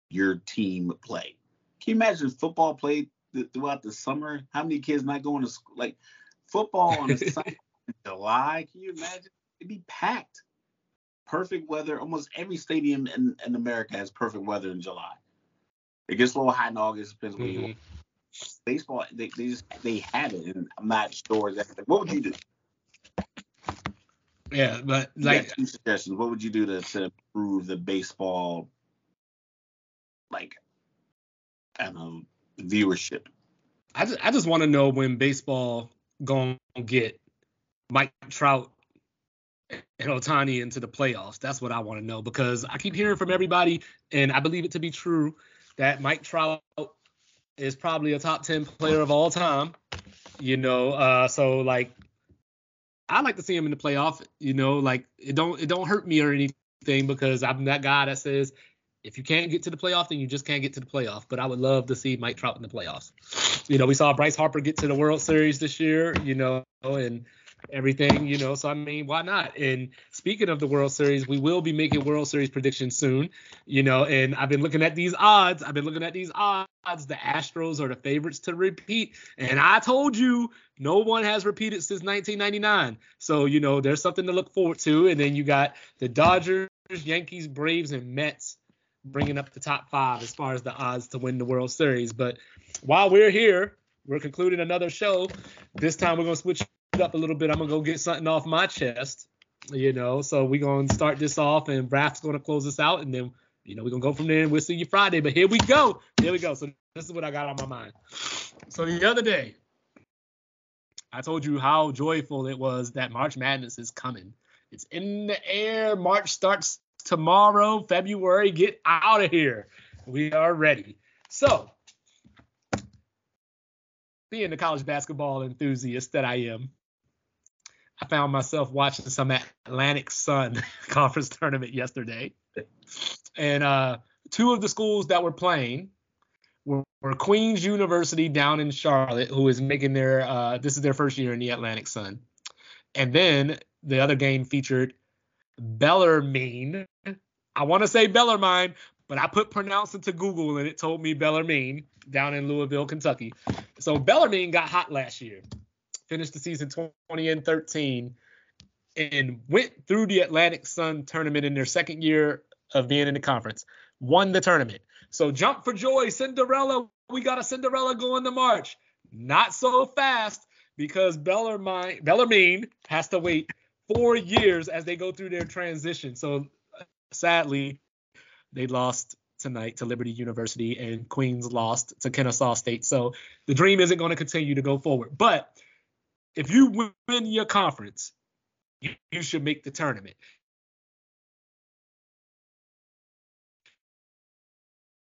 Speaker 2: your team play. Can you imagine football played th- throughout the summer? How many kids not going to school? Like football on a Sunday in July? Can you imagine? It'd be packed. Perfect weather. Almost every stadium in, in America has perfect weather in July. It gets a little hot in August. Depends mm-hmm. where you. Baseball, they, they just they have it, and I'm not sure exactly. What would you do?
Speaker 1: Yeah, but like
Speaker 2: two suggestions. What would you do to, to improve the baseball like I don't know viewership?
Speaker 1: I just I just want to know when baseball gonna get Mike Trout and Ohtani into the playoffs. That's what I want to know because I keep hearing from everybody, and I believe it to be true that Mike Trout is probably a top ten player of all time. You know, uh, so like I like to see him in the playoff. You know, like it don't it don't hurt me or anything because I'm that guy that says if you can't get to the playoff, then you just can't get to the playoff. But I would love to see Mike Trout in the playoffs. You know, we saw Bryce Harper get to the World Series this year. You know, and everything, you know. So I mean, why not? And speaking of the World Series, we will be making World Series predictions soon, you know. And I've been looking at these odds. I've been looking at these odds. The Astros are the favorites to repeat, and I told you no one has repeated since 1999. So you know, there's something to look forward to. And then you got the Dodgers, Yankees, Braves, and Mets bringing up the top five as far as the odds to win the World Series. But while we're here, we're concluding another show. This time we're gonna switch up a little bit. I'm gonna go get something off my chest, you know. So we're gonna start this off, and Raf's gonna close us out, and then you know we're gonna go from there. and We'll see you Friday. But here we go. Here we go. So this is what I got on my mind. So the other day, I told you how joyful it was that March Madness is coming. It's in the air. March starts tomorrow, February. Get out of here. We are ready. So, being the college basketball enthusiast that I am, I found myself watching some Atlantic Sun conference tournament yesterday. And uh, two of the schools that were playing were, were, Queens University down in Charlotte, who is making their uh, this is their first year in the Atlantic Sun. And then the other game featured Bellarmine. I want to say Bellarmine, but I put pronounce to Google and it told me Bellarmine down in Louisville, Kentucky. So Bellarmine got hot last year finished the season 20 and 13, and went through the Atlantic Sun tournament in their second year of being in the conference. Won the tournament. So jump for joy, Cinderella. We got a Cinderella going to March. Not so fast because Bellarmine, Bellarmine has to wait four years as they go through their transition. So sadly, they lost tonight to Liberty University and Queens lost to Kennesaw State. So the dream isn't going to continue to go forward. But if you win your conference, you, you should make the tournament.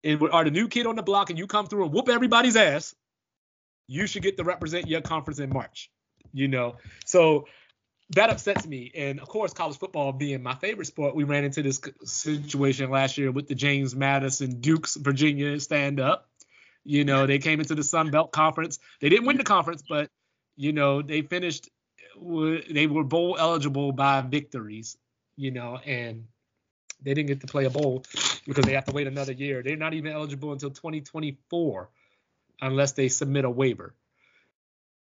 Speaker 1: And are the new kid on the block and you come through and whoop everybody's ass, you should get to represent your conference in March. You know, so that upsets me. And of course, college football being my favorite sport, we ran into this situation last year with the James Madison Dukes Virginia stand up. You know, they came into the Sun Belt Conference. They didn't win the conference, but you know, they finished they were bowl eligible by victories, you know, and they didn't get to play a bowl because they have to wait another year. They're not even eligible until 2024 unless they submit a waiver.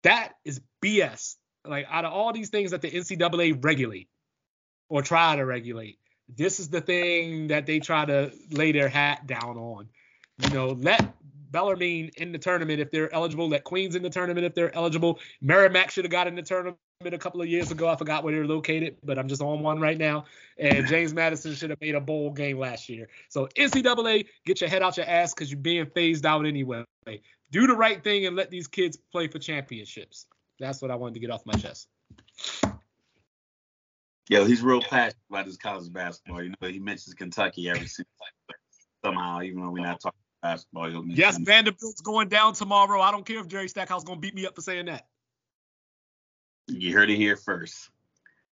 Speaker 1: That is BS. Like out of all these things that the NCAA regulate or try to regulate, this is the thing that they try to lay their hat down on. You know, let Bellarmine in the tournament if they're eligible. Let Queens in the tournament if they're eligible. Merrimack should have got in the tournament a couple of years ago. I forgot where they're located, but I'm just on one right now. And James Madison should have made a bowl game last year. So NCAA, get your head out your ass because you're being phased out anyway. Do the right thing and let these kids play for championships. That's what I wanted to get off my chest.
Speaker 2: Yo, he's real passionate about his college basketball. You know, he mentions Kentucky every single time. Somehow, even though we're not talking basketball.
Speaker 1: yes, Vanderbilt's going down tomorrow. I don't care if Jerry Stackhouse gonna beat me up for saying that.
Speaker 2: You heard it here first.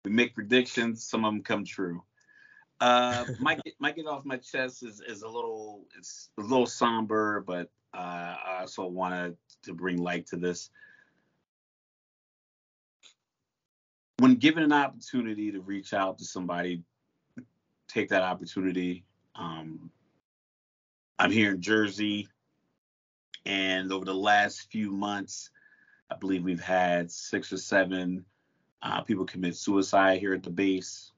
Speaker 2: We make predictions. Some of them come true. Uh, get, might get off my chest is, is a little it's a little somber, but uh, I also wanted to bring light to this. When given an opportunity to reach out to somebody, take that opportunity. Um, I'm here in Jersey, and over the last few months, I believe we've had six or seven uh, people commit suicide here at the base.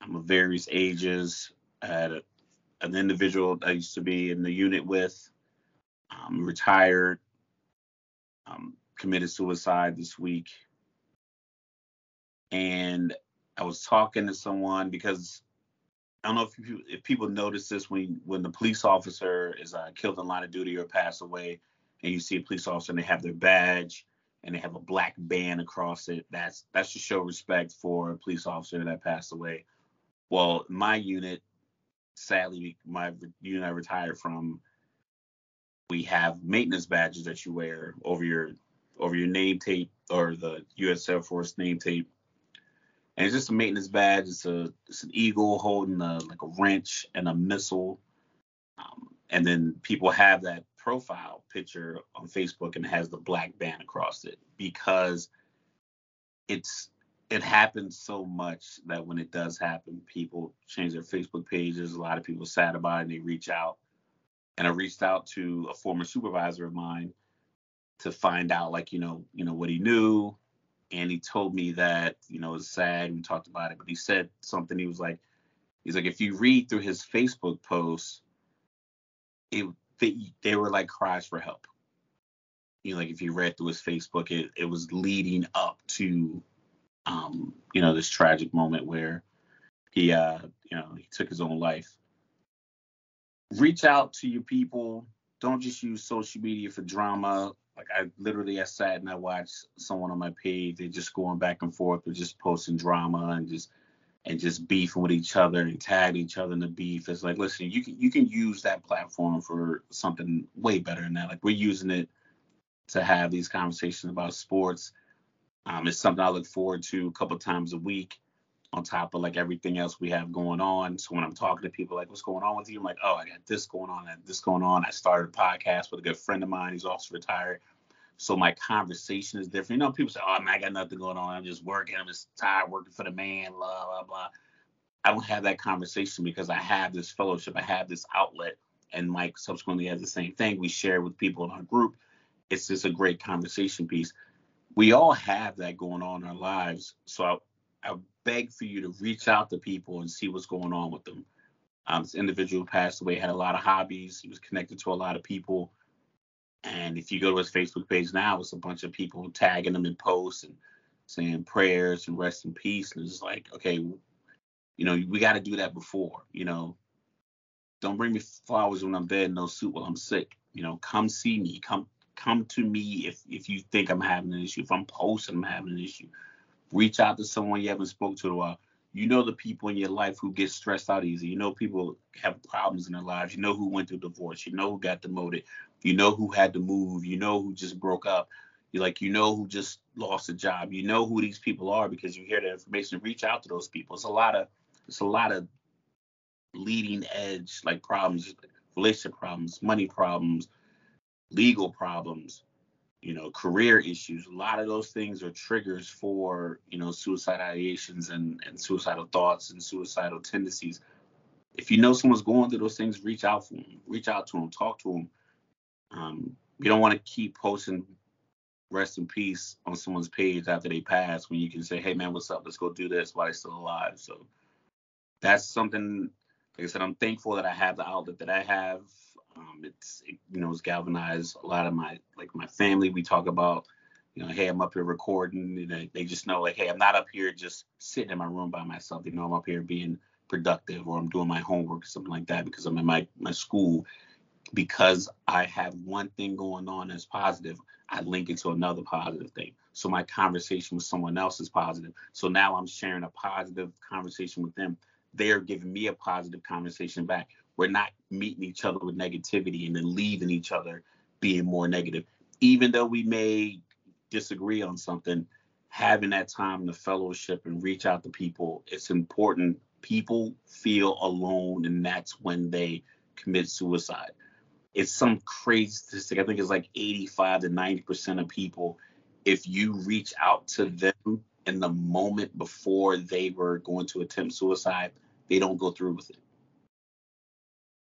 Speaker 2: I'm of various ages. I had a, an individual I used to be in the unit with, um, retired, um, committed suicide this week. And I was talking to someone because I don't know if you, if people notice this when when the police officer is uh, killed in line of duty or passed away, and you see a police officer and they have their badge and they have a black band across it. That's that's to show respect for a police officer that passed away. Well, my unit, sadly, my unit I retired from, we have maintenance badges that you wear over your over your name tape or the U.S. Air Force name tape and it's just a maintenance badge. It's a it's an eagle holding a like a wrench and a missile, um, and then people have that profile picture on Facebook and has the black band across it because it's it happens so much that when it does happen, people change their Facebook pages. A lot of people sad about it and they reach out. And I reached out to a former supervisor of mine to find out like you know you know what he knew and he told me that you know it was sad. We talked about it, but he said something. He was like, he's like, if you read through his Facebook posts, it they, they were like cries for help. You know, like if you read through his Facebook, it it was leading up to, um, you know, this tragic moment where he uh, you know, he took his own life. Reach out to your people. Don't just use social media for drama like I literally I sat and I watched someone on my page. They're just going back and forth with just posting drama and just and just beefing with each other and tag each other in the beef. It's like, listen, you can you can use that platform for something way better than that. Like we're using it to have these conversations about sports. Um, it's something I look forward to a couple times a week on top of like everything else we have going on. So when I'm talking to people like, what's going on with you? I'm like, oh, I got this going on, this going on. I started a podcast with a good friend of mine. He's also retired. So my conversation is different. You know, people say, oh, man, I got nothing going on. I'm just working. I'm just tired working for the man, blah, blah, blah. I don't have that conversation because I have this fellowship. I have this outlet. And Mike subsequently has the same thing. We share with people in our group. It's just a great conversation piece. We all have that going on in our lives. So I, I beg for you to reach out to people and see what's going on with them. Um, this individual passed away, had a lot of hobbies. He was connected to a lot of people. And if you go to his Facebook page now, it's a bunch of people tagging him in posts and saying prayers and rest in peace. And it's like, okay, you know, we got to do that before. You know, don't bring me flowers when I'm dead, no suit while I'm sick. You know, come see me. Come come to me if if you think I'm having an issue. If I'm posting I'm having an issue reach out to someone you haven't spoke to in a while. You know the people in your life who get stressed out easy. You know people have problems in their lives. You know who went through divorce. You know who got demoted. You know who had to move. You know who just broke up. You like you know who just lost a job. You know who these people are because you hear that information. Reach out to those people. It's a lot of it's a lot of leading edge like problems, relationship problems, money problems, legal problems you know, career issues. A lot of those things are triggers for, you know, suicide ideations and, and suicidal thoughts and suicidal tendencies. If you know someone's going through those things, reach out for them, reach out to them, talk to them. Um, you don't want to keep posting rest in peace on someone's page after they pass when you can say, hey man, what's up? Let's go do this while they're still alive. So that's something, like I said, I'm thankful that I have the outlet that I have. Um, it's it, you know it's galvanized a lot of my like my family. We talk about you know hey I'm up here recording. And they, they just know like hey I'm not up here just sitting in my room by myself. They know I'm up here being productive or I'm doing my homework or something like that because I'm in my my school. Because I have one thing going on that's positive, I link it to another positive thing. So my conversation with someone else is positive. So now I'm sharing a positive conversation with them. They're giving me a positive conversation back. We're not meeting each other with negativity and then leaving each other being more negative. Even though we may disagree on something, having that time to fellowship and reach out to people, it's important. People feel alone, and that's when they commit suicide. It's some crazy statistic. I think it's like 85 to 90% of people, if you reach out to them in the moment before they were going to attempt suicide, they don't go through with it.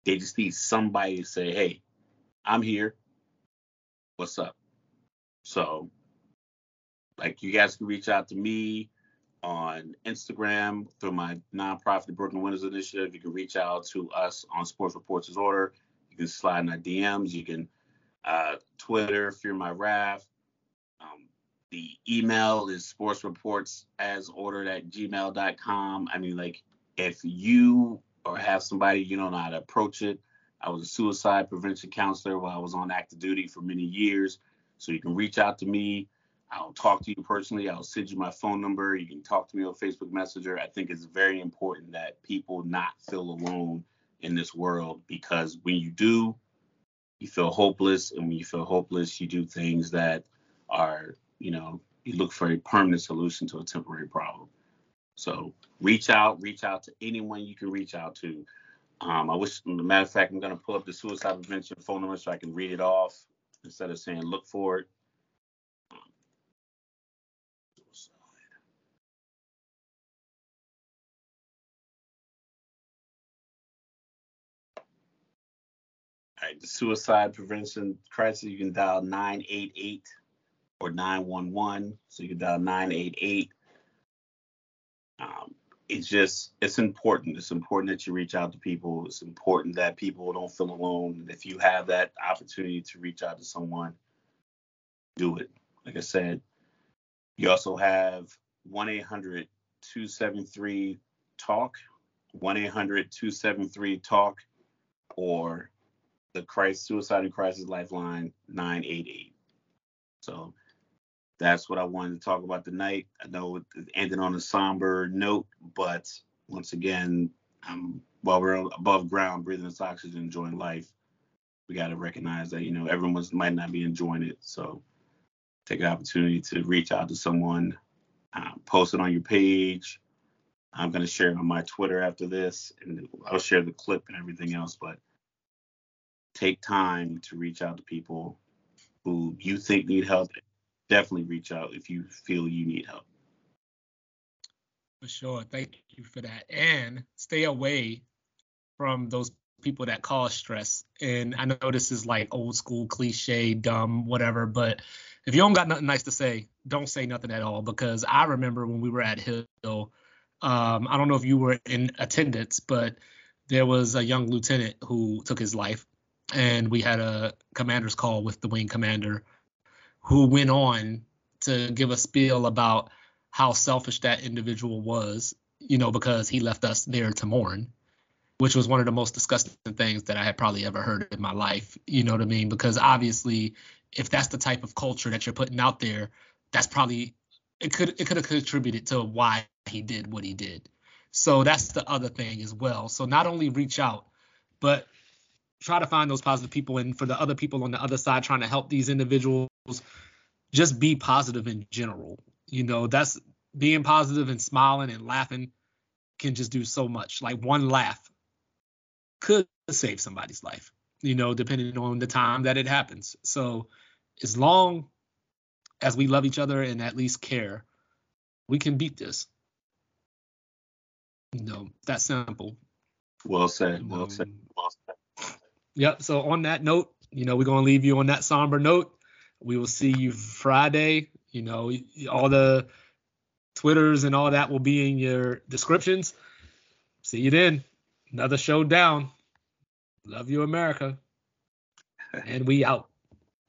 Speaker 2: They just need somebody to say, hey, I'm here. What's up? So, like, you guys can reach out to me on Instagram through my nonprofit, the Brooklyn Winners Initiative. You can reach out to us on Sports Reports as Order. You can slide in our DMs. You can uh, Twitter, Fear My Raf. Um, the email is sports reports as ordered at gmail.com. I mean, like, if you or have somebody you don't know how to approach it. I was a suicide prevention counselor while I was on active duty for many years. So you can reach out to me. I'll talk to you personally. I'll send you my phone number. You can talk to me on Facebook Messenger. I think it's very important that people not feel alone in this world because when you do, you feel hopeless. And when you feel hopeless, you do things that are, you know, you look for a permanent solution to a temporary problem. So reach out, reach out to anyone you can reach out to. Um, I wish, matter of fact, I'm going to pull up the suicide prevention phone number so I can read it off instead of saying look for it. All right, the suicide prevention crisis, you can dial 988 or 911. So you can dial 988 um, it's just it's important. It's important that you reach out to people. It's important that people don't feel alone. And if you have that opportunity to reach out to someone, do it. Like I said, you also have 1 800 273 TALK, 1 800 273 TALK, or the Christ Suicide and Crisis Lifeline 988. So that's what I wanted to talk about tonight. I know it ended on a somber note, but once again, um, while we're above ground, breathing this oxygen, enjoying life, we got to recognize that you know everyone might not be enjoying it. So take an opportunity to reach out to someone, uh, post it on your page. I'm going to share it on my Twitter after this, and I'll share the clip and everything else. But take time to reach out to people who you think need help. Definitely reach out if you feel you need help.
Speaker 1: For sure. Thank you for that. And stay away from those people that cause stress. And I know this is like old school cliche, dumb, whatever, but if you don't got nothing nice to say, don't say nothing at all. Because I remember when we were at Hill, um, I don't know if you were in attendance, but there was a young lieutenant who took his life, and we had a commander's call with the wing commander, who went on to give a spiel about how selfish that individual was, you know, because he left us there to mourn which was one of the most disgusting things that I had probably ever heard in my life. You know what I mean? Because obviously, if that's the type of culture that you're putting out there, that's probably it could it could have contributed to why he did what he did. So that's the other thing as well. So not only reach out, but try to find those positive people and for the other people on the other side trying to help these individuals just be positive in general. You know, that's being positive and smiling and laughing can just do so much. Like one laugh could save somebody's life, you know, depending on the time that it happens. So as long as we love each other and at least care, we can beat this. You know, that simple.
Speaker 2: Well said. Well said. Um, well said.
Speaker 1: Yep. So on that note, you know, we're gonna leave you on that somber note. We will see you Friday. You know, all the Twitters and all that will be in your descriptions. See you then. Another show down. Love you, America. and we out.